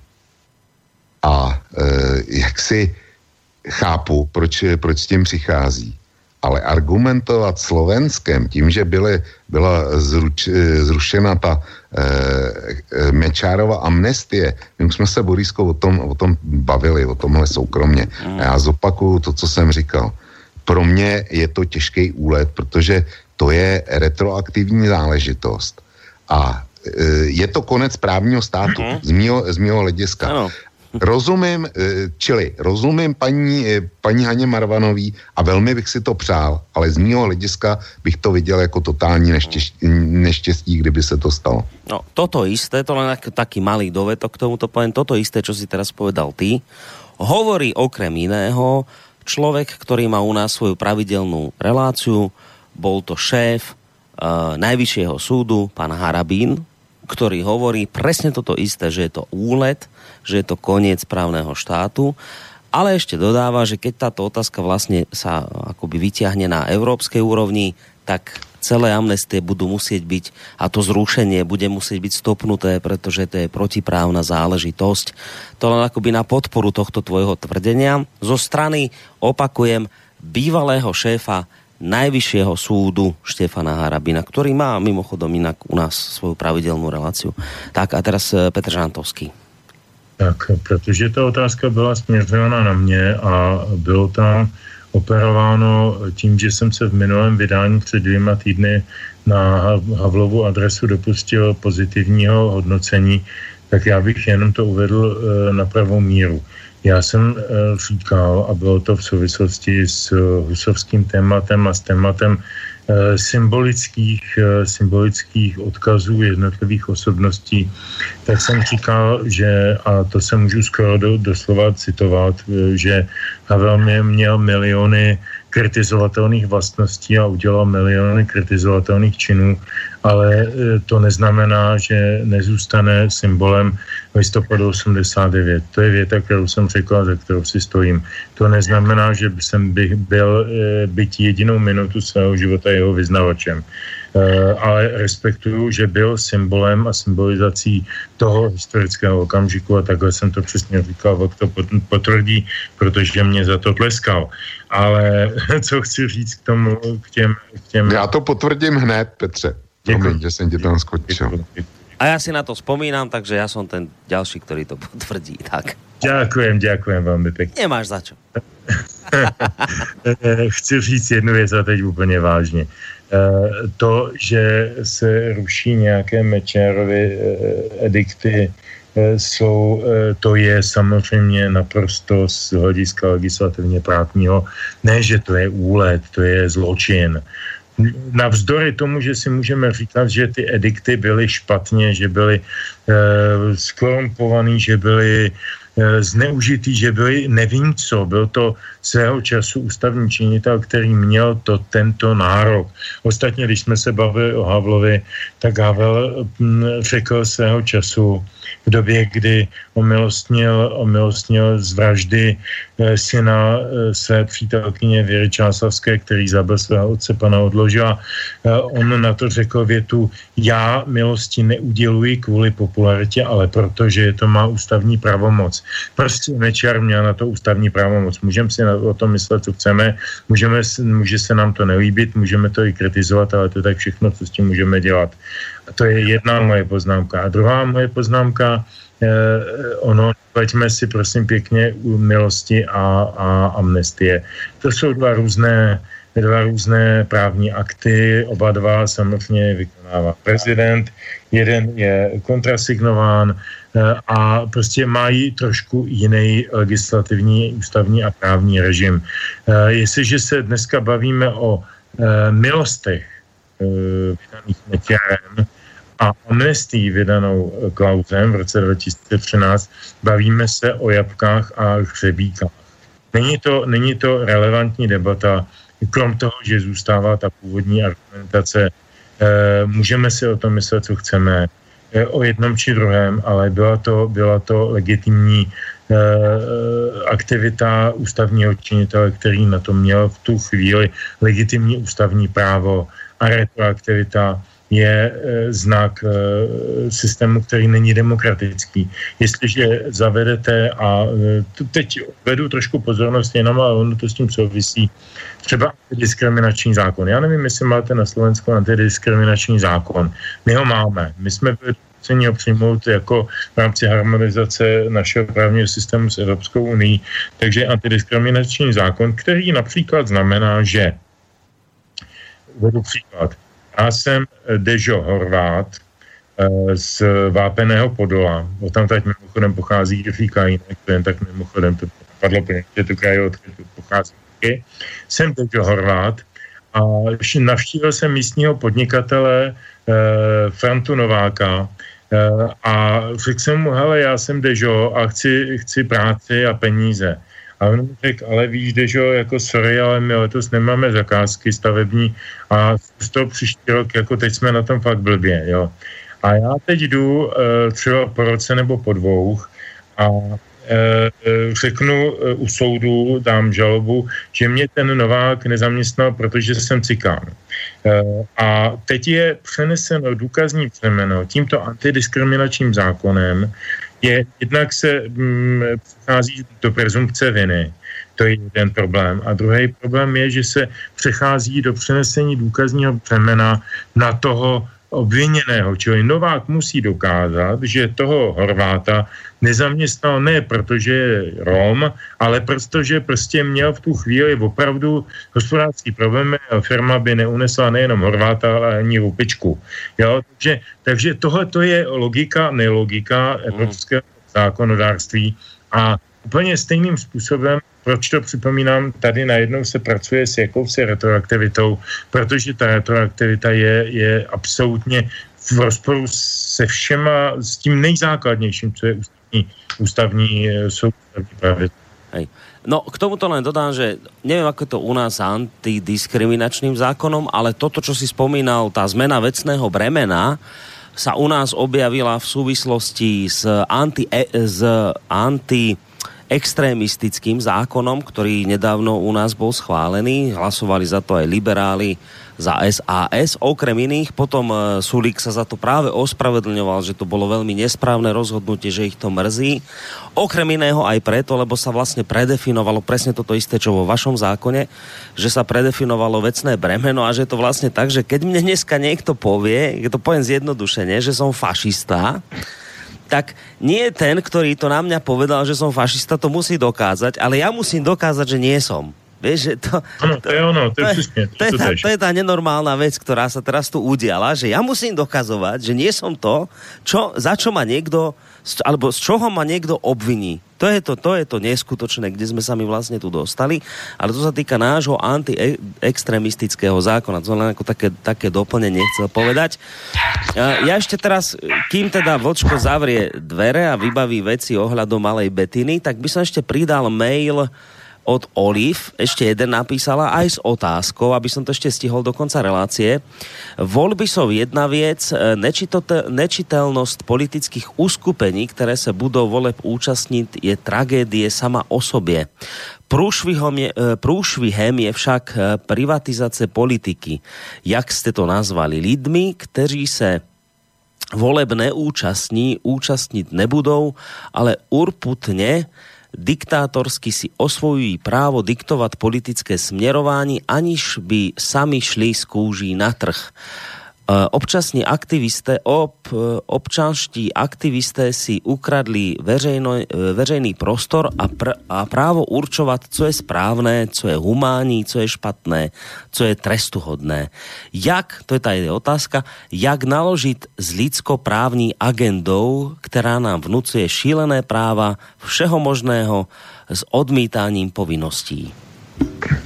A e, jak si chápu, proč, proč s tím přichází. Ale argumentovat Slovenskem tím, že byly, byla zruč, zrušena ta e, Mečárova amnestie, my jsme se Boriskou o tom, o tom bavili, o tomhle soukromně. A já zopakuju to, co jsem říkal. Pro mě je to těžký úlet, protože to je retroaktivní záležitost. A e, je to konec právního státu, mm-hmm. z mýho, z mýho hlediska. Ano. Rozumím, eh, čili rozumím paní, eh, paní Haně Marvanový a velmi bych si to přál, ale z mého hlediska bych to viděl jako totální neštěstí, neštěstí kdyby se to stalo. No, toto isté, to len taký malý dovetok k tomuto poviem, toto isté, čo si teraz povedal ty, hovorí okrem iného človek, ktorý má u nás svoju pravidelnú reláciu, bol to šéf uh, Najvyššieho súdu, pán Harabín, ktorý hovorí presne toto isté, že je to úlet, že je to koniec právneho štátu, ale ešte dodáva, že keď táto otázka vlastne sa akoby vyťahne na európskej úrovni, tak celé amnestie budú musieť byť a to zrušenie bude musieť byť stopnuté, pretože to je protiprávna záležitosť. To len akoby na podporu tohto tvojho tvrdenia. Zo strany, opakujem, bývalého šéfa Najvyššieho súdu Štefana Harabina, ktorý má mimochodom inak u nás svoju pravidelnou reláciu. Tak a teraz eh, Petr Žantovský. Tak, protože ta otázka byla směřována na mě a bylo tam operováno tím, že jsem se v minulém vydání před dvěma týdny na Havlovu adresu dopustil pozitivního hodnocení, tak já bych jenom to uvedl eh, na pravou míru. Já jsem eh, říkal, a bylo to v souvislosti s eh, husovským tématem a s tématem symbolických, symbolických odkazů jednotlivých osobností, tak jsem říkal, že, a to se můžu skoro do, doslova citovat, že Havel měl miliony kritizovatelných vlastností a udělal miliony kritizovatelných činů, ale e, to neznamená, že nezůstane symbolem listopadu 89. To je věta, kterou jsem řekla, za kterou si stojím. To neznamená, že jsem bych byl e, byť jedinou minutu svého života jeho vyznavačem. Eh, ale respektuju, že byl symbolem a symbolizací toho historického okamžiku a takhle jsem to přesně říkal, to potvrdí, protože mě za to tleskal. Ale co chci říct k tomu, k těm... K těm... Já to potvrdím hned, Petře. Promiň, že jsem ti tam skočil. A já si na to vzpomínám, takže já jsem ten další, který to potvrdí. Tak. Děkujem, děkujem velmi pěkně. Nemáš za čo. Chci říct jednu věc a teď úplně vážně. Eh, to, že se ruší nějaké Mečerovy eh, edikty, eh, jsou, to je samozřejmě naprosto z hlediska legislativně právního, ne, že to je úlet, to je zločin. navzdory tomu, že si můžeme říkat, že ty edikty byly špatně, že byly e, že byly zneužitý, že byly nevím co. Byl to svého času ústavní činitel, který měl to tento nárok. Ostatně, když jsme se bavili o Havlovi, tak Havel hm, řekl svého času, v době, kdy omilostnil, omilostnil z vraždy eh, syna eh, své přítelkyně Věry Čáslavské, který zabil svého otce pana Odložila. Eh, on na to řekl větu, já milosti neuděluji kvůli popularitě, ale protože to má ústavní pravomoc. Prostě Nečar měl na to ústavní pravomoc. Můžeme si o tom myslet, co chceme, můžeme, může se nám to nelíbit, můžeme to i kritizovat, ale to je tak všechno, co s tím můžeme dělat. To je jedna moje poznámka. A druhá moje poznámka, eh, ono, pojďme si prosím pěkně u milosti a, a amnestie. To jsou dva různé, dva různé právní akty, oba dva samozřejmě vykonává prezident, jeden je kontrasignován eh, a prostě mají trošku jiný legislativní, ústavní a právní režim. Eh, jestliže se dneska bavíme o eh, milostech, vydaných Mečiarem a amnestii vydanou Klausem v roce 2013, bavíme se o jabkách a hřebíkách. Není to, není to relevantní debata, krom toho, že zůstává ta původní argumentace. E, můžeme si o tom myslet, co chceme, e, o jednom či druhém, ale byla to, byla to legitimní aktivita ústavního činitele, který na to měl v tu chvíli legitimní ústavní právo a retroaktivita je e, znak e, systému, který není demokratický. Jestliže zavedete, a e, teď vedu trošku pozornost jenom, ale ono to s tím souvisí, třeba antidiskriminační zákon. Já nevím, jestli máte na Slovensku antidiskriminační zákon. My ho máme. My jsme byli nuceni ho přijmout jako v rámci harmonizace našeho právního systému s Evropskou unii. Takže antidiskriminační zákon, který například znamená, že Uvedu příklad. Já jsem eh, Dežo Horvát eh, z Vápeného Podola. O tam teď mimochodem pochází Jeffy jinak, to jen tak mimochodem to padlo že to kraj, od pochází. Jsem Dežo Horvát a navštívil jsem místního podnikatele eh, Frantu Nováka, a řekl jsem mu, hele, já jsem Dežo a chci, chci práci a peníze. A on mi řekl, ale víš, že jako sorry, ale my letos nemáme zakázky stavební a z toho příští rok, jako teď jsme na tom fakt blbě, jo. A já teď jdu uh, třeba po roce nebo po dvou a uh, řeknu uh, u soudu, dám žalobu, že mě ten Novák nezaměstnal, protože jsem cikán. Uh, a teď je přeneseno důkazní přemeno tímto antidiskriminačním zákonem, je, jednak se mm, přichází do prezumpce viny, to je jeden problém. A druhý problém je, že se přechází do přenesení důkazního břemena na toho obviněného. Čili Novák musí dokázat, že toho Horváta nezaměstnal ne protože je Rom, ale protože prostě měl v tu chvíli opravdu hospodářský problém a firma by neunesla nejenom Horváta, ale ani rupičku. Jo? Takže, takže tohle to je logika, nelogika evropského zákonodárství a úplně stejným způsobem proč to připomínám, tady najednou se pracuje s jakousi retroaktivitou, protože ta retroaktivita je, je absolutně v rozporu se všema, s tím nejzákladnějším, co je ústavní, ústavní eh, soud, ústavní pravidlo. Hej. No, k tomuto len dodám, že neviem, ako je to u nás antidiskriminačným zákonom, ale toto, čo si spomínal, tá zmena vecného bremena, sa u nás objavila v súvislosti s anti, e, s anti extrémistickým zákonom, ktorý nedávno u nás bol schválený. Hlasovali za to aj liberáli, za SAS. Okrem iných potom e, Sulík sa za to práve ospravedlňoval, že to bolo veľmi nesprávne rozhodnutie, že ich to mrzí. Okrem iného aj preto, lebo sa vlastne predefinovalo presne toto isté, čo vo vašom zákone, že sa predefinovalo vecné bremeno a že to vlastne tak, že keď mne dneska niekto povie, je to poviem zjednodušene, že som fašista, tak nie ten, ktorý to na mňa povedal, že som fašista, to musí dokázať, ale ja musím dokázať, že nie som. Vieš, že to... Ano, to, to je ono, to, to je. To, je tá, to je tá nenormálna vec, ktorá sa teraz tu udiala, že ja musím dokazovať, že nie som to, čo, za čo ma niekto, alebo z čoho ma niekto obviní. To je to, to je to neskutočné, kde sme sa my vlastne tu dostali, ale to sa týka nášho antiextremistického zákona. To len ako také, také doplnenie chcel povedať. Ja ešte teraz, kým teda Vočko zavrie dvere a vybaví veci ohľadom malej Betiny, tak by som ešte pridal mail od Oliv, ešte jeden napísala aj s otázkou, aby som to ešte stihol do konca relácie. Voľby sú jedna vec, e, nečitelnosť politických uskupení, které se budou voleb účastniť, je tragédie sama o sobě. Je, e, průšvihem je však e, privatizace politiky. Jak ste to nazvali? Lidmi, kteří se voleb neúčastní, účastnit nebudou, ale urputně diktátorsky si osvojují právo diktovat politické směrování, aniž by sami šli z kůží na trh. Eh, občasní aktivisté, ob, eh, občanští aktivisté si ukradli veřejno, eh, veřejný prostor a, pr, a právo určovat, co je správné, co je humánní, co je špatné, co je trestuhodné. Jak, to je ta otázka, jak naložit s lidskoprávní agendou, která nám vnucuje šílené práva všeho možného s odmítáním povinností?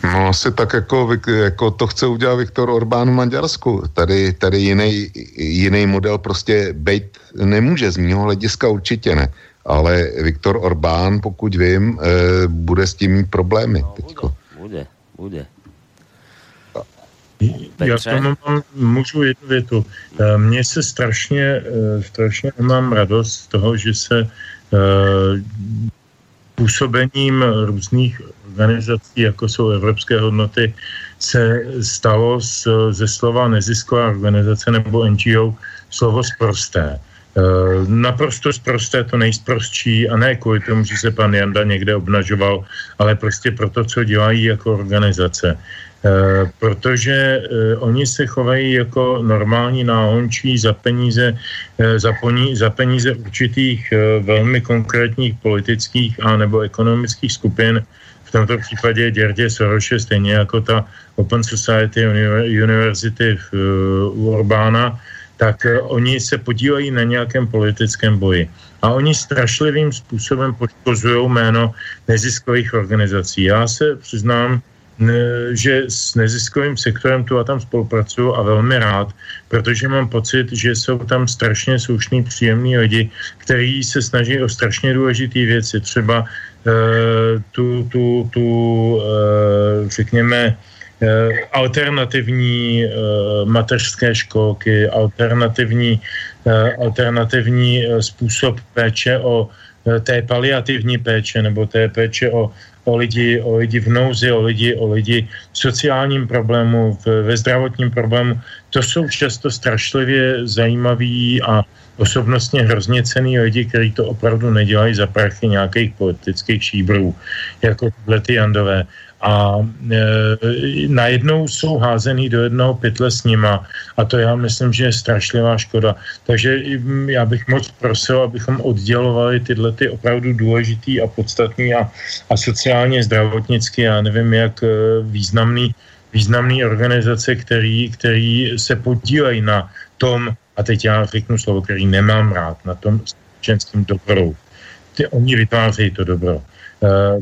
No asi tak, jako, jako to chce udělat Viktor Orbán v Maďarsku. Tady, tady jiný, jiný model prostě být nemůže, z mého hlediska určitě ne. Ale Viktor Orbán, pokud vím, e, bude s tím mít problémy. No, teďko. bude, bude. Já tam mám, můžu jednu větu. Eh, mně se strašně, eh, strašně mám radost z toho, že se působením různých organizací, jako jsou Evropské hodnoty, se stalo z, ze slova nezisková organizace nebo NGO slovo sprosté. E, naprosto sprosté to nejsprostší a ne kvůli tomu, že se pan Janda někde obnažoval, ale prostě proto, co dělají jako organizace. Eh, protože eh, oni se chovají jako normální náhončí za peníze, eh, za, poní, za peníze určitých velmi konkrétních politických a nebo ekonomických skupin, tomto případě Děrdě Soroše, stejně jako ta Open Society University v, u Orbána, tak oni se podívají na nějakém politickém boji. A oni strašlivým způsobem poškozují jméno neziskových organizací. Já se přiznám, že s neziskovým sektorem tu a tam spolupracuju a velmi rád, protože mám pocit, že jsou tam strašně slušný, příjemný lidi, kteří se snaží o strašně důležité věci, třeba tu, tu, tu uh, řekněme, uh, alternativní mateřské školky, alternativní, alternativní způsob péče o té paliativní péče nebo té péče o o lidi, o lidi v nouzi, o lidi, o lidi v sociálním problému, v, ve zdravotním problému. To jsou často strašlivě zajímaví a osobnostně hrozně cený lidi, kteří to opravdu nedělají za prachy nějakých politických šíbrů, jako tyhle ty Jandové a e, najednou jsou házený do jednoho pytle s nima a to já myslím, že je strašlivá škoda. Takže já bych moc prosil, abychom oddělovali tyhle ty opravdu důležitý a podstatný a, a sociálně zdravotnicky, já nevím, jak e, významný, významný organizace, který, který se podílejí na tom, a teď já řeknu slovo, který nemám rád, na tom společenským dobrou. Ty, oni vytvářejí to dobro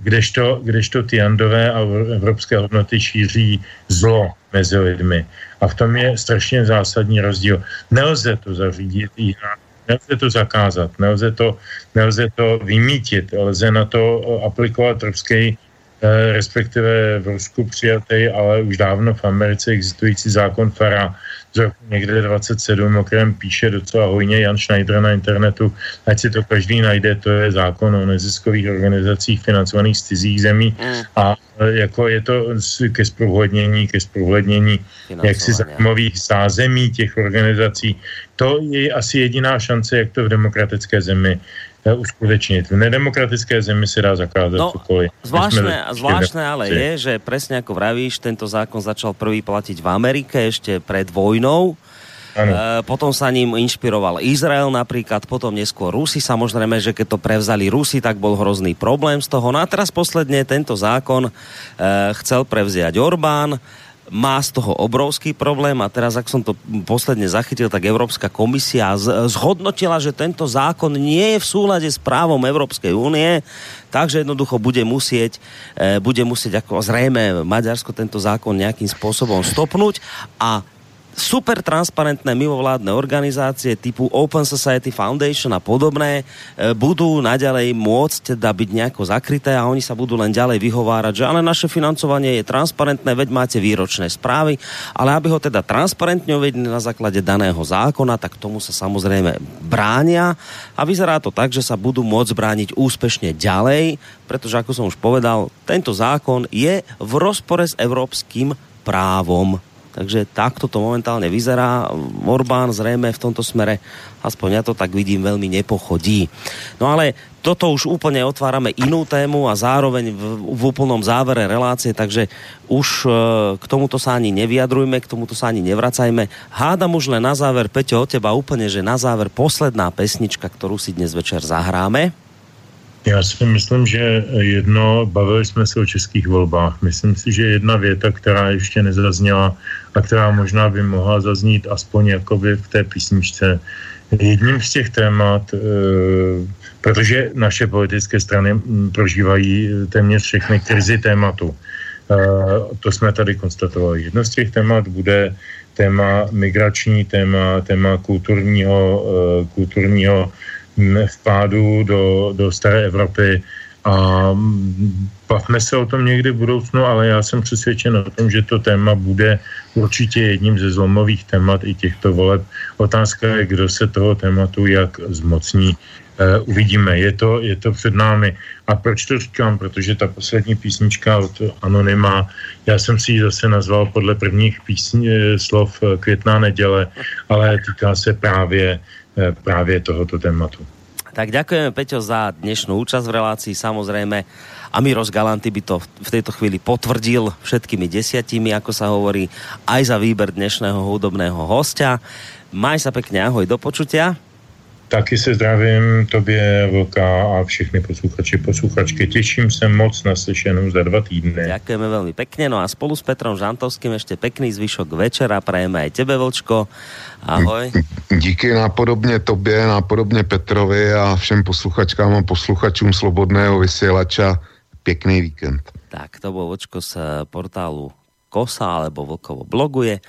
kdežto, kdežto ty andové a evropské hodnoty šíří zlo mezi lidmi. A v tom je strašně zásadní rozdíl. Nelze to zařídit jinak, nelze to zakázat, nelze to, nelze to vymítit, lze na to eh, aplikovat evropský eh, respektive v Rusku přijatý, ale už dávno v Americe existující zákon FARA, z roku někde 27, o kterém píše docela hojně Jan Schneider na internetu, ať si to každý najde, to je zákon o neziskových organizacích financovaných z cizích zemí mm. a e, jako je to ke zprůhlednění, ke zprůhlednění jaksi zájmových zázemí těch organizací. To je asi jediná šance, jak to v demokratické zemi uskutečnit. V nedemokratické zemi si dá zakázat no, cokoliv. Zvláštne, zvláštne ale je, že presne ako vravíš, tento zákon začal prvý platiť v Amerike ešte pred vojnou Ano. Potom sa ním inšpiroval Izrael napríklad, potom neskôr Rusi. Samozrejme, že keď to prevzali Rusi, tak bol hrozný problém z toho. No a teraz posledne tento zákon e, chcel prevziať Orbán má z toho obrovský problém a teraz, ak som to posledne zachytil, tak Európska komisia zhodnotila, že tento zákon nie je v súlade s právom Európskej únie, takže jednoducho bude musieť, e, bude musieť ako zrejme Maďarsko tento zákon nejakým spôsobom stopnúť a super transparentné mimovládne organizácie typu Open Society Foundation a podobné e, budú naďalej môcť teda byť nejako zakryté a oni sa budú len ďalej vyhovárať, že ale naše financovanie je transparentné, veď máte výročné správy, ale aby ho teda transparentne uvedli na základe daného zákona, tak tomu sa samozrejme bránia. A vyzerá to tak, že sa budú môcť brániť úspešne ďalej, pretože ako som už povedal, tento zákon je v rozpore s európskym právom takže takto to momentálne vyzerá. Orbán zrejme v tomto smere, aspoň ja to tak vidím, veľmi nepochodí. No ale toto už úplne otvárame inú tému a zároveň v, v úplnom závere relácie, takže už e, k tomuto sa ani nevyjadrujme, k tomuto sa ani nevracajme. Hádam už len na záver, Peťo, od teba úplne, že na záver posledná pesnička, ktorú si dnes večer zahráme. Já si myslím, že jedno, bavili jsme se o českých volbách. Myslím si, že jedna věta, která ještě nezazněla a která možná by mohla zaznít aspoň jakoby v té písničce, jedním z těch témat, e, protože naše politické strany prožívají téměř všechny krizi tématu. E, to jsme tady konstatovali. Jedno z těch témat bude téma migrační, téma, téma kulturního, kulturního vpádu do, do staré Evropy a bavme se o tom někdy v budoucnu, ale já jsem přesvědčen o tom, že to téma bude určitě jedním ze zlomových témat i těchto voleb. Otázka je, kdo se toho tématu jak zmocní. Uh, uvidíme, je to, je to před námi. A proč to říkám? Protože ta poslední písnička od Anonyma, já jsem si ji zase nazval podle prvních písní, eh, slov eh, Květná neděle, ale týká se právě E, právě tohoto tématu. Tak ďakujeme, Peťo, za dnešnú účasť v relácii. Samozrejme, Amiros Galanty by to v tejto chvíli potvrdil všetkými desiatimi, ako sa hovorí, aj za výber dnešného hudobného hostia. Maj sa pekne, ahoj, do počutia. Taky se zdravím tobě, Vlka a všechny posluchači, posluchačky. Těším se moc na slyšenou za dva týdny. Ďakujeme veľmi pekne. No a spolu s Petrom Žantovským ešte pekný zvyšok večera prajeme aj tebe, Vlčko. Ahoj. Díky nápodobně tobě, nápodobně Petrovi a všem posluchačkám a posluchačům Slobodného vysielača. Pěkný víkend. Tak, to bol Vlčko z portálu Kosa alebo Vlkovo bloguje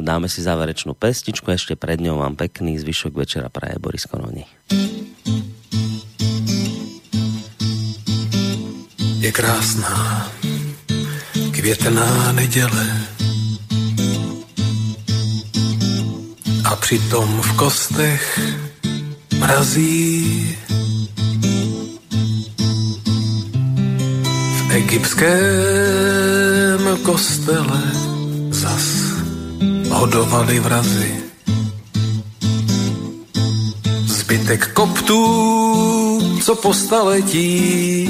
dáme si záverečnú pestičku, ešte pred ňou mám pekný zvyšok večera praje Boris Kononi. Je krásná květná neděle a přitom v kostech mrazí v egyptském kostele zas hodovali vrazy. Zbytek koptů, co po staletí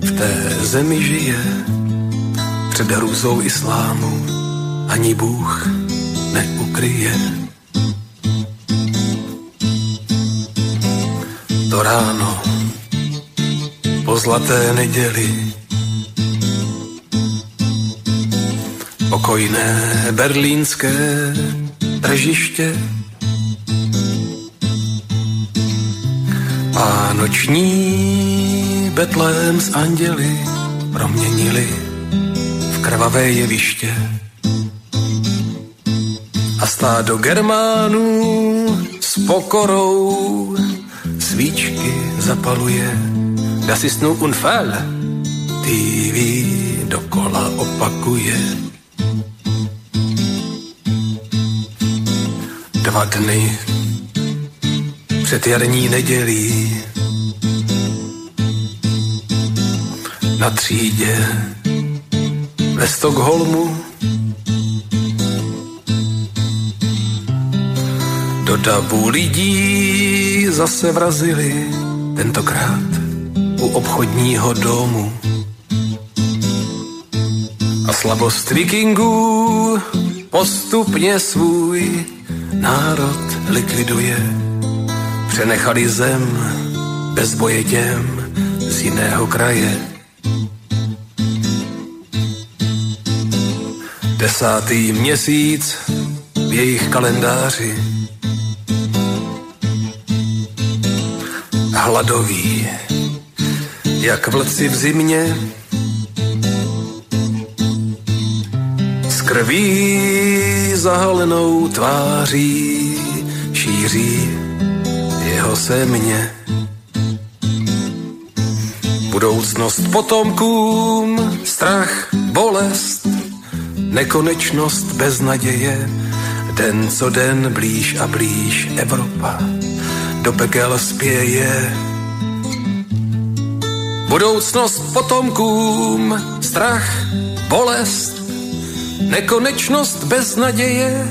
v té zemi žije, před hrůzou islámu ani Bůh neukryje. To ráno po zlaté neděli pokojné berlínské tržiště a noční betlém z anděly proměnili v krvavé jeviště a stádo Germánů s pokorou svíčky zapaluje. Das ist nur Unfall, TV dokola opakuje. Dva dny před jarní nedělí. Na třídě ve Stockholmu do davu lidí zase vrazili tentokrát u obchodního domu. A slabost vikingů postupně svůj národ likviduje. Přenechali zem bez boje těm z jiného kraje. Desátý měsíc v jejich kalendáři hladový, jak vlci v zimě s krví zahalenou tváří šíří jeho semě. Budoucnost potomkům, strach, bolest, nekonečnost bez naděje, den co den blíž a blíž Evropa do pekel spěje. Budoucnost potomkům, strach, bolest, nekonečnost bez naděje,